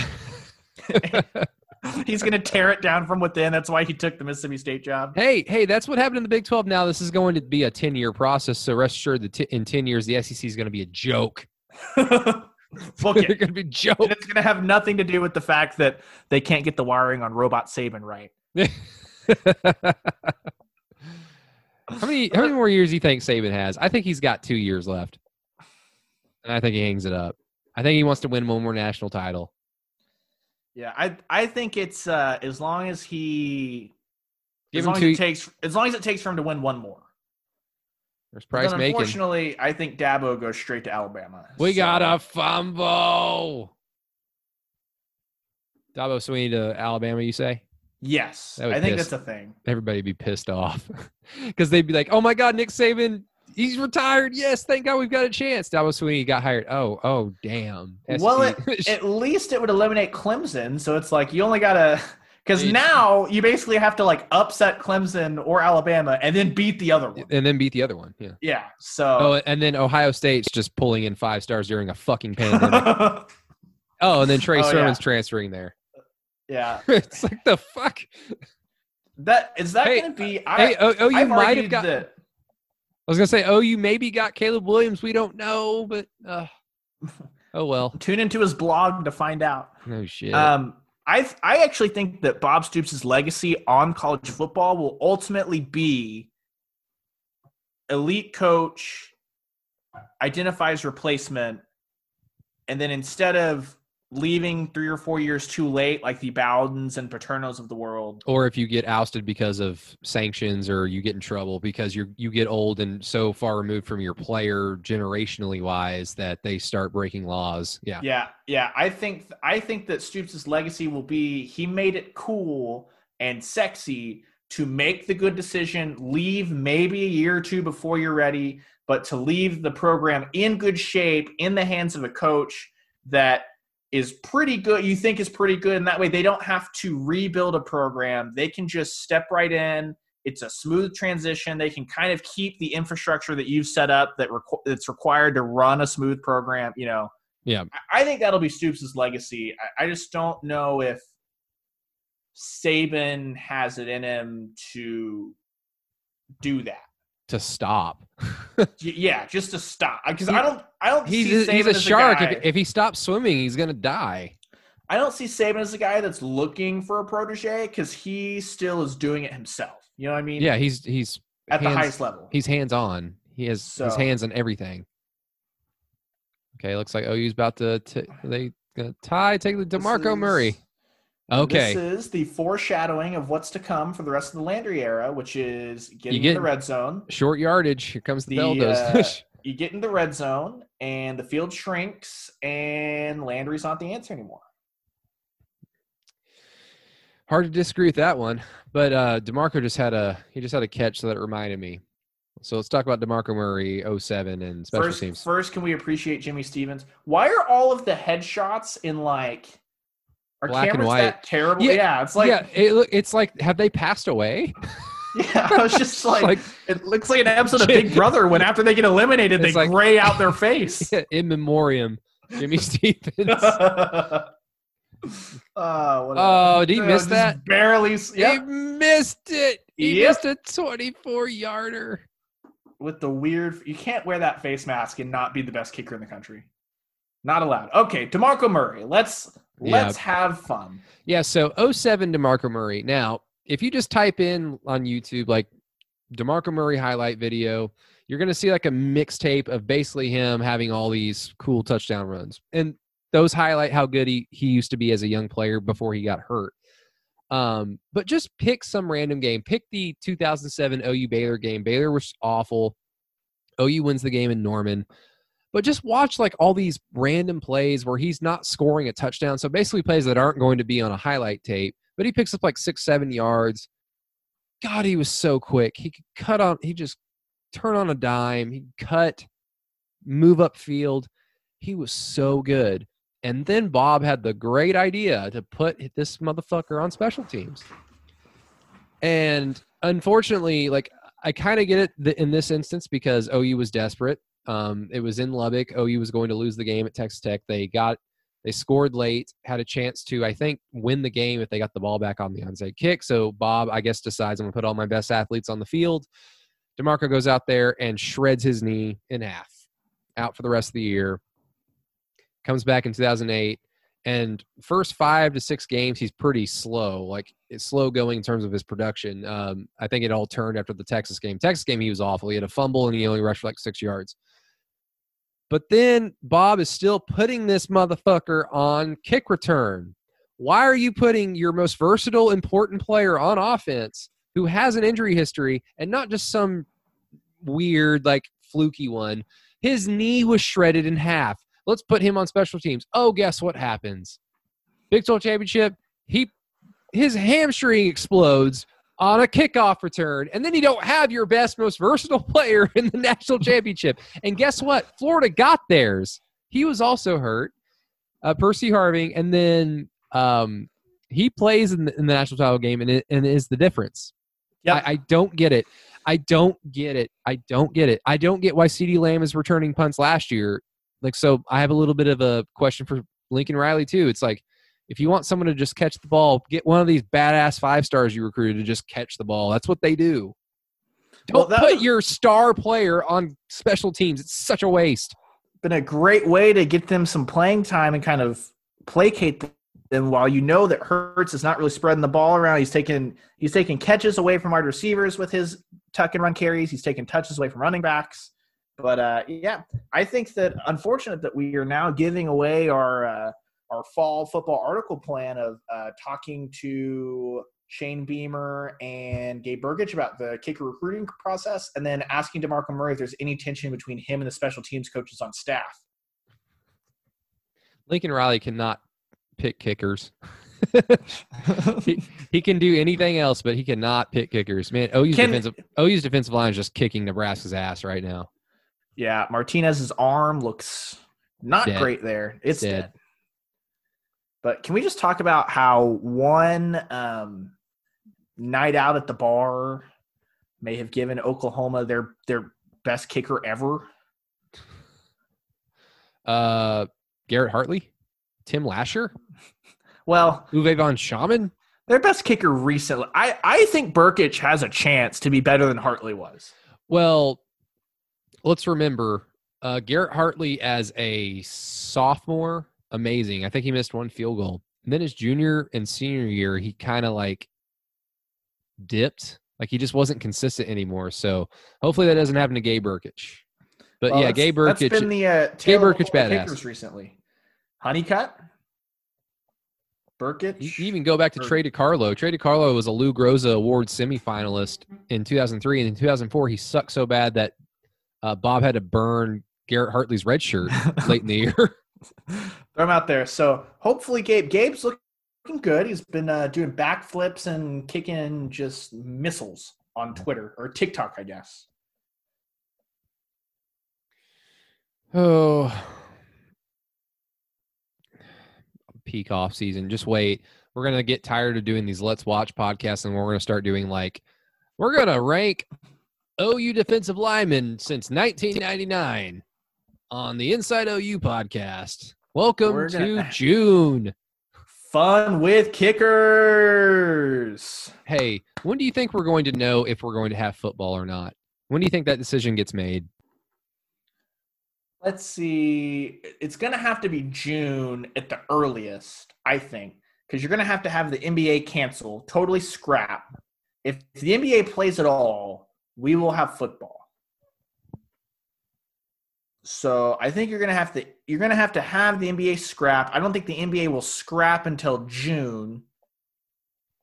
He's going to tear it down from within. That's why he took the Mississippi State job. Hey, hey, that's what happened in the Big 12 now. This is going to be a 10 year process. So rest assured that t- in 10 years, the SEC is going to be a joke. Book They're it. going to be a joke. And it's going to have nothing to do with the fact that they can't get the wiring on Robot Saban right. How many how many more years do you think Saban has? I think he's got two years left, and I think he hangs it up. I think he wants to win one more national title. Yeah, I I think it's uh, as long as he Give as long as it takes as long as it takes for him to win one more. There's price making. unfortunately, I think Dabo goes straight to Alabama. We So- got a fumble. Dabo Swinney to Alabama. You say? Yes. I think piss- that's a thing. Everybody be pissed off because they'd be like, "Oh my God, Nick Saban, he's retired. Yes, thank God we've got a chance." That Dabo Swinney got hired. Oh, oh, damn. Well, SC At least it would eliminate Clemson, so it's like you only gotta because now you basically have to like upset Clemson or Alabama and then beat the other one. and then beat the other one. Yeah. Yeah. So. Oh, and then Ohio State's just pulling in five stars during a fucking pandemic. oh, and then Trey Oh, yeah. Transferring there. Yeah. it's like the fuck. That is that Hey, gonna be? I, hey, oh, oh you I've might have got. that. I was gonna say, oh, you maybe got Caleb Williams. We don't know, but uh, oh well. Tune into his blog to find out. No shit. Um, I I actually think that Bob Stoops' legacy on college football will ultimately be elite coach identifies replacement, and then instead of leaving three or four years too late, like the Bowdens and Paternos of the world, or if you get ousted because of sanctions, or you get in trouble because you're you get old and so far removed from your player generationally wise that they start breaking laws. Yeah. Yeah, yeah. I think I think that Stoops' legacy will be he made it cool and sexy to make the good decision, leave maybe a year or two before you're ready, but to leave the program in good shape in the hands of a coach that is pretty good, you think is pretty good, and that way they don't have to rebuild a program. They can just step right in. It's a smooth transition. They can kind of keep the infrastructure that you've set up that requ- that's required to run a smooth program, you know, Yeah. I, I think that'll be Stoops' legacy. I, I just don't know if Saban has it in him to do that. To stop. Yeah, just to stop because I don't. I don't. He's see a, he's a shark. guy- If, if he stops swimming, he's gonna die. I don't see Saban as a guy that's looking for a protege because he still is doing it himself. You know what I mean? Yeah, he's he's At the highest level. He's hands on. He has his hands on everything. Okay, looks like OU's about to t- they gonna tie. Take the Demarco Murray. Okay, This is the foreshadowing of what's to come for the rest of the Landry era, which is getting get- in the red zone. short yardage. Here comes the, The, Beldos. uh, you get in the red zone, and the field shrinks, and Landry's not the answer anymore. Hard to disagree with that one, but uh, Demarco just had a he just had a catch so that reminded me. So let's talk about Demarco Murray 07 and special First, teams. first, can we appreciate Jimmy Stevens? Why are all of the headshots in like are Black and white. that terrible? Yeah, Yeah, it's like yeah, it, it's like have they passed away? yeah. I was just like, like it looks like an episode of Big Brother when after they get eliminated, they like- gray out their face. in memoriam, Jimmy Stevens. oh, what a- Oh, did he uh, miss that? Barely. s- He missed it. He Yep. missed a 24 yarder. With the weird, you can't wear that face mask and not be the best kicker in the country. Not allowed. Okay, Demarco Murray. Let's Yeah. let's have fun. Yeah, so 07 DeMarco Murray. Now, if you just type in on YouTube like DeMarco Murray highlight video, you're going to see like a mixtape of basically him having all these cool touchdown runs. And those highlight how good he, he used to be as a young player before he got hurt. Um, but just pick some random game. Pick the 2007 OU Baylor game. Baylor was awful. OU wins the game in Norman. But just watch like all these random plays where he's not scoring a touchdown. So basically plays that aren't going to be on a highlight tape, but he picks up like six, seven yards. God, he was so quick. He could cut on, he just turn on a dime. He cut, move up field. He was so good. And then Bob had the great idea to put this motherfucker on special teams. And unfortunately, like I kind of get it in this instance because OU was desperate. Um, it was in Lubbock. OU was going to lose the game at Texas Tech. They got they scored late, had a chance to I think win the game if they got the ball back on the onside kick. So Bob, I guess, decides I'm gonna put all my best athletes on the field. Demarco goes out there and shreds his knee in half, out for the rest of the year. Comes back in 2008, and first five to six games he's pretty slow, like it's slow going in terms of his production. Um, I think it all turned after the Texas game. Texas game he was awful. He had a fumble and he only rushed for like six yards. But then Bob is still putting this motherfucker on kick return. Why are you putting your most versatile, important player on offense who has an injury history and not just some weird, like fluky one? His knee was shredded in half. Let's put him on special teams. Oh, guess what happens? Big 12 championship. He his hamstring explodes on a kickoff return, and then you don't have your best, most versatile player in the national championship. And guess what? Florida got theirs. He was also hurt, uh, Percy Harvin, and then um, he plays in the, in the national title game and, it, and is the difference. Yep. I, I don't get it. I don't get it. I don't get it. I don't get why CeeDee Lamb is returning punts last year. Like, so I have a little bit of a question for Lincoln Riley too. It's like, if you want someone to just catch the ball, get one of these badass five stars you recruited to just catch the ball. That's what they do. Don't Well, that put your star player on special teams. It's such a waste. Been a great way to get them some playing time and kind of placate them while you know that Hurts is not really spreading the ball around. He's taking he's taking catches away from wide receivers with his tuck and run carries. He's taking touches away from running backs. But uh, yeah, I think that unfortunate that we are now giving away our uh, our fall football article plan of uh, talking to Shane Beamer and Gabe Brkic about the kicker recruiting process, and then asking DeMarco Murray if there's any tension between him and the special teams coaches on staff. Lincoln Riley cannot pick kickers. he, he can do anything else, but he cannot pick kickers. Man, OU's Can- defensive OU's defensive line is just kicking Nebraska's ass right now. Yeah, Martinez's arm looks not Dead. great there. It's Dead. dead. But can we just talk about how one um, night out at the bar may have given Oklahoma their their best kicker ever? Uh, Garrett Hartley, Tim Lashar, Well, Uwe von Schamann. their best kicker recently. I, I think Brkic has a chance to be better than Hartley was. Well, let's remember uh, Garrett Hartley as a sophomore, amazing. I think he missed one field goal. And then his junior and senior year, he kind of like dipped. Like he just wasn't consistent anymore. So hopefully that doesn't happen to Gabe Brkic. But Well, yeah, Gabe Brkic. That's been the uh, of Brkic badass. recently. Honeycutt, Brkic. You you even go back to Trey DiCarlo. Trey DiCarlo was a Lou Groza Award semifinalist in 2003, and in 2004 he sucked so bad that uh, Bob had to burn Garrett Hartley's red shirt late in the year. Throw him out there. So hopefully, Gabe. Gabe's looking good. He's been uh, doing backflips and kicking just missiles on Twitter or TikTok, I guess. Oh, peak off season. Just wait. We're gonna get tired of doing these Let's Watch podcasts, and we're gonna start doing like we're gonna rank OU defensive linemen since 1999 on the Inside OU podcast. Welcome to June. Fun with kickers. Hey, when do you think we're going to know if we're going to have football or not? When do you think that decision gets made? Let's see. It's going to have to be June at the earliest, I think, because you're going to have to have the NBA cancel, totally scrap. If the NBA plays at all, we will have football. So I think you're going to have to you're going to have to have the NBA scrap. I don't think the NBA will scrap until June.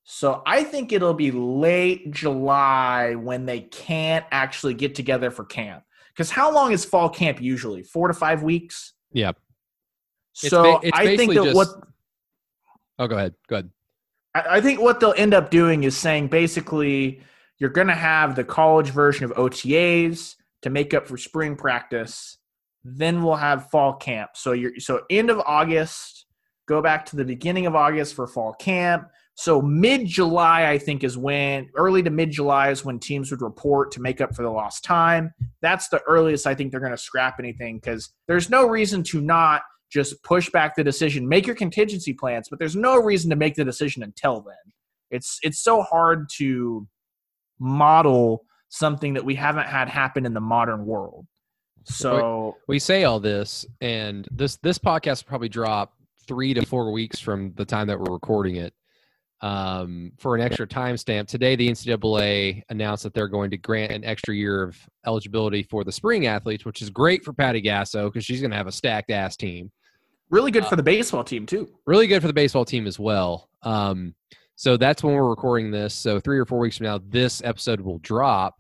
So I think it'll be late July when they can't actually get together for camp. Because how long is fall camp usually? Four to five weeks. Yeah. It's So ba- it's I think that what Oh, go ahead. Go ahead. I I think what they'll end up doing is saying basically you're going to have the college version of OTAs to make up for spring practice. Then we'll have fall camp. So you're so end of August, go back to the beginning of August for fall camp. So mid July, I think, is when early to mid July is when teams would report to make up for the lost time. That's the earliest I think they're going to scrap anything because there's no reason to not just push back the decision, make your contingency plans, but there's no reason to make the decision until then. It's it's so hard to model something that we haven't had happen in the modern world. So we say all this and this this podcast will probably drop three to four weeks from the time that we're recording it um, for an extra timestamp today the ncaa announced that they're going to grant an extra year of eligibility for the spring athletes which is great for patty gasso because she's going to have a stacked ass team really good Uh, for the baseball team too. really good for the baseball team as well. Um, so that's when we're recording this. So three or four weeks from now, this episode will drop.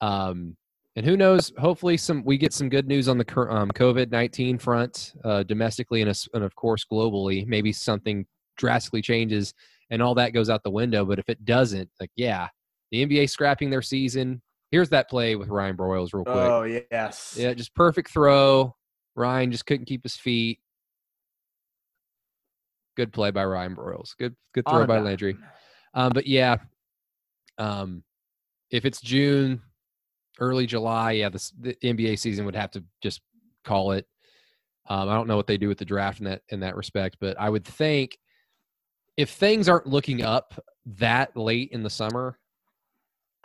Um, and who knows? Hopefully, some we get some good news on the um, COVID nineteen front, uh, domestically and, and of course globally. Maybe something drastically changes and all that goes out the window. But if it doesn't, like yeah, the NBA scrapping their season. Here's that play with Ryan Broyles, real quick. Oh yes. Yeah, just perfect throw. Ryan just couldn't keep his feet. Good play by Ryan Broyles. Good good throw by. Landry. Um, but yeah, um, if it's June, early July, yeah, this, the NBA season would have to just call it. Um, I don't know what they do with the draft in that in that respect, but I would think if things aren't looking up that late in the summer,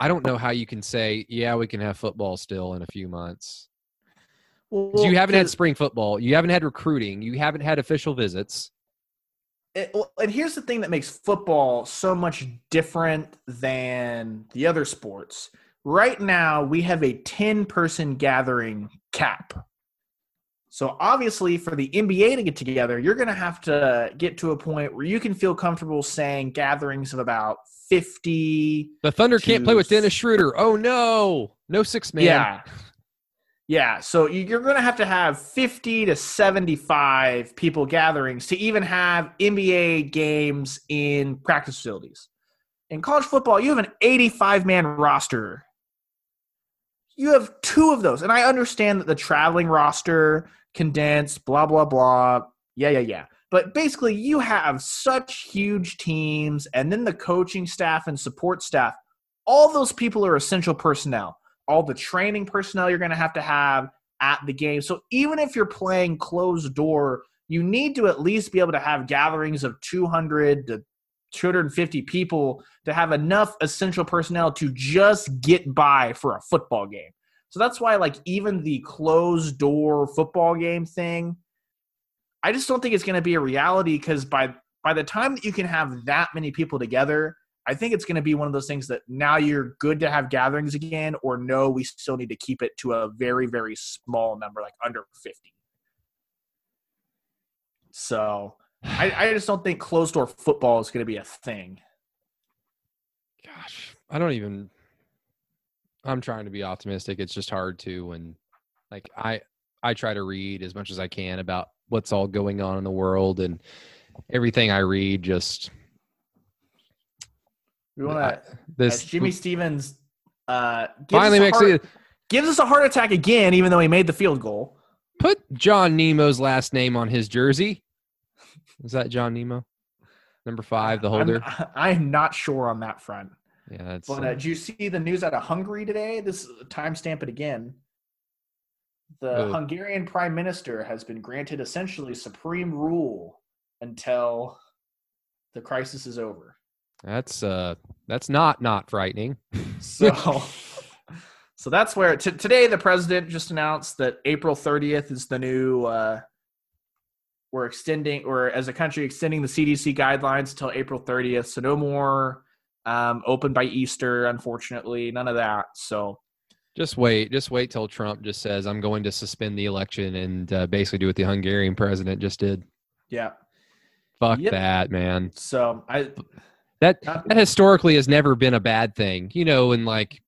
I don't know how you can say, yeah, we can have football still in a few months. Well, you haven't had spring football, you haven't had recruiting, you haven't had official visits. it, and here's the thing that makes football so much different than the other sports. Right now, we have a 10 person gathering cap. So, obviously, for the NBA to get together, you're going to have to get to a point where you can feel comfortable saying gatherings of about 50. The Thunder can't play with Dennis Schroeder. Oh no, no six man. Yeah. Yeah. So you're going to have to have 50 to 75 people gatherings to even have NBA games in practice facilities. In college football, you have an 85 man roster. You have two of those. And I understand that the traveling roster, condensed, blah, blah, blah. Yeah, yeah, yeah. But basically, you have such huge teams, and then the coaching staff and support staff. All those people are essential personnel all the training personnel you're going to have to have at the game. So even if you're playing closed door you need to at least be able to have gatherings of 200 to 250 people to have enough essential personnel to just get by for a football game. So that's why, like, even the closed door football game thing, I just don't think it's going to be a reality because by by the time that you can have that many people together, I think it's going to be one of those things that now you're good to have gatherings again, or no, we still need to keep it to a very, very small number, like under 50. So I, I just don't think closed door football is going to be a thing. Gosh, I don't even. I'm trying to be optimistic. It's just hard to when, like, I I try to read as much as I can about what's all going on in the world, and everything I read just. We want to. This Jimmy Stevens uh, finally makes heart, it. gives us a heart attack again, even though he made the field goal. Put John Nemo's last name on his jersey. Is that John Nemo? Number five, the holder. I'm, I'm not sure on that front. yeah, that's. But uh, did you see the news out of Hungary today? This timestamp it again. The Oh. Hungarian prime minister has been granted essentially supreme rule until the crisis is over. That's uh that's not not frightening. So, so that's where t- today the president just announced that April 30th is the new. Uh, we're extending, or as a country, extending the CDC guidelines until April 30th. So no more um, open by Easter. Unfortunately, none of that. So Just wait, just wait till Trump just says I'm going to suspend the election and uh, basically do what the Hungarian president just did. yeah. Fuck Yep. that, man. So I That that historically has never been a bad thing. You know, and like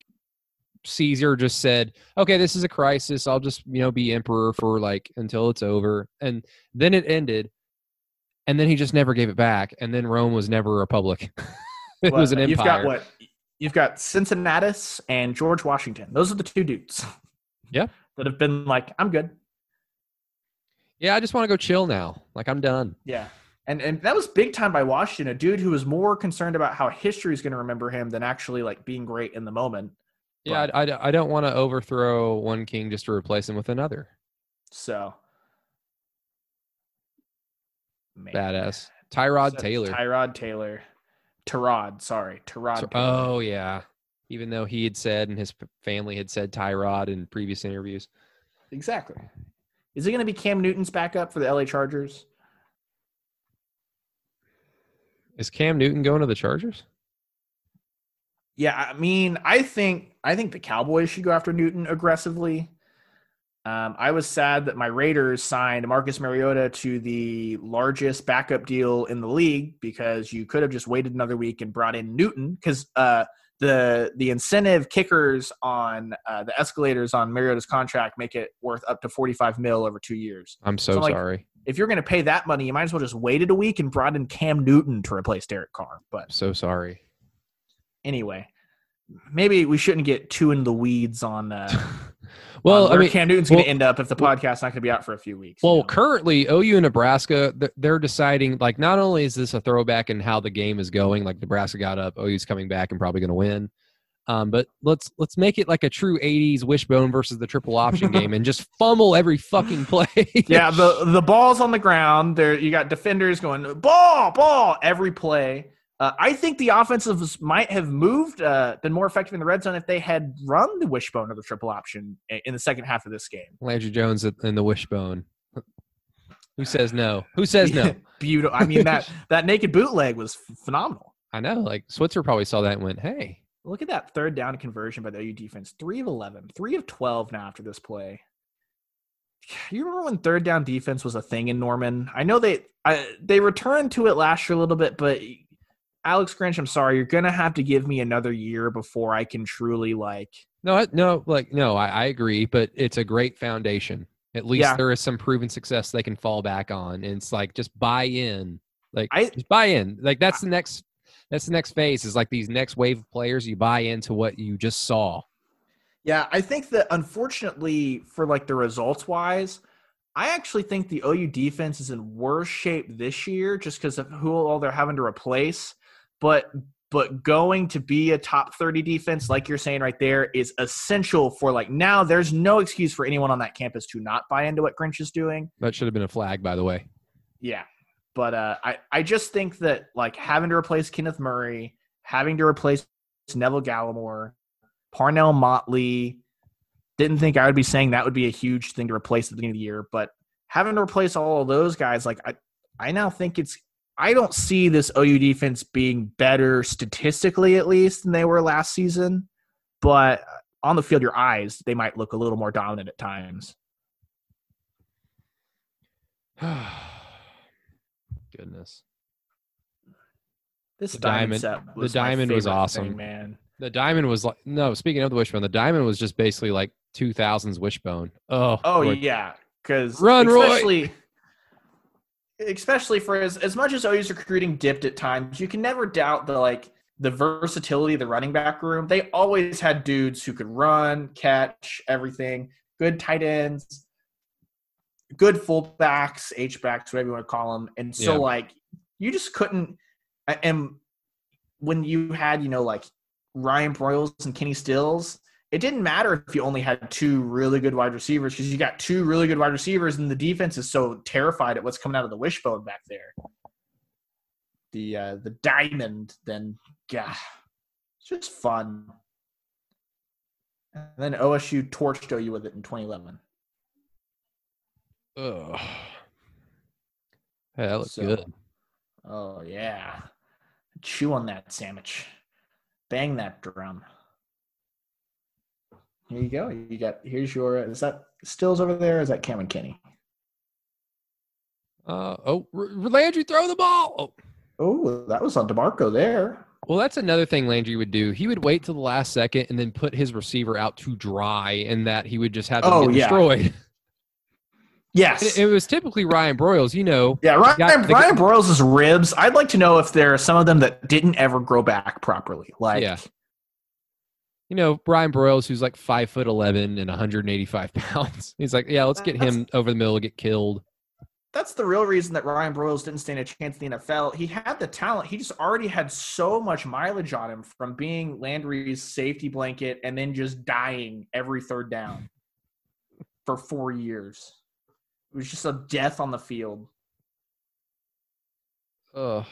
Caesar just said, "Okay, this is a crisis. I'll just, you know, be emperor for like until it's over." And then it ended. And then he just never gave it back, and then Rome was never a republic. it what, was an empire. You've got what? You've got Cincinnatus and George Washington. Those are the two dudes. Yeah. That have been like, I'm good. Yeah, I just want to go chill now. Like I'm done. Yeah. And and that was big time by Washington, a dude who was more concerned about how history is going to remember him than actually like being great in the moment. Yeah, I, I, I don't want to overthrow one king just to replace him with another. So Man. Badass. Tyrod So- Taylor. Tyrod Taylor. Tyrod, sorry. Tyrod. So- oh yeah. Even though he had said and his family had said Tyrod in previous interviews. Exactly. Is it going to be Cam Newton's backup for the LA Chargers? Is Cam Newton going to the Chargers? Yeah, I mean, I think I think the Cowboys should go after Newton aggressively. Um, I was sad that my Raiders signed Marcus Mariota to the largest backup deal in the league because you could have just waited another week and brought in Newton because uh, the the incentive kickers on uh, the escalators on Mariota's contract make it worth up to forty five mil over two years. I'm so, So, like, sorry. If you're going to pay that money, you might as well just waited a week and brought in Cam Newton to replace Derek Carr. But So sorry. Anyway, maybe we shouldn't get too in the weeds on. Uh, well, on I mean, Cam Newton's going to end up if the podcast's not going to be out for a few weeks. you Well, know? currently OU and Nebraska, they're deciding like not only is this a throwback in how the game is going, like Nebraska got up, OU's coming back and probably going to win. Um, but let's let's make it like a true '80s wishbone versus the triple option game, and just fumble every fucking play. yeah, the the ball's on the ground. There, you got defenders going ball, ball every play. Uh, I think the offensives might have moved, uh, been more effective in the red zone if they had run the wishbone or the triple option in the second half of this game. Landry Jones in the wishbone. Who says no? Who says no? Beautiful. I mean that that naked bootleg was phenomenal. I know. Like Switzer probably saw that and went, "Hey, Look at that third down conversion by the OU defense. Three of 11, three of 12 now after this play. You remember when third down defense was a thing in Norman? I know they I, they returned to it last year a little bit, but Alex Grinch, I'm sorry, you're gonna have to give me another year before I can truly like. no, I- no, like no." I, I agree, but it's a great foundation. At least Yeah. there is some proven success they can fall back on, and it's like just buy in. Like I- just buy in. Like that's the next. That's the next phase. Is like these next wave of players. You buy into what you just saw. Yeah, I think that unfortunately for like the results wise, I actually think the OU defense is in worse shape this year just because of who all they're having to replace. But but going to be a top 30 defense, like you're saying right there, is essential for like now there's no excuse for anyone on that campus to not buy into what Grinch is doing. That should have been a flag, by the way. Yeah. But uh, I, I just think that like having to replace Kenneth Murray, having to replace Neville Gallimore, Parnell Motley, didn't think I would be saying that would be a huge thing to replace at the beginning of the year. But having to replace all of those guys, like I, I now think it's I don't see this OU defense being better statistically, at least, than they were last season. But on the field, your eyes, they might look a little more dominant at times. Goodness. This The diamond, diamond- set the diamond was awesome. thing, man. The diamond was like no. Speaking of the wishbone, the diamond was just basically like two thousands wishbone. Oh, Oh boy. yeah, because Run, Roy! Especially, for as as much as OU's recruiting dipped at times, you can never doubt the like the versatility of the running back room. They always had dudes who could run, catch, everything. Good tight ends, good fullbacks, H backs, whatever you want to call them. And so Yeah. like you just couldn't. And when you had you know like Ryan Broyles and Kenny Stills, it didn't matter if you only had two really good wide receivers because you got two really good wide receivers and the defense is so terrified at what's coming out of the wishbone back there. The uh, the diamond, then yeah, it's just fun. And then OSU torched OU with it in 2011. Oh, Hey, that looks So- good. Oh yeah, chew on that sandwich, bang that drum. Here you go. You got here's your. Is that Stills over there? Is that Cameron Kenney? Uh, oh, R- R- Landry, throw the ball. Oh. Oh, that was on Demarco there. Well, that's another thing Landry would do. He would wait till the last second and then put his receiver out to dry, and that he would just have them Oh, get yeah. destroyed. Yes. It, it was typically Ryan Broyles, you know. yeah, Ryan, got Ryan Broyles' ribs. I'd like to know if there are some of them that didn't ever grow back properly. Like, Yeah. You know, Brian Broyles, who's like five foot eleven and 185 pounds. He's like, yeah, let's get him over the middle, get killed. that's the real reason that Ryan Broyles didn't stand a chance in the NFL. He had the talent. He just already had so much mileage on him from being Landry's safety blanket and then just dying every third down for four years. It was just a death on the field. Ugh.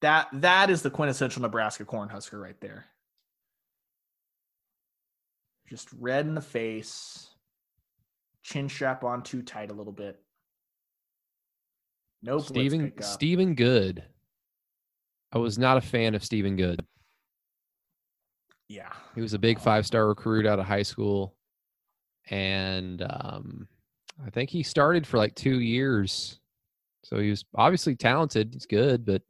That that is the quintessential Nebraska Cornhusker right there. Just red in the face, chin strap on too tight a little bit. No blitz Stephen. Stephen Good. I was not a fan of Stephen Good. Yeah. He was a big five star recruit out of high school. And um, I think he started for like two years. So he was obviously talented. He's good, but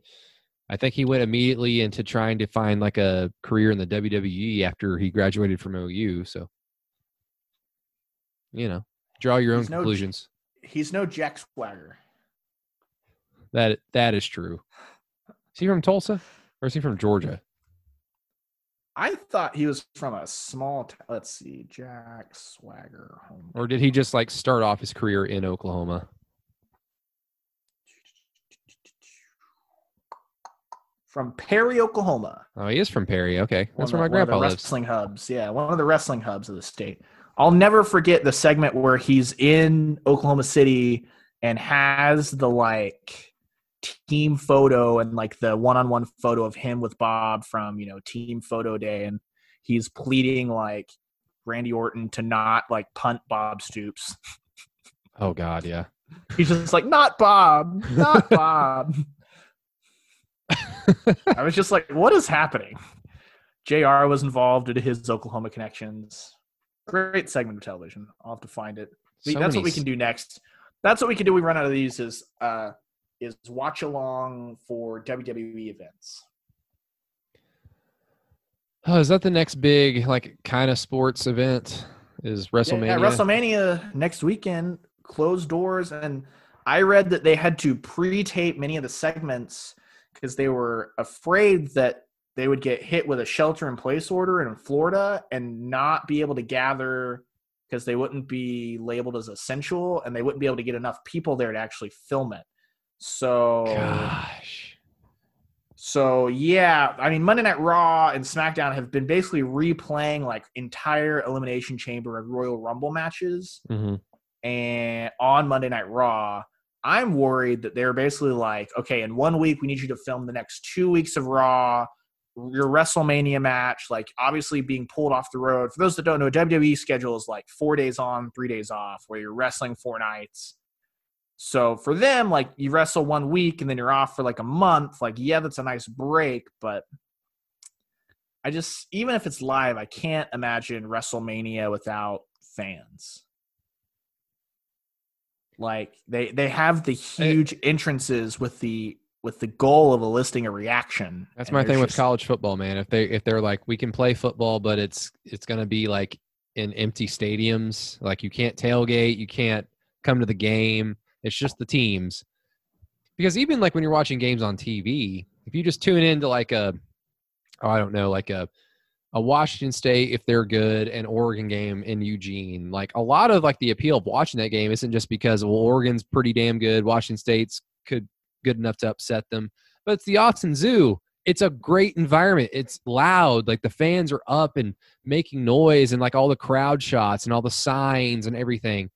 I think he went immediately into trying to find like a career in the WWE after he graduated from OU. So, you know, draw your own He's no conclusions. He's no Jack Swagger. That that is true. Is he from Tulsa or is he from Georgia? I thought he was from a small. T- let's see, Jack Swagger. Home. Or did he just like start off his career in Oklahoma? From Perry, Oklahoma. Oh, he is from Perry. Okay, that's One where my the- one of the grandpa lives. wrestling hubs. Yeah, one of the wrestling hubs of the state. I'll never forget the segment where he's in Oklahoma City and has the like team photo and like the one-on-one photo of him with Bob from you know team photo day, and he's pleading like Randy Orton to not like punt Bob Stoops. Oh God, yeah. He's just like, not Bob, not Bob. I was just like, what is happening? JR was involved due to his Oklahoma connections. Great segment of television. I'll have to find it. So That's many what we can do next. That's what we can do. We run out of these is uh is watch along for WWE events. Oh, is that the next big like kind of sports event? Is WrestleMania? Yeah, WrestleMania next weekend, closed doors, and I read that they had to pre-tape many of the segments because they were afraid that they would get hit with a shelter-in-place order in Florida and not be able to gather because they wouldn't be labeled as essential and they wouldn't be able to get enough people there to actually film it. So Gosh. so yeah, I mean Monday Night Raw and SmackDown have been basically replaying like entire Elimination Chamber and Royal Rumble matches. hmm and on Monday Night Raw, I'm worried that they're basically like, okay, in one week we need you to film the next two weeks of Raw, your WrestleMania match, like obviously being pulled off the road. For those that don't know, WWE schedule is like four days on, three days off, where you're wrestling four nights. So for them, like you wrestle one week and then you're off for like a month. Like, yeah, that's a nice break, but I just even if it's live, I can't imagine WrestleMania without fans. Like they they have the huge entrances with the with the goal of eliciting a reaction. That's my thing with college football, man. If they if they're like we can play football, but it's it's gonna be like in empty stadiums. Like you can't tailgate, you can't come to the game. It's just the teams. Because even like when you're watching games on TV, if you just tune into like a oh, I don't know, like a a Washington State if they're good, an Oregon game in Eugene. Like a lot of like the appeal of watching that game isn't just because well Oregon's pretty damn good, Washington State's could good enough to upset them, but it's the Autzen Zoo. It's a great environment. It's loud. Like the fans are up and making noise and like all the crowd shots and all the signs and everything.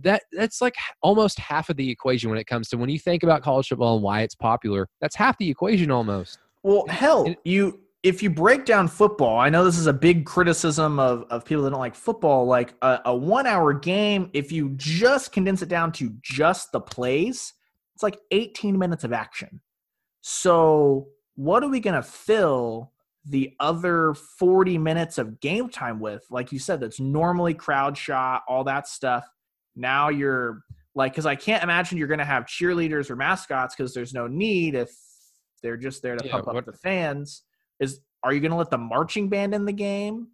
That that's like almost half of the equation when it comes to when you think about college football and why it's popular. That's half the equation almost. Well, hell, you if you break down football, I know this is a big criticism of, of people that don't like football. Like a, a one hour game, if you just condense it down to just the plays, it's like 18 minutes of action. So, what are we going to fill the other 40 minutes of game time with? Like you said, that's normally crowd shot, all that stuff. Now you're like, because I can't imagine you're going to have cheerleaders or mascots because there's no need if they're just there to Yeah, pump what- up the fans. Is are you going to let the marching band in the game?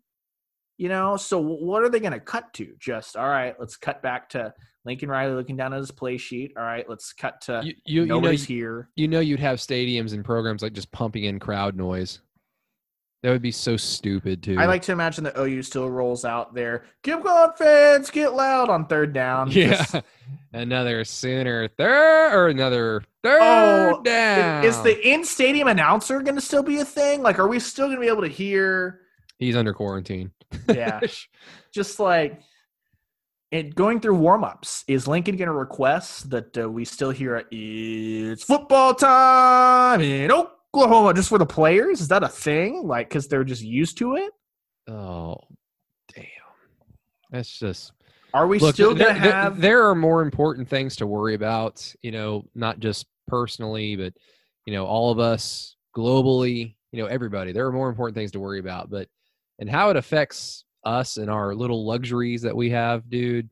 You know, so what are they going to cut to? Just all right, let's cut back to Lincoln Riley looking down at his play sheet. All right, let's cut to You you, you know nobody's here. you know you'd have stadiums and programs like just pumping in crowd noise. That would be so stupid too. I like to imagine that OU still rolls out there. Keep going, fans, get loud on third down. yeah, Just- another Sooner third or another third Oh, down. Is the in stadium announcer going to still be a thing? Like, are we still going to be able to hear? He's under quarantine. Yeah, just like it going through warm ups. Is Lincoln going to request that uh, we still hear a, it's football time in Oklahoma just for the players? Is that a thing? Like, because they're just used to it? oh, damn. That's just Are we Look, still going to have? there are more important things to worry about, you know, not just personally, but you know, all of us globally, you know, everybody. There are more important things to worry about, but and how it affects us and our little luxuries that we have, dude.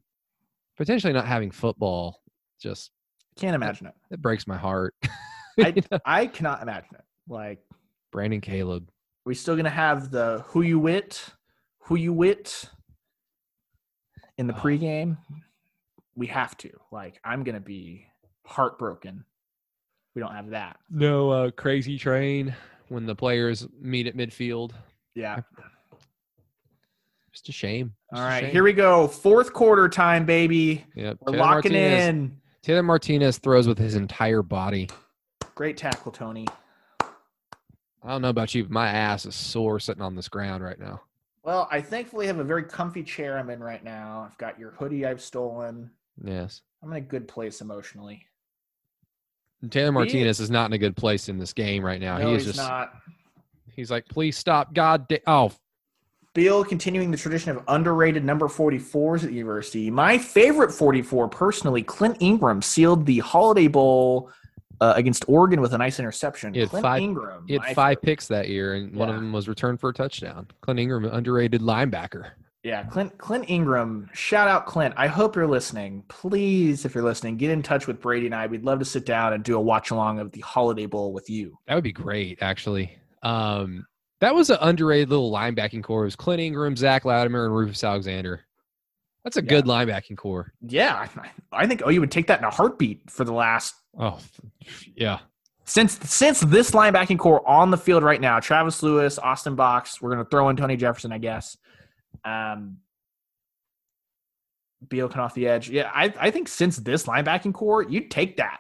Potentially not having football just Can't imagine it. it breaks my heart. I, I cannot imagine it. Like, Brandon Caleb. we still gonna have the who you wit, who you wit in the Oh. pregame? We have to. Like, I'm gonna be heartbroken. We don't have that. No uh, crazy train when the players meet at midfield. Yeah. Just a shame. All Just a right, shame. here we go. Fourth quarter time, baby. Yep. We're Taylor locking Martinez- in. Taylor Martinez throws with his entire body. Great tackle, Tony. I don't know about you, but my ass is sore sitting on this ground right now. Well, I thankfully have a very comfy chair I'm in right now. I've got your hoodie I've stolen. Yes. I'm in a good place emotionally. Taylor He- Martinez is not in a good place in this game right now. no, he is he's just not. he's like, please stop. God da- oh Beal continuing the tradition of underrated number 44s at the university. My favorite 44, personally, Clint Ingram sealed the Holiday Bowl uh, against Oregon with a nice interception. He had Clint five- Ingram. he had five favorite. picks that year, and one of them was returned for a touchdown. Clint Ingram, underrated linebacker. Yeah, Clint Clint Ingram. Shout out Clint. I hope you're listening. Please, if you're listening, get in touch with Brady and I. We'd love to sit down and do a watch along of the Holiday Bowl with you. That would be great, actually. Um, that was an underrated little linebacking core. It was Clint Ingram, Zach Latimer, and Rufus Alexander. That's a good linebagging core. Yeah, I, I think OU would take that in a heartbeat for the last Oh, yeah. since since this linebacking core on the field right now. Travis Lewis, Austin Box. We're gonna throw in Tony Jefferson, I guess. Um, Beal coming off the edge. Yeah, I, I think since this linebacking core, you'd take that.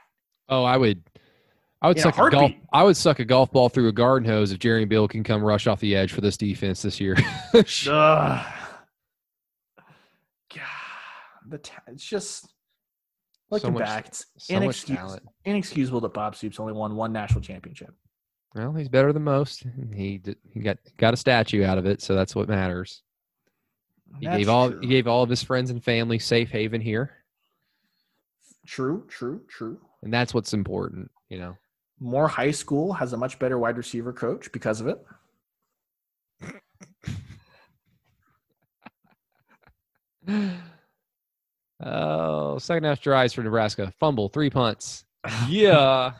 Oh, I would. I would In suck a golf. I would suck a golf ball through a garden hose if Jerry and Bill can come rush off the edge for this defense this year. Ugh. God, the ta- it's just looking much- back, it's So talent. inexcusable that Bob Stoops only won one national championship. Well, he's better than most. He did, he got got a statue out of it, so that's what matters. He That's gave all true. he gave all of his friends and family safe haven here, true, true, true. and that's what's important. You know. Moore High School has a much better wide receiver coach because of it. Oh, second half drives for Nebraska. Fumble, three punts. Yeah.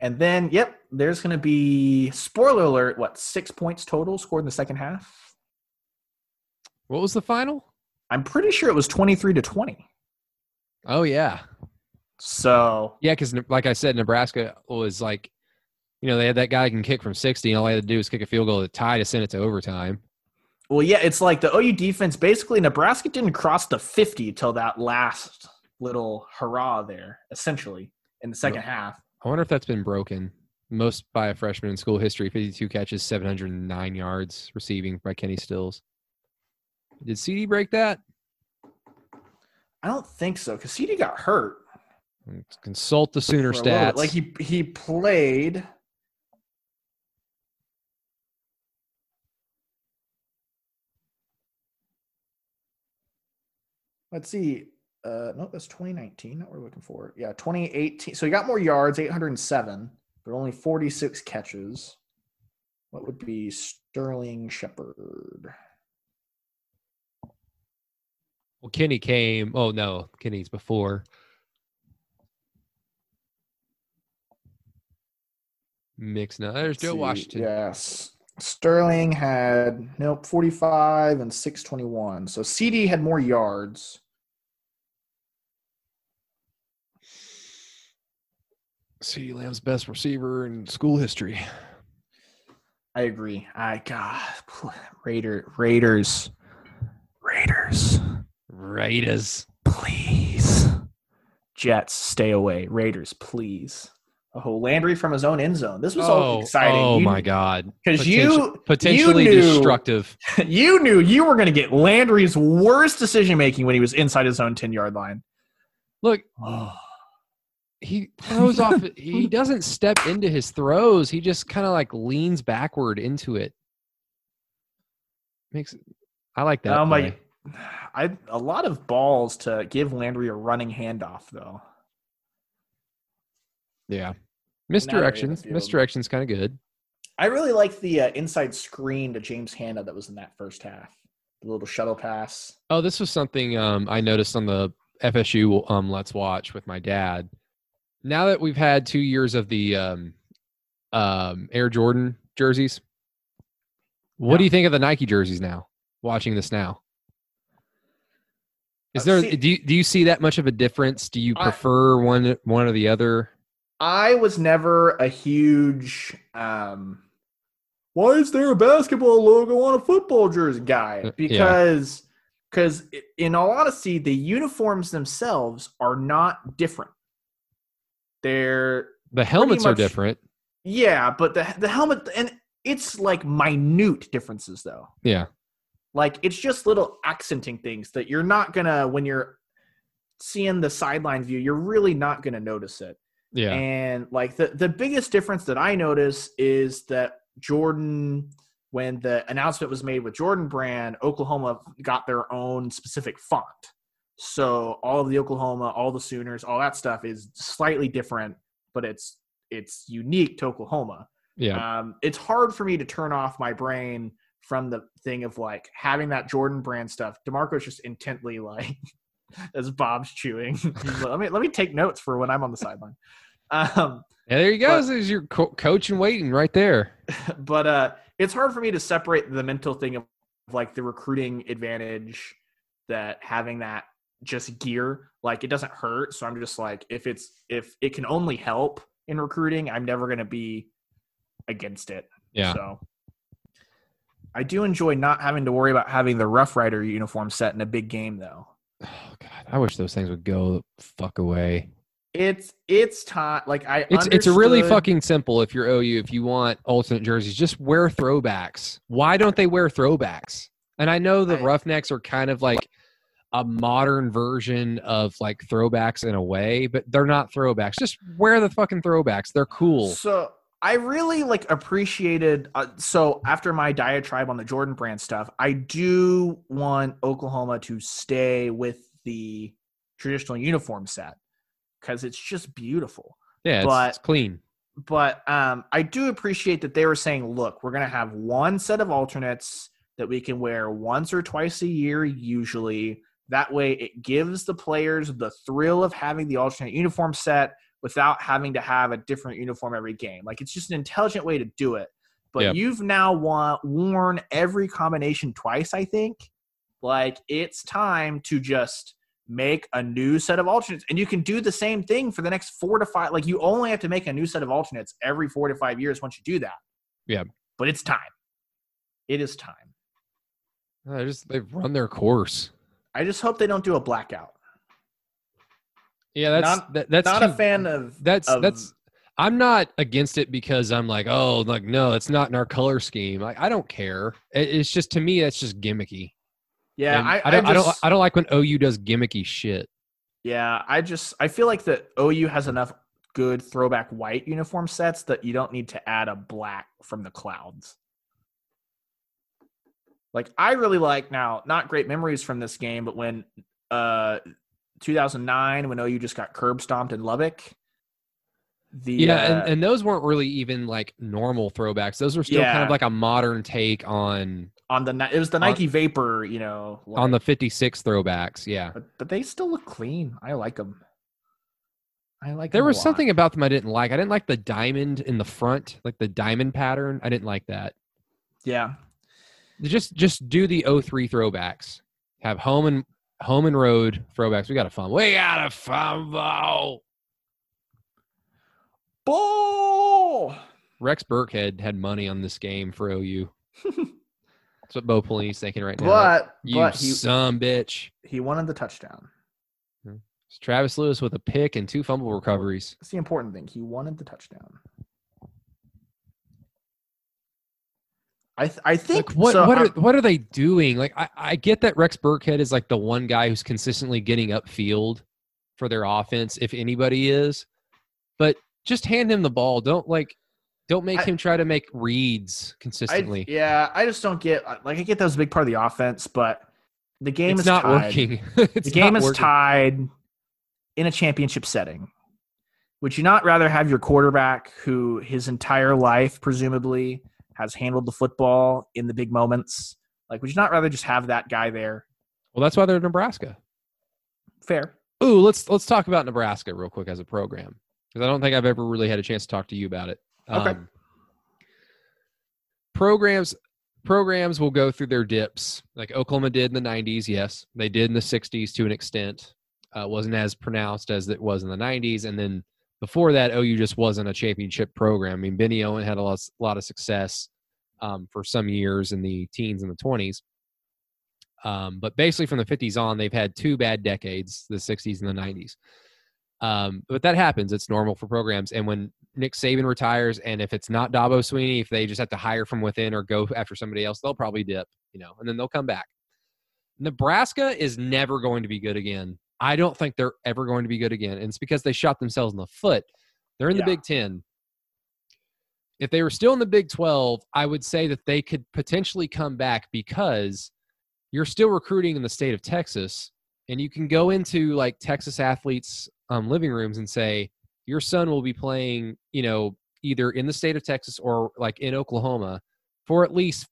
And then, yep, there's going to be spoiler alert. What six points total scored in the second half? what was the final? I'm pretty sure it was 23 to 20. Oh yeah, So yeah. Because like I said, Nebraska was like, you know, they had that guy who can kick from sixty, and all they had to do was kick a field goal to tie to send it to overtime. Well, yeah, it's like the OU defense. Basically, Nebraska didn't cross the 50 till that last little hurrah there, essentially, in the second half. I wonder if that's been broken. Most by a freshman in school history, 52 catches, 709 yards receiving by Kenny Stills. Did CeeDee break that? I don't think so because CeeDee got hurt. Consult the Sooner stats. Like he he played. Let's see. Uh, no, that's 2019. Not what we're looking for. Yeah, 2018. So he got more yards, 807, but only 46 catches. What would be Sterling Shepard? well, Kenny came. Oh no, Kenny's before. Mix now. There's Joe. Washington. Yes. Sterling had nope 45 and 621. So CeeDee had more yards. CeeDee Lamb's best receiver in school history. I agree. I God, Raider Raiders, Raiders, Raiders. please. Jets, stay away. Raiders, please. Oh, Landry from his own end zone. This was all Oh, exciting. oh You- my God. 'Cause Potenti- you- potentially you knew- destructive. you knew you were going to get Landry's worst decision making when he was inside his own ten yard line. Look, Oh, he throws off. He doesn't step into his throws. He just kind of like leans backward into it. Makes. I like that. oh my! play. I a lot of balls to give Landry a running handoff though. Yeah. The Misdirections. Misdirections kind of good. I really liked the uh, inside screen to James Hanna that was in that first half. The little shuttle pass. Oh, this was something um, I noticed on the FSU um, Let's Watch with my dad. Now that we've had two years of the um, um, Air Jordan jerseys, what Yeah. do you think of the Nike jerseys now? Watching this now, is I've there seen- do you, do you see that much of a difference? Do you I- prefer one one or the other? I was never a huge um why is there a basketball logo on a football jersey guy? Uh, yeah. Because because in all honesty, the uniforms themselves are not different. They're The helmets are different. yeah, but the the helmet and it's like minute differences though. Yeah, Like it's just little accenting things that you're not gonna when you're seeing the sideline view, you're really not gonna notice it. Yeah, And like the the biggest difference that I notice is that Jordan, when the announcement was made with Jordan Brand, Oklahoma got their own specific font. So all of the Oklahoma, all the Sooners, all that stuff is slightly different, but it's it's unique to Oklahoma. yeah. Um, it's hard for me to turn off my brain from the thing of like having that Jordan brand stuff. Demarco's just intently like as Bob's chewing. Like, let me let me take notes for when I'm on the sideline. Um, yeah there you go. but- There's your co- coach and waiting right there. but uh, it's hard for me to separate the mental thing of like the recruiting advantage that having that just gear like it doesn't hurt. So I'm just like if it's if it can only help in recruiting, I'm never gonna be against it. Yeah. So I do enjoy not having to worry about having the Rough Rider uniform set in a big game though. Oh God, I wish those things would go the fuck away. It's it's time like I It's it's really fucking simple. If you're OU, if you want alternate jerseys, just wear throwbacks. Why don't they wear throwbacks? And I know the I- Roughnecks are kind of like a modern version of like throwbacks in a way, but they're not throwbacks. Just wear the fucking throwbacks. They're cool. So I really like appreciated. Uh, so after my diatribe on the Jordan brand stuff, I do want Oklahoma to stay with the traditional uniform set because it's just beautiful. Yeah, it's, But- it's clean. But um, I do appreciate that they were saying, look, we're going to have one set of alternates that we can wear once or twice a year, usually. That way, it gives the players the thrill of having the alternate uniform set without having to have a different uniform every game. Like, it's just an intelligent way to do it. But Yep. you've now wa- worn every combination twice, I think. Like, it's time to just make a new set of alternates and you can do the same thing for the next four to five like you only have to make a new set of alternates every four to five years once you do that Yeah. but it's time it is time Uh, just they've run their course. i just hope they don't do a blackout Yeah, that's Not- that, that's not too- a fan of That's of- that's. I'm not against it because I'm like, oh, like no, it's not in our color scheme. Like I don't care. It, it's just to me, that's just gimmicky. yeah I, I don't, I, just, don't, I don't like when OU does gimmicky shit. yeah i just i feel like that ou has enough good throwback white uniform sets that you don't need to add a black from the clouds like i really like now not great memories from this game but when uh 2009 when ou just got curb stomped in lubbock the Yeah, uh, and, and those weren't really even like normal throwbacks. Those were still kind of like a modern take on on the it was the on- nike vapor you know on the 56 throwbacks. Yeah, but, but they still look clean i like them i like There was something about them I didn't like. I didn't like the diamond in the front, like the diamond pattern. I didn't like that. yeah Just just do the 03 throwbacks. Have home and home and road throwbacks. We got a fun. We got a fumble. bull Rex Burkhead had money on this game for OU. That's what Bo Pelini's thinking right now. but you but he some bitch. he wanted the touchdown hmm. It's Travis Lewis with a pick and two fumble recoveries. That's the important thing. He wanted the touchdown. I th- I think Like what so, what are um, what are they doing? Like I, I get that Rex Burkhead is like the one guy who's consistently getting upfield for their offense, if anybody is. But just hand him the ball. Don't like don't make I- him try to make reads I, consistently. yeah, I just don't get like I get that was a big part of the offense, but the game it's is not tied. working. the game is working. tied in a championship setting. Would you not rather have your quarterback, who his entire life presumably has handled the football in the big moments, like would you not rather just have that guy there? Well, that's why they're Nebraska. Fair. Ooh, let's let's talk about Nebraska real quick as a program because I don't think I've ever really had a chance to talk to you about it. Okay. Um, programs programs will go through their dips like Oklahoma did in the 90s. Yes, they did in the 60s to an extent. Uh, wasn't as pronounced as it was in the 90s, and then before that, OU just wasn't a championship program. I mean, Bennie Owen had a lot, lot of success um, for some years in the teens and the 20s. Um, but basically, from the 50s on, they've had two bad decades the 60s and the 90s. Um, but that happens. It's normal for programs. And when Nick Saban retires, and if it's not Dabo Swinney, if they just have to hire from within or go after somebody else, they'll probably dip, you know, and then they'll come back. Nebraska is never going to be good again. I don't think they're ever going to be good again. And it's because they shot themselves in the foot. They're in the Yeah. Big Ten. If they were still in the Big 12, I would say that they could potentially come back because you're still recruiting in the state of Texas. And you can go into like Texas athletes' um, living rooms and say, your son will be playing, you know, either in the state of Texas or like in Oklahoma for at least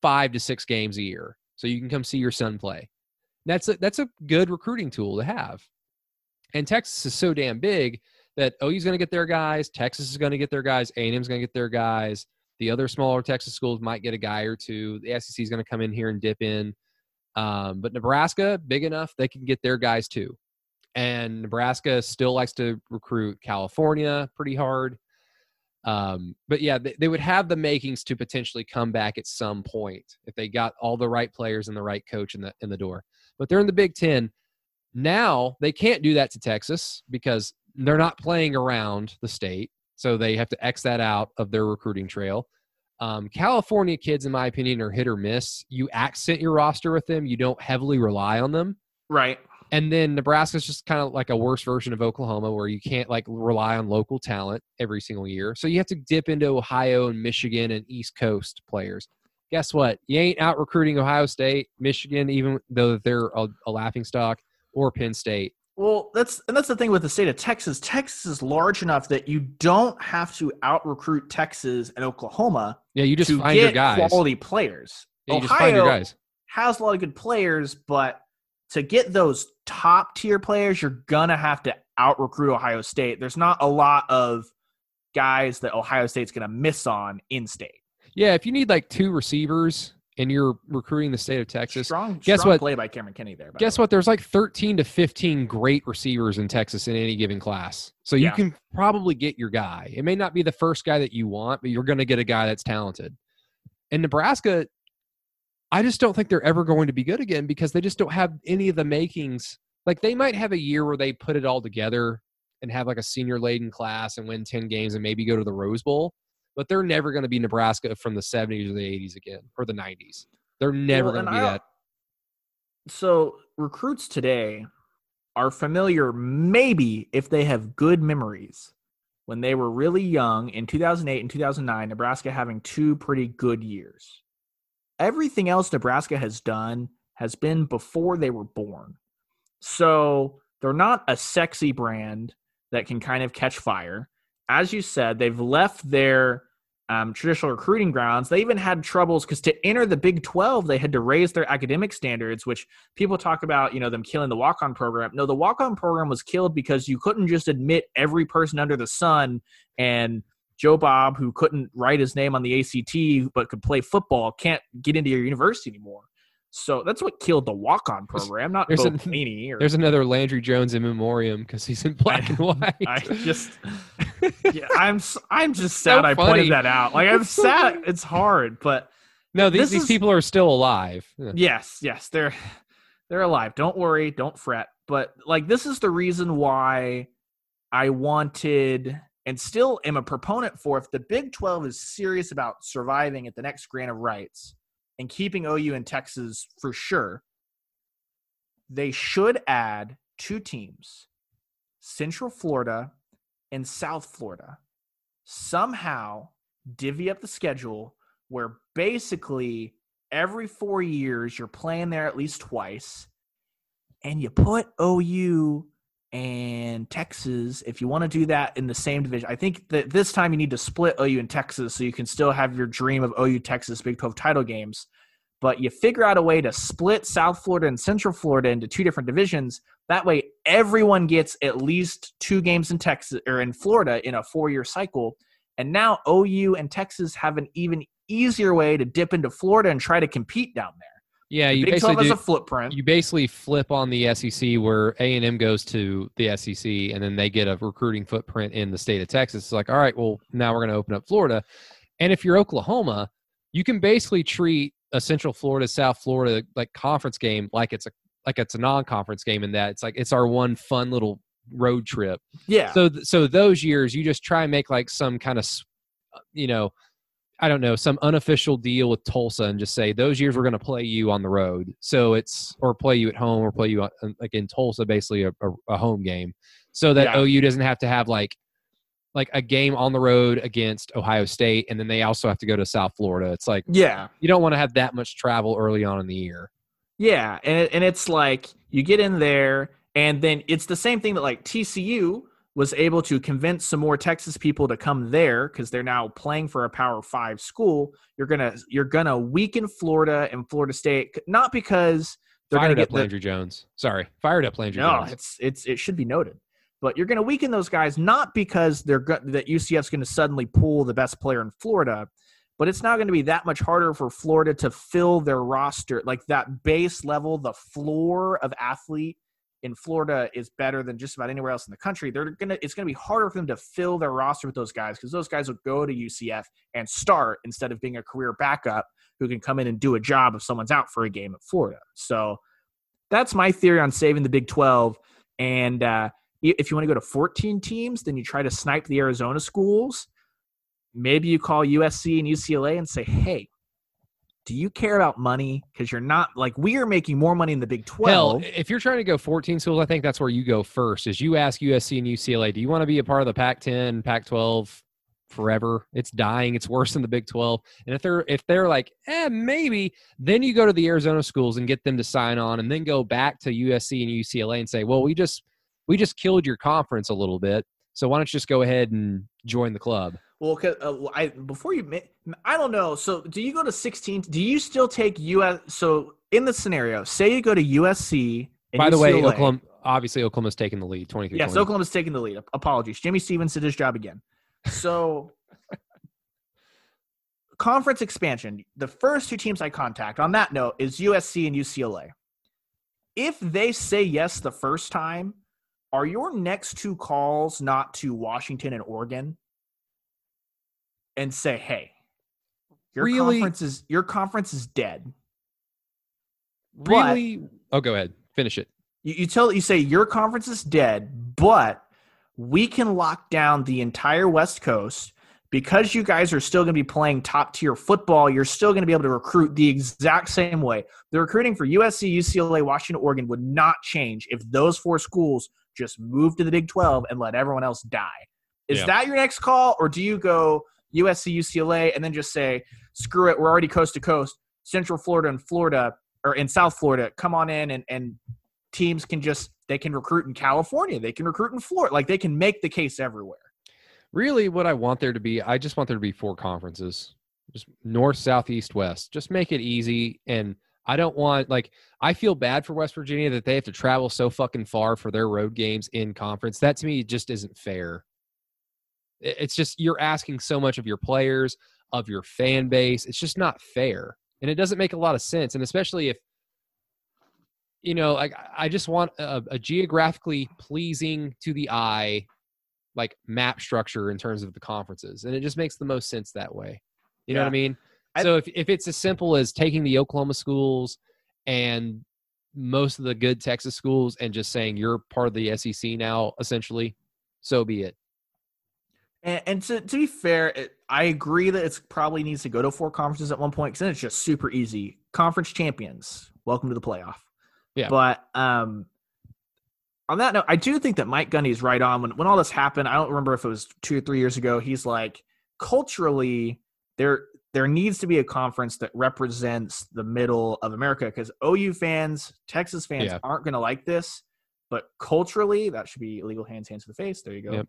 five to six games a year. So you can come see your son play. That's a, that's a good recruiting tool to have. And Texas is so damn big that OU's going to get their guys, Texas is going to get their guys, A&M's going to get their guys. The other smaller Texas schools might get a guy or two. The SEC is going to come in here and dip in. Um, but Nebraska, big enough, they can get their guys too. And Nebraska still likes to recruit California pretty hard. Um, but yeah, they, they would have the makings to potentially come back at some point if they got all the right players and the right coach in the in the door. But they're in the Big Ten. Now they can't do that to Texas because they're not playing around the state. So they have to X that out of their recruiting trail. Um, California kids, in my opinion, are hit or miss. You accent your roster with them, you don't heavily rely on them. Right. And then Nebraska's just kind of like a worse version of Oklahoma where you can't like rely on local talent every single year. So you have to dip into Ohio and Michigan and East Coast players. Guess what? You ain't out recruiting Ohio State, Michigan, even though they're a, a laughing stock, or Penn State. Well, that's and that's the thing with the state of Texas. Texas is large enough that you don't have to out recruit Texas and Oklahoma. Yeah, you just to find your guys. quality players. Yeah, you Ohio just find your guys. has a lot of good players, but to get those top tier players, you're gonna have to out recruit Ohio State. There's not a lot of guys that Ohio State's gonna miss on in state. Yeah, if you need like two receivers and you're recruiting the state of Texas, Strong, guess strong what? play by Cameron Kenney there. guess the what? There's like 13 to 15 great receivers in Texas in any given class. So you Yeah. can probably get your guy. It may not be the first guy that you want, but you're going to get a guy that's talented. And Nebraska, I just don't think they're ever going to be good again because they just don't have any of the makings. Like they might have a year where they put it all together and have like a senior laden class and win 10 games and maybe go to the Rose Bowl, but they're never going to be Nebraska from the 70s or the 80s again or the 90s. They're never Well, going to be I- that. So recruits today are familiar, maybe if they have good memories, when they were really young in 2008 and 2009, Nebraska having two pretty good years. Everything else Nebraska has done has been before they were born. So they're not a sexy brand that can kind of catch fire. As you said, they've left their um, traditional recruiting grounds. They even had troubles because to enter the Big 12, they had to raise their academic standards, which people talk about, you know, them killing the walk on program. No, the walk on program was killed because you couldn't just admit every person under the sun and Joe Bob, who couldn't write his name on the ACT but could play football, can't get into your university anymore. So that's what killed the walk on program, not there's Bo a- Pelini or There's another Landry Jones in memoriam because he's in black and white. I just, yeah, I'm I'm just sad So I pointed that out. Like I'm so sad. funny. It's hard, but no, these, these is- people are still alive. Yes, yes, they're they're alive. Don't worry, don't fret. But like this is the reason why I wanted and still am a proponent for if the Big 12 is serious about surviving at the next grant of rights and keeping OU in Texas for sure, they should add two teams, Central Florida and South Florida. Somehow divvy up the schedule where basically every four years you're playing there at least twice and you put OU and Texas if you want to do that in the same division. I think that this time you need to split OU and Texas so you can still have your dream of OU Texas Big 12 title games. But you figure out a way to split South Florida and Central Florida into two different divisions. That way everyone gets at least two games in Texas or in Florida in a four-year cycle. And now OU and Texas have an even easier way to dip into Florida and try to compete down there. Yeah, The you Big 12 basically has do, a footprint. you basically flip on the SEC where A and M goes to the SEC, and then they get a recruiting footprint in the state of Texas. It's like, all right, well, now we're going to open up Florida, and if you're Oklahoma, you can basically treat a Central Florida, South Florida like conference game like it's a like it's a non-conference game in that it's like it's our one fun little road trip. yeah. So th- so those years you just try and make like some kind of uh, you know I don't know some unofficial deal with Tulsa and just say those years we're going to play you on the road. So it's or play you at home or play you on, like in Tulsa basically a, a, a home game so that Yeah. OU doesn't have to have like like a game on the road against Ohio State and then they also have to go to South Florida. It's like yeah. you don't want to have that much travel early on in the year. Yeah, and it, and it's like you get in there, and then it's the same thing that like TCU was able to convince some more Texas people to come there because they're now playing for a Power Five school. You're gonna you're gonna weaken Florida and Florida State, not because they're Fired gonna up get the, Landry Jones. Sorry, fired up Landry no, Jones. it's it's it should be noted. But you're going to weaken those guys not because they're go- that UCF's going to suddenly pull the best player in Florida, but it's now going to be that much harder for Florida to fill their roster. Like that base level, the floor of athlete in Florida is better than just about anywhere else in the country. They're gonna it's going to be harder for them to fill their roster with those guys because those guys will go to UCF and start instead of being a career backup who can come in and do a job if someone's out for a game at Florida. So that's my theory on saving the Big 12. And uh, if you want to go to 14 teams, then you try to snipe the Arizona schools. Maybe you call USC and UCLA and say, hey, do you care about money? Because you're not like we are making more money in the Big Hell, Twelve. if you're trying to go 14 schools, I think that's where you go first. Is you ask USC and UCLA, do you want to be a part of the Pac-10, Pac-12 forever? It's dying. It's worse than the Big 12. And if they're if they're like, eh, maybe, then you go to the Arizona schools and get them to sign on, and then go back to USC and UCLA and say, well, we just we just killed your conference a little bit, so why don't you just go ahead and join the club? Well, uh, I before you, I don't know. So, do you go to 16? Do you still take US? So, in the scenario, say you go to USC. And By the way, Oklahoma obviously Oklahoma's taking the lead, 23. Yes, Oklahoma's taking the lead. Apologies, Jimmy Stevens did his job again. So, conference expansion. The first two teams I contact on that note is USC and UCLA. If they say yes the first time, are your next two calls not to Washington and Oregon and say, "Hey, your Really? conference is your conference is dead." But- Really? Oh, go ahead. Finish it. You, you tell you say your conference is dead, but we can lock down the entire West Coast because you guys are still going to be playing top tier football. You're still going to be able to recruit the exact same way. The recruiting for USC, UCLA, Washington, Oregon would not change if those four schools just move to the Big 12 and let everyone else die. Is Yeah. that your next call, or do you go USC, UCLA, and then just say, screw it, we're already coast to coast, Central Florida and Florida, or in South Florida, come on in and, and teams can just they can recruit in California, they can recruit in Florida, like they can make the case everywhere. Really, what I want there to be, I just want there to be four conferences, just north, south, east, west. Just make it easy. And I don't want like I feel bad for West Virginia that they have to travel so fucking far for their road games in conference. That to me just isn't fair. It's just you're asking so much of your players, of your fan base. It's just not fair, and it doesn't make a lot of sense. And especially if you know, like I just want a, a geographically pleasing to the eye like map structure in terms of the conferences and it just makes the most sense that way you know what i mean so if, if it's as simple as taking the oklahoma schools and most of the good texas schools and just saying you're part of the sec now essentially so be it And, and to, to be fair, it, I agree that it probably needs to go to four conferences at one point because then it's just super easy. Conference champions, welcome to the playoff. Yeah. But um, on that note, I do think that Mike Gundy's right on. When when all this happened, I don't remember if it was two or three years ago. He's like, culturally, there there needs to be a conference that represents the middle of America because OU fans, Texas fans Yeah. aren't going to like this. But culturally, that should be illegal hands, hands to the face. There you go Yep.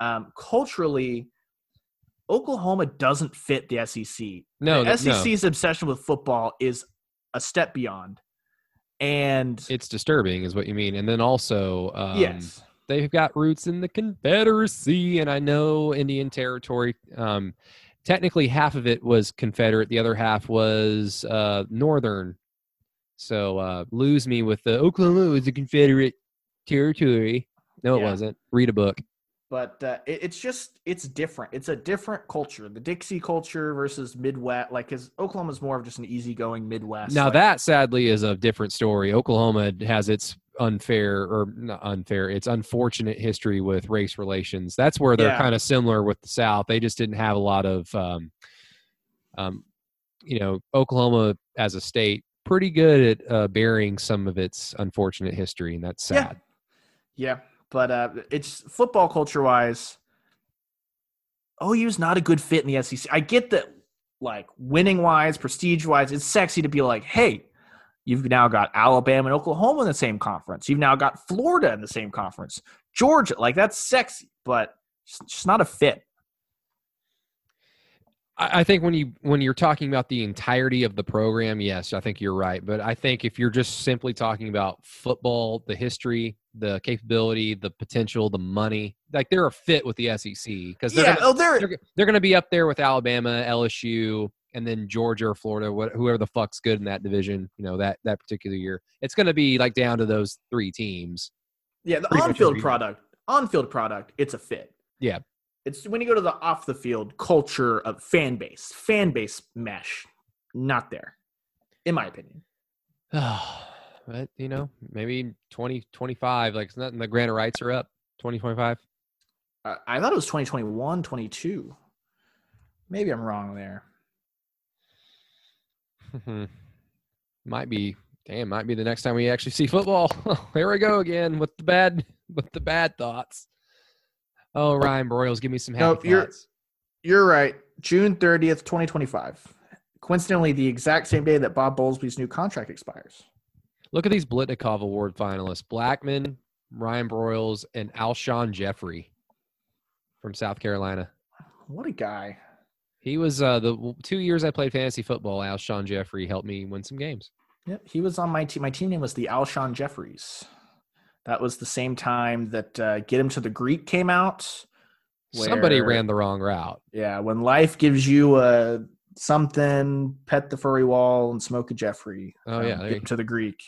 um, culturally, Oklahoma doesn't fit the SEC. no the th- no. SEC's obsession with football is a step beyond. And it's disturbing is what you mean and then also um, yes, they've got roots in the confederacy and i know indian territory um, technically half of it was confederate the other half was uh, northern. So uh, lose me with the oklahoma was a confederate territory. No it Yeah. wasn't. Read a book but uh, it, it's just it's different. It's a different culture. The Dixie culture versus Midwest, like, because Oklahoma's more of just an easygoing Midwest. now like- that sadly is a different story oklahoma has its unfair or not unfair it's unfortunate history with race relations that's where they're Yeah. kind of similar with the south they just didn't have a lot of um, um, you know oklahoma as a state pretty good at uh, bearing some of its unfortunate history and that's Yeah. sad Yeah, but uh, it's football culture wise. OU's not a good fit in the SEC. I get that, like winning wise, prestige wise, it's sexy to be like, hey, you've now got Alabama and Oklahoma in the same conference. You've now got Florida in the same conference. Georgia, like that's sexy, but it's just not a fit. I think when you when you're talking about the entirety of the program, yes, I think you're right. But I think if you're just simply talking about football, the history, the capability, the potential, the money, like they're a fit with the SEC because they're Yeah, gonna, oh, they're they're, they're going to be up there with Alabama, LSU, and then Georgia or Florida, whoever the fuck's good in that division. You know that that particular year, it's going to be like down to those three teams. Yeah, the on-field product, on-field product, it's a fit. Yeah. It's when you go to the off the field culture of fan base, fan base mesh, not there, in my opinion. but you know, maybe 20, 25, like it's nothing. The grant of rights are up 2025. Uh, I thought it was 2021, 22. Maybe I'm wrong there. Might be damn might be the next time we actually see football here we go again with the bad with the bad thoughts oh ryan broyles give me some happy Nope, you're- You're right. June 30th, 2025. Coincidentally, the exact same day that Bob Bowlesby's new contract expires. look at these biletnikoff award finalists blackmon ryan broyles and alshon jeffery from south carolina What a guy. he was uh the two years i played fantasy football alshon jeffery helped me win some games Yep, he was on my team. My team name was the Alshon Jeffries. That was the same time that uh, Get Him to the Greek came out. somebody ran the wrong route Yeah, when life gives you a something, pet the furry wall and smoke a Jeffrey. Oh, yeah, get him to the Greek.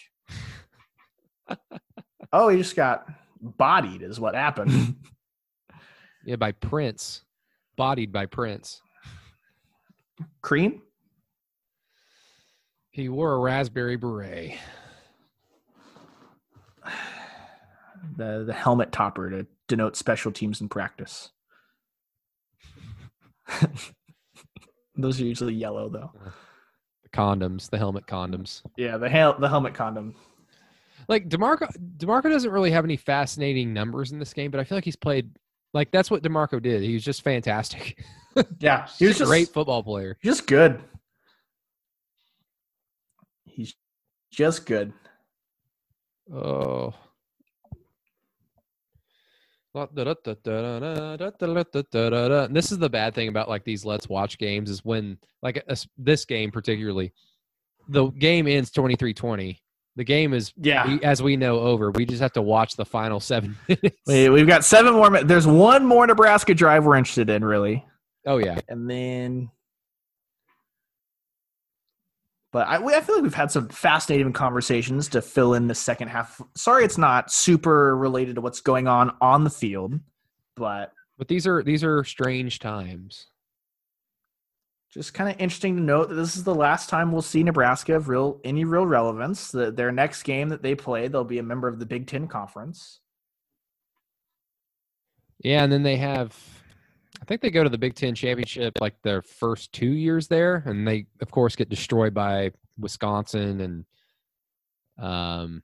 oh, he just got bodied, is what happened. yeah by prince bodied by prince Cream. He wore a raspberry beret. The the helmet topper to denote special teams in practice. Those are usually yellow though. The condoms, the helmet condoms. Yeah, the hel- the helmet condom. Like Demarco, Demarco doesn't really have any fascinating numbers in this game, but I feel like he's played like that's what Demarco did. He was just fantastic. Yeah, he was a just great football player. just good. He's just good. Oh. And this is the bad thing about like these let's watch games is when like us- this game particularly the game ends 23-20 the game is Yeah. we, as we know over we just have to watch the final seven minutes We, we've got seven more. There's one more Nebraska drive we're interested in, really, oh yeah and then. But I, we, I feel like we've had some fascinating conversations to fill in the second half. Sorry, it's not super related to what's going on on the field, but but these are these are strange times just kind of interesting to note that this is the last time we'll see Nebraska of real any real relevance. The, their next game that they play, they'll be a member of the Big Ten Conference. yeah and then they have i think they go to the big ten championship like their first two years there and they of course get destroyed by wisconsin and um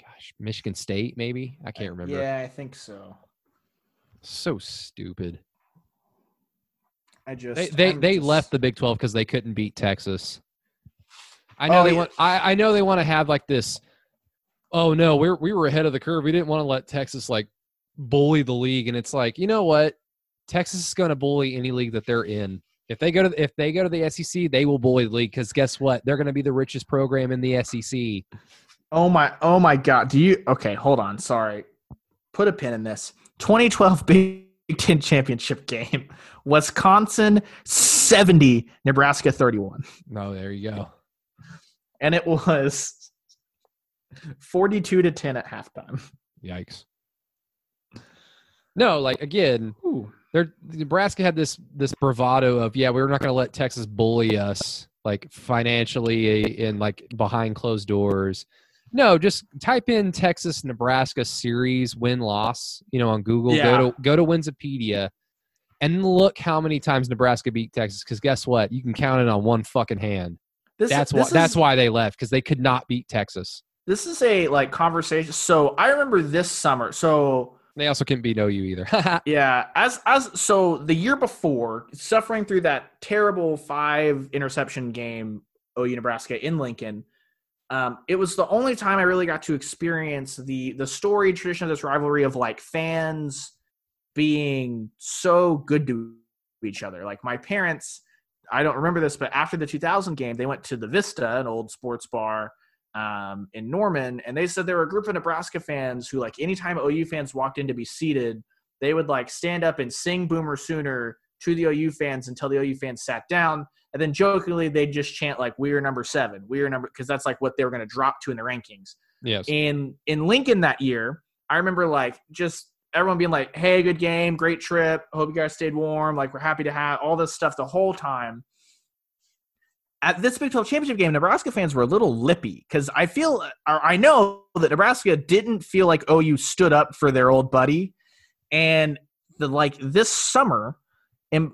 gosh michigan state maybe i can't remember Yeah, I think so. so stupid I just They they, they just- left the Big Twelve because they couldn't beat Texas. I know Oh, they yeah. want. I, I know they want to have like this. Oh no, we're we were ahead of the curve. We didn't want to let Texas like bully the league, and it's like you know what, Texas is going to bully any league that they're in. If they go to if they go to the SEC, they will bully the league because guess what? They're going to be the richest program in the SEC. Oh my oh my god. Do you okay, hold on. Sorry. Put a pin in this. 2012 Big Ten championship game. Wisconsin 70, Nebraska 31. No, there you go. And it was 42 to 10 at halftime. Yikes. No, like again, Ooh. they're Nebraska had this this bravado of yeah we're not going to let Texas bully us like financially eh, and like behind closed doors. No, just type in Texas Nebraska series win loss, you know, on Google. Yeah. Go to go to Winsipedia and look how many times Nebraska beat Texas. Because guess what? You can count it on one fucking hand. This, That's why this that's why they left because they could not beat Texas. this is a like conversation. So I remember this summer. So They also can't beat OU either. Yeah, as as so the year before, suffering through that terrible five interception game, OU Nebraska in Lincoln, um, it was the only time I really got to experience the the story tradition of this rivalry of like fans being so good to each other. Like my parents, I don't remember this, but after the 2000 game, they went to the Vista, an old sports bar um, in Norman, and they said there were a group of Nebraska fans who, like, anytime OU fans walked in to be seated, they would like stand up and sing Boomer Sooner to the OU fans until the OU fans sat down, and then jokingly they'd just chant like "We are number seven, we are number," because that's like what they were going to drop to in the rankings. yes. In in Lincoln that year, I remember like just everyone being like, "Hey, good game, great trip. Hope you guys stayed warm. Like, we're happy to have all this stuff the whole time." At this Big 12 championship game, Nebraska fans were a little lippy because I feel, I know that Nebraska didn't feel like OU stood up for their old buddy, and the like this summer, and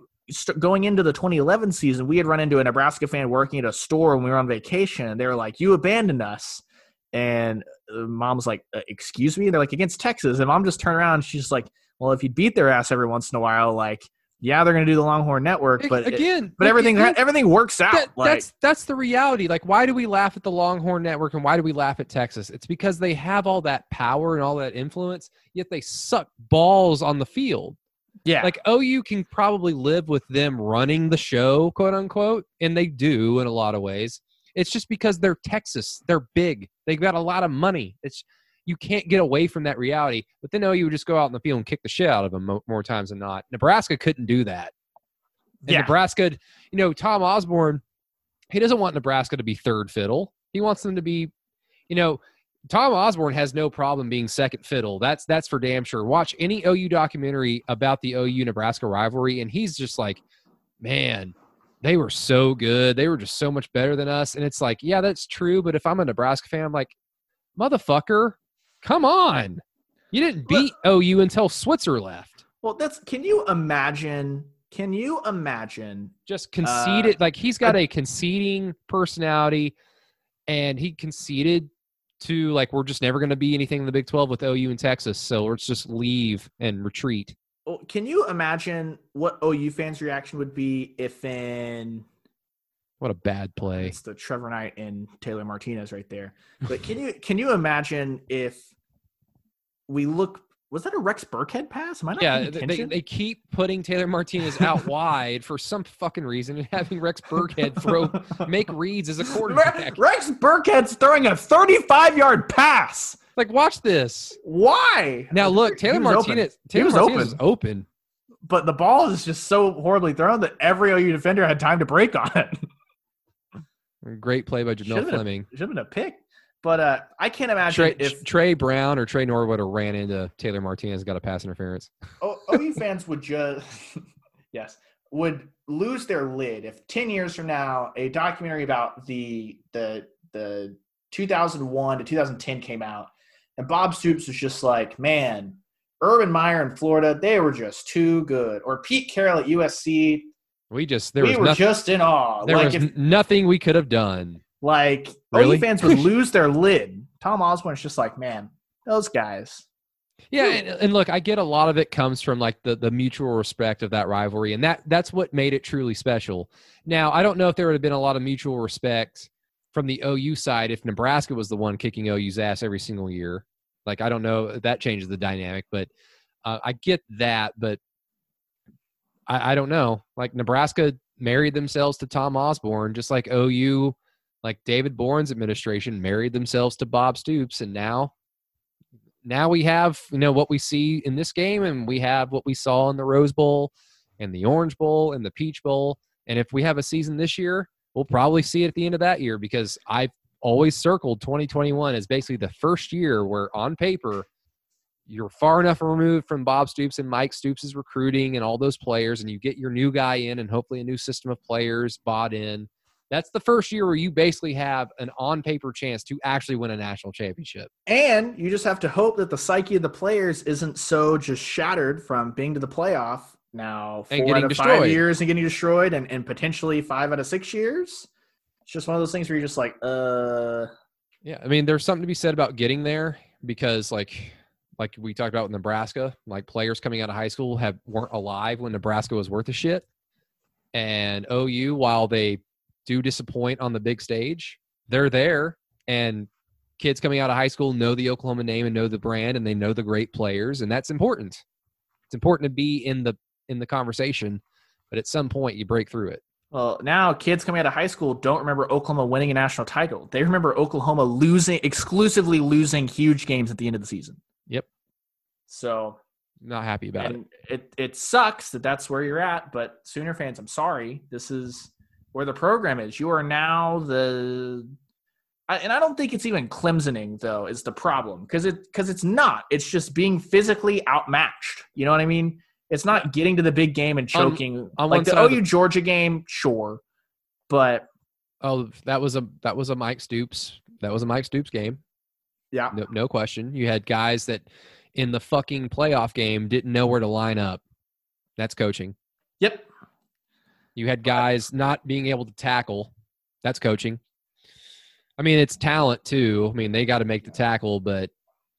going into the 2011 season, we had run into a Nebraska fan working at a store when we were on vacation, and they were like, "You abandoned us." And mom's like, uh, "Excuse me?" And They're like, "Against Texas," and mom just turned around. And she's like, "Well, if you beat their ass every once in a while, like, yeah, they're going to do the Longhorn Network, but again, but everything everything works out. That, like, that's that's the reality. Like, why do we laugh at the Longhorn Network and why do we laugh at Texas? It's because they have all that power and all that influence, yet they suck balls on the field. yeah, Like OU can probably live with them running the show, quote unquote, and they do in a lot of ways. It's just because they're Texas. They're big. They've got a lot of money. It's you can't get away from that reality. But then oh, OU would just go out in the field and kick the shit out of them mo- more times than not. Nebraska couldn't do that. And Yeah. Nebraska, you know, Tom Osborne, he doesn't want Nebraska to be third fiddle. He wants them to be, you know, Tom Osborne has no problem being second fiddle. That's that's for damn sure. Watch any OU documentary about the OU Nebraska rivalry, and he's just like, man, they were so good. They were just so much better than us. And it's like, yeah, that's true. But if I'm a Nebraska fan, I'm like, motherfucker, come on. You didn't beat OU until Switzer left. well, that's. Can you imagine? Can you imagine? just conceded Uh, like he's got a conceding personality and he conceded to like we're just never going to be anything in the Big 12 with OU and Texas so let's just leave and retreat Well, can you imagine what OU fans' reaction would be if in what a bad play It's the Trevor Knight and Taylor Martinez right there. But can you can you imagine if we look? Was that a Rex Burkhead pass? Am I not yeah they, they keep putting Taylor Martinez out wide for some fucking reason and having Rex Burkhead throw make reads as a quarterback Rex Burkhead's throwing a 35 yard pass. like watch this Why? now look Taylor open. Martinez He Taylor was Martinez open. open But the ball is just so horribly thrown that every OU defender had time to break on it. great play by Jamell Should've Fleming Should have been a pick. But uh, I can't imagine Trey, if Trey Brown or Trey Norwood have ran into Taylor Martinez, got a pass interference. O- OU fans would just yes would lose their lid if 10 years from now a documentary about the the the 2001 to 2010 came out and Bob Stoops was just like man Urban Meyer in Florida they were just too good or Pete Carroll at USC We just there we was were nothing. just in awe There like was if nothing we could have done. Like Really? OU fans would lose their lid Tom Osborne's just like man those guys Yeah, and, and look, I get a lot of it comes from like the the mutual respect of that rivalry, and that that's what made it truly special. Now, I don't know if there would have been a lot of mutual respect from the OU side if Nebraska was the one kicking OU's ass every single year. Like, I don't know if that changes the dynamic, but uh, I get that. But I, I don't know. Like Nebraska married themselves to Tom Osborne, just like OU, like David Boren's administration married themselves to Bob Stoops, and now now we have you know what we see in this game and we have what we saw in the rose bowl and the orange bowl and the peach bowl and if we have a season this year we'll probably see it at the end of that year because i've always circled 2021 as basically the first year where on paper you're far enough removed from bob stoops and mike stoops' recruiting and all those players and you get your new guy in and hopefully a new system of players bought in that's the first year where you basically have an on paper chance to actually win a national championship. And you just have to hope that the psyche of the players isn't so just shattered from being to the playoff now four out of five years and getting destroyed and, and potentially five out of six years. It's just one of those things where you're just like, uh. Yeah, I mean, there's something to be said about getting there because, like, like we talked about with Nebraska, like players coming out of high school have weren't alive when Nebraska was worth a shit, and OU, while they do disappoint on the big stage, they're there, and kids coming out of high school know the Oklahoma name and know the brand, and they know the great players, and that's important. It's important to be in the in the conversation, but at some point you break through it. well now kids coming out of high school don't remember Oklahoma winning a national title. They remember Oklahoma losing exclusively losing huge games at the end of the season. Yep, So not happy about it. it. it sucks that that's where you're at, but Sooner fans, I'm sorry. This is where the program is. You are now the I, and I don't think it's even Clemsoning though is the problem because it because it's not. It's just being physically outmatched. You know what I mean? It's not getting to the big game and choking on like the OU the- Georgia game, sure, but Oh, that was a that was a Mike Stoops. That was a Mike Stoops game. yeah, No, no question. You had guys that in the fucking playoff game didn't know where to line up. That's coaching. yep. You had guys not being able to tackle. That's coaching. I mean, it's talent too. I mean, they got to make the tackle, but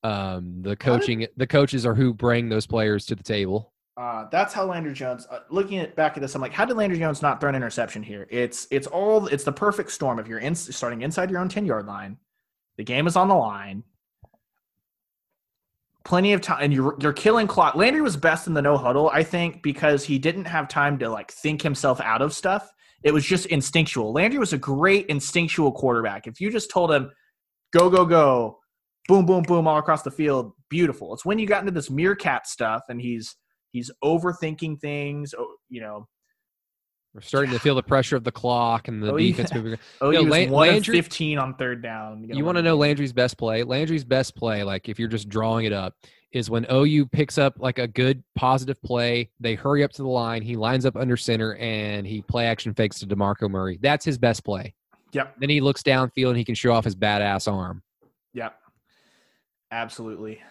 um, the coaching, the coaches are who bring those players to the table. Uh, that's how Landry Jones. Uh, looking at back at this, I'm like, how did Landry Jones not throw an interception here? It's it's all it's the perfect storm. If you're in, starting inside your own ten yard line, the game is on the line. Plenty of time, and you're you're killing clock. Landry was best in the no huddle, I think, because he didn't have time to like think himself out of stuff. It was just instinctual. Landry was a great instinctual quarterback. If you just told him, "Go go go," boom boom boom all across the field, beautiful. It's when you got into this meerkat stuff, and he's He's overthinking things. You know, we're starting to feel the pressure of the clock and the oh, defense yeah. moving. Oh, you know, he was one Landry, fifteen on third down. You, you want to know Landry's best play? Landry's best play, like if you're just drawing it up, is when OU picks up like a good positive play. They hurry up to the line. He lines up under center and he play action fakes to Demarco Murray. That's his best play. Yep. Then he looks downfield and he can show off his badass arm. Yep. Absolutely.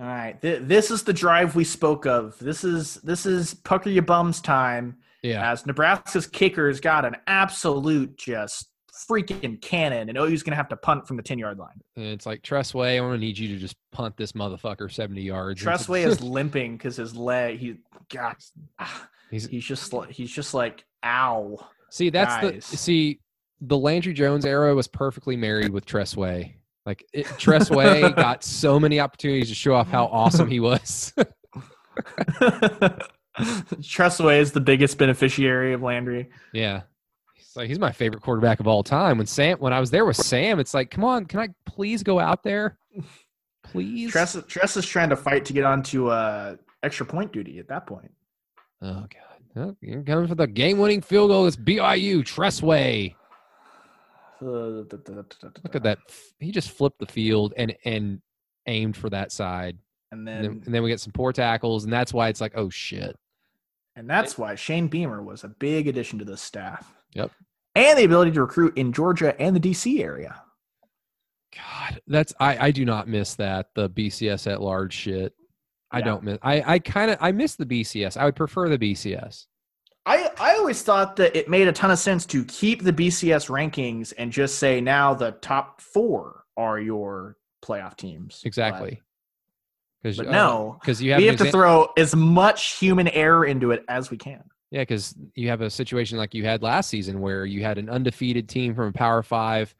All right, Th- this is the drive we spoke of. This is this is pucker your bums time. Yeah. As Nebraska's kicker's got an absolute just freaking cannon, and OU's gonna have to punt from the ten yard line. And it's like Tress Way, I'm gonna need you to just punt this motherfucker seventy yards. Tress Way is limping because his leg. He got. Ah, he's he's just he's just like ow. See, that's guys. the see the Landry Jones era was perfectly married with Tress Way. Like it, Tress Way got so many opportunities to show off how awesome he was. Tress Way is the biggest beneficiary of Landry. Yeah. He's like he's my favorite quarterback of all time. When Sam when I was there with Sam, it's like, come on, can I please go out there? Please. Tress, Tress is trying to fight to get onto uh, extra point duty at that point. Oh god. Oh, you're coming for the game winning field goal. It's BYU, Tress Way. Look at that. He just flipped the field and and aimed for that side. And then, and then, and then we get some poor tackles, and that's why it's like, oh shit. And that's why Shane Beamer was a big addition to the staff. Yep. And the ability to recruit in Georgia and the DC area. God, that's I I do not miss that the BCS at large shit. I yeah. don't miss. I I kind of I miss the BCS. I would prefer the BCS. I, I always thought that it made a ton of sense to keep the BCS rankings and just say now the top four are your playoff teams. Exactly. But uh, no, because you have we have to throw as much human error into it as we can. Yeah, because you have a situation like you had last season where you had an undefeated team from a Power Five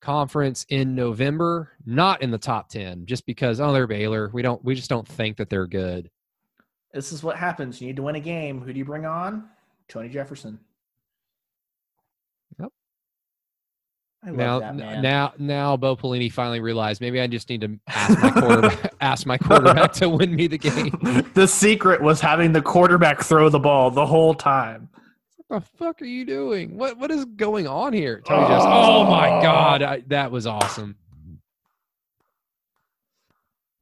conference in November, not in the top ten, just because oh they're Baylor. We don't we just don't think that they're good. This is what happens. You need to win a game. Who do you bring on? Tony Jefferson. Yep. I love now, that man. now, now, Bo Pelini finally realized maybe I just need to ask my quarterback, ask my quarterback to win me the game. the secret was having the quarterback throw the ball the whole time. What the fuck are you doing? What what is going on here? Tony oh, just, oh my god, I, that was awesome.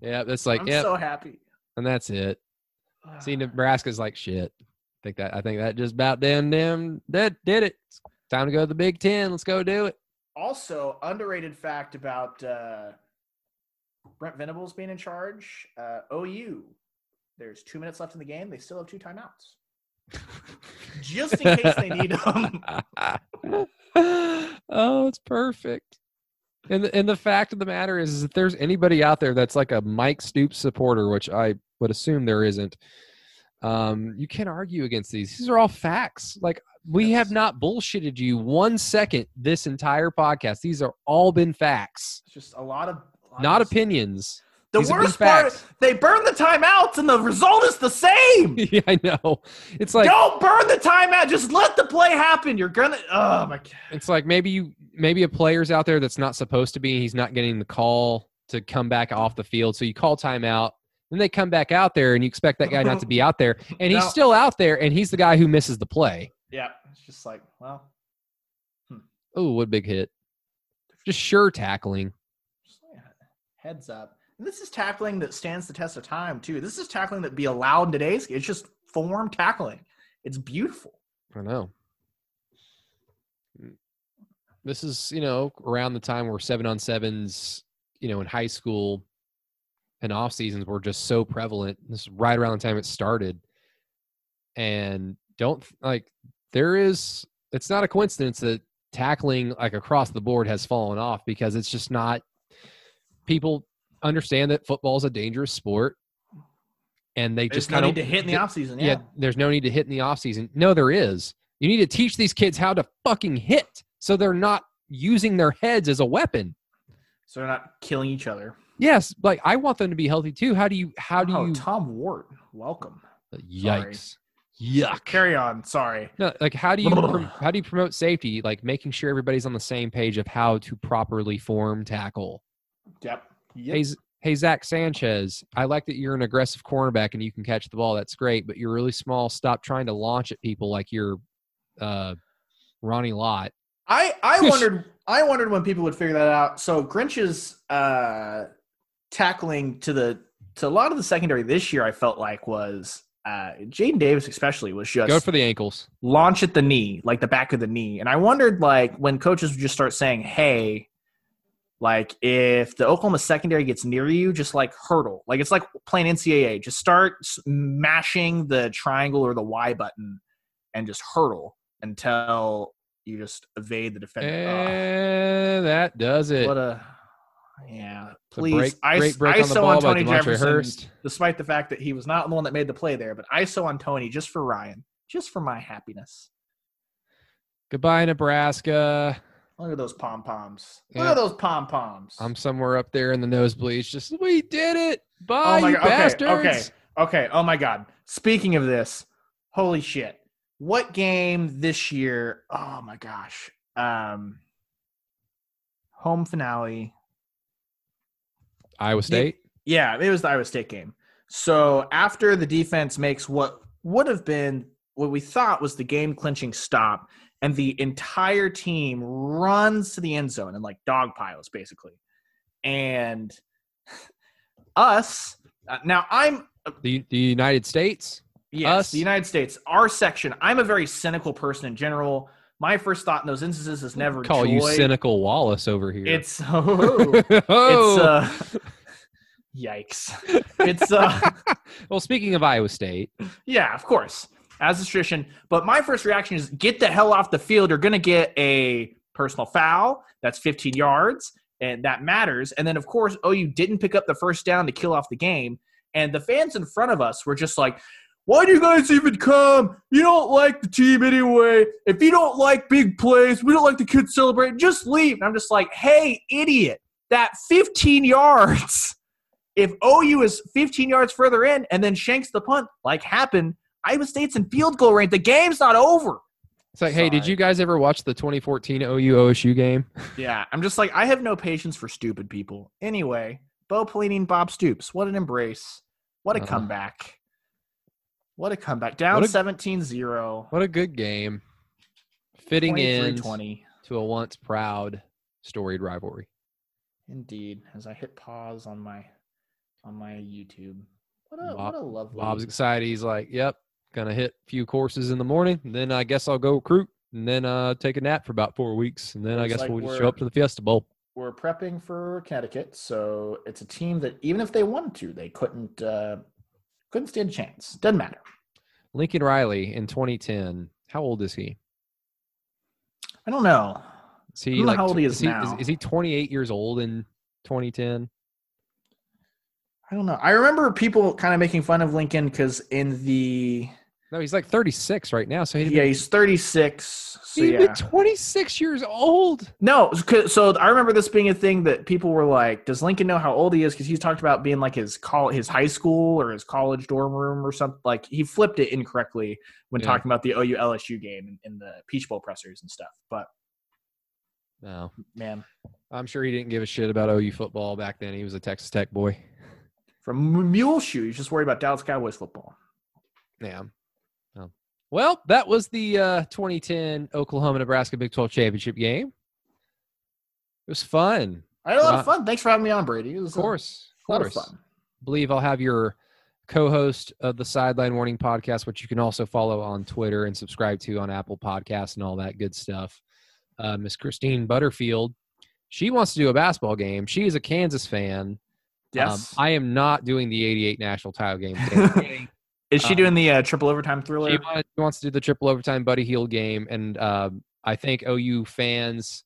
Yeah, that's like I'm yep. so happy. And that's it. See, Nebraska's like shit think that I think that just about damn damn that did it. It's time to go to the Big Ten. Let's go do it. Also, underrated fact about uh, Brent Venables being in charge. Uh, OU, there's two minutes left in the game. They still have two timeouts, just in case they need them. oh, it's perfect. And the, and the fact of the matter is, is, if there's anybody out there that's like a Mike Stoops supporter, which I would assume there isn't, um, you can't argue against these. These are all facts. Like we have not bullshitted you one second this entire podcast. These are all been facts. It's just a lot of lot not of opinions. The These worst part, they burn the timeouts, and the result is the same. yeah, I know. It's like don't burn the timeout. Just let the play happen. You're gonna. Oh my god. It's like maybe you, maybe a player's out there that's not supposed to be. He's not getting the call to come back off the field, so you call timeout. Then they come back out there, and you expect that guy not to be out there, and he's no. still out there, and he's the guy who misses the play. Yeah, it's just like, well, hmm. oh, what big hit! Just sure tackling. Heads up. And this is tackling that stands the test of time too. This is tackling that be allowed in today's. It's just form tackling. It's beautiful. I know. This is you know around the time where seven on sevens, you know, in high school and off seasons were just so prevalent. This is right around the time it started. And don't like there is it's not a coincidence that tackling like across the board has fallen off because it's just not people understand that football is a dangerous sport and they There's just no kind need to hit in the offseason. Yeah. yeah there's no need to hit in the off season. no there is you need to teach these kids how to fucking hit so they're not using their heads as a weapon So they're not killing each other. Yes like i want them to be healthy too how do you how do oh, you Tom Wort, welcome. yikes yuck Carry on. Sorry. No, like how do you prom- how do you promote safety? Like making sure everybody's on the same page of how to properly form tackle. Yep. Hey, Z- hey Zach Sanchez, I like that you're an aggressive cornerback and you can catch the ball. That's great, but you're really small. Stop trying to launch at people like you're uh, Ronnie Lott. I I wondered I wondered when people would figure that out. So Grinch's uh, tackling to the to a lot of the secondary this year, I felt like was uh, Jaden Davis especially was just Go for the ankles. launch at the knee, like the back of the knee. And I wondered, like, when coaches would just start saying, "Hey, like if the Oklahoma secondary gets near you, just like hurdle, like it's like playing NCAA. Just start mashing the triangle or the Y button, and just hurdle until you just evade the defender." And that does it. what a yeah. Please, break, I, great break on the ISO on Tony Jefferson, Hurst. despite the fact that he was not the one that made the play there, but ISO on Tony just for Ryan, just for my happiness. Goodbye, Nebraska. Look at those pom poms. Look Yeah. at those pom poms. I'm somewhere up there in the nosebleeds. Just we did it. Bye, Oh my you God. Okay, bastards. okay. Okay. Oh my God. Speaking of this, holy shit. What game this year? Oh my gosh. Um, home finale. Iowa State. Yeah, it was the Iowa State game. So after the defense makes what would have been what we thought was the game clinching stop, and the entire team runs to the end zone and like dog piles basically, and us uh, now I'm The, the United States. Yes, Us? the United States, our section. I'm a very cynical person in general. My first thought in those instances is never Call joy. you cynical Wallace over here. It's oh, oh. it's uh, yikes. It's uh, well, speaking of Iowa State, yeah, of course, as a tradition. But my first reaction is get the hell off the field. You're gonna get a personal foul. That's 15 yards, and that matters. And then of course, oh, you didn't pick up the first down to kill off the game. And the fans in front of us were just like, why do you guys even come? You don't like the team anyway. If you don't like big plays, we don't like the kids celebrating, just leave. And I'm just like, hey, idiot, that 15 yards. If OU is 15 yards further in and then shanks the punt, like happened, Iowa State's in field goal range. The game's not over. it's like, hey, did you guys ever watch the 2014 OU OSU game? Yeah, I'm just like, I have no patience for stupid people. Anyway, Bo Pelini and Bob Stoops. What an embrace. What a Uh-huh. comeback. What a comeback. Down What 17 0. What a good game. Fitting in to a once proud, storied rivalry. Indeed. As I hit pause on my on my YouTube. What a Bob- what a lovely Bob's excited. He's like, "Yep, gonna hit a few courses in the morning, and then I guess I'll go recruit, and then uh, take a nap for about four weeks, and then I guess like we'll just show up to the Fiesta Bowl." we're prepping for Connecticut, so it's a team that even if they wanted to, they couldn't uh couldn't stand a chance. Doesn't matter. Lincoln Riley in 2010. How old is he? I don't know. Is I he like how old he tw- is he, now. is he 28 years old in 2010? I don't know. I remember people kind of making fun of Lincoln because in the No, he's like 36 right now. So he'd yeah be, he's 36. So he'd yeah. be 26 years old. No, so I remember this being a thing that people were like, "Does Lincoln know how old he is?" Because he's talked about being like his call, his high school or his college dorm room or something. Like he flipped it incorrectly when Yeah. talking about the OU LSU game and, in the Peach Bowl pressers and stuff. But No, man, I'm sure he didn't give a shit about OU football back then. He was a Texas Tech boy. from Muleshoe, he's just worried about Dallas Cowboys football. Yeah. Well, that was the uh, 2010 Oklahoma Nebraska Big 12 championship game. It was fun. I had a lot Wow. of fun. Thanks for having me on, Brady. It was Of course. a lot Of of course. fun. believe I'll have your co-host of the Sideline Warning podcast, which you can also follow on Twitter and subscribe to on Apple Podcasts and all that good stuff. Uh, Miss Christine Butterfield. She wants to do a basketball game. She is a Kansas fan. Yes. Um, I am not doing the 88 national title game. Is she Um, doing the uh, triple overtime thriller? She wa- she wants to do the triple overtime Buddy Hield game, and uh, I think OU fans,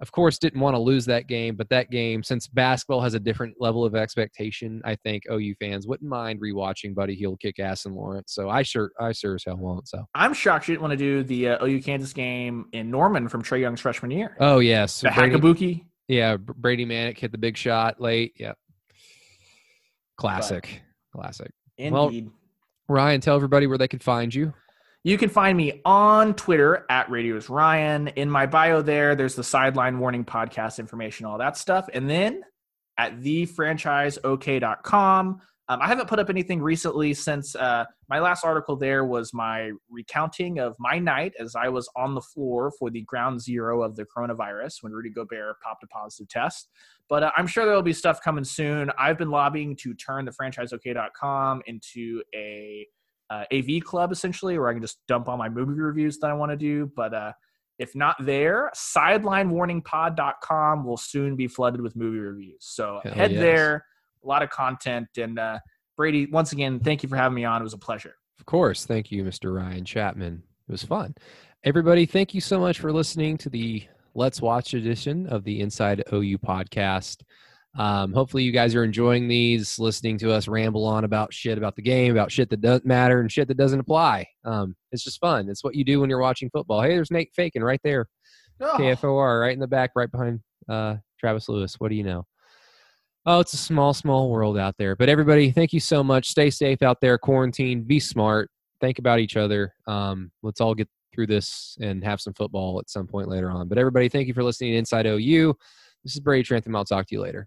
of course, didn't want to lose that game. But that game, since basketball has a different level of expectation, I think OU fans wouldn't mind rewatching Buddy Hield kick ass in Lawrence. So I sure, I sure as hell won't. So I'm shocked she didn't want to do the uh, OU Kansas game in Norman from Trae Young's freshman year. oh yes, the Brady, Hakabuki. yeah, Brady Manek hit the big shot late. Yep, classic, classic. Well- Indeed. Ryan, tell everybody where they can find you. You can find me on Twitter at Radios Ryan. In my bio there, there's the sideline warning podcast information, all that stuff. And then at thefranchiseok.com. Um, I haven't put up anything recently since uh, my last article there was my recounting of my night as I was on the floor for the ground zero of the coronavirus when Rudy Gobert popped a positive test. But uh, I'm sure there will be stuff coming soon. I've been lobbying to turn the franchiseok.com into a uh, AV club essentially, where I can just dump all my movie reviews that I want to do. But uh, if not there, sidelinewarningpod.com will soon be flooded with movie reviews. So Hell head yes. there, a lot of content. And uh, Brady, once again, thank you for having me on. It was a pleasure. Of course. Thank you, Mr. Ryan Chapman. It was fun. Everybody, thank you so much for listening to the Let's Watch edition of the Inside OU podcast. Um, hopefully, you guys are enjoying these, listening to us ramble on about shit about the game, about shit that doesn't matter, and shit that doesn't apply. Um, it's just fun. It's what you do when you're watching football. Hey, there's Nate Fakin right there. Oh, KFOR right in the back, right behind uh, Travis Lewis. What do you know? Oh, it's a small, small world out there. But everybody, thank you so much. Stay safe out there, quarantine, be smart, think about each other. Um, let's all get through this and have some football at some point later on. But everybody, thank you for listening to Inside OU. This is Brady Trantham. I'll talk to you later.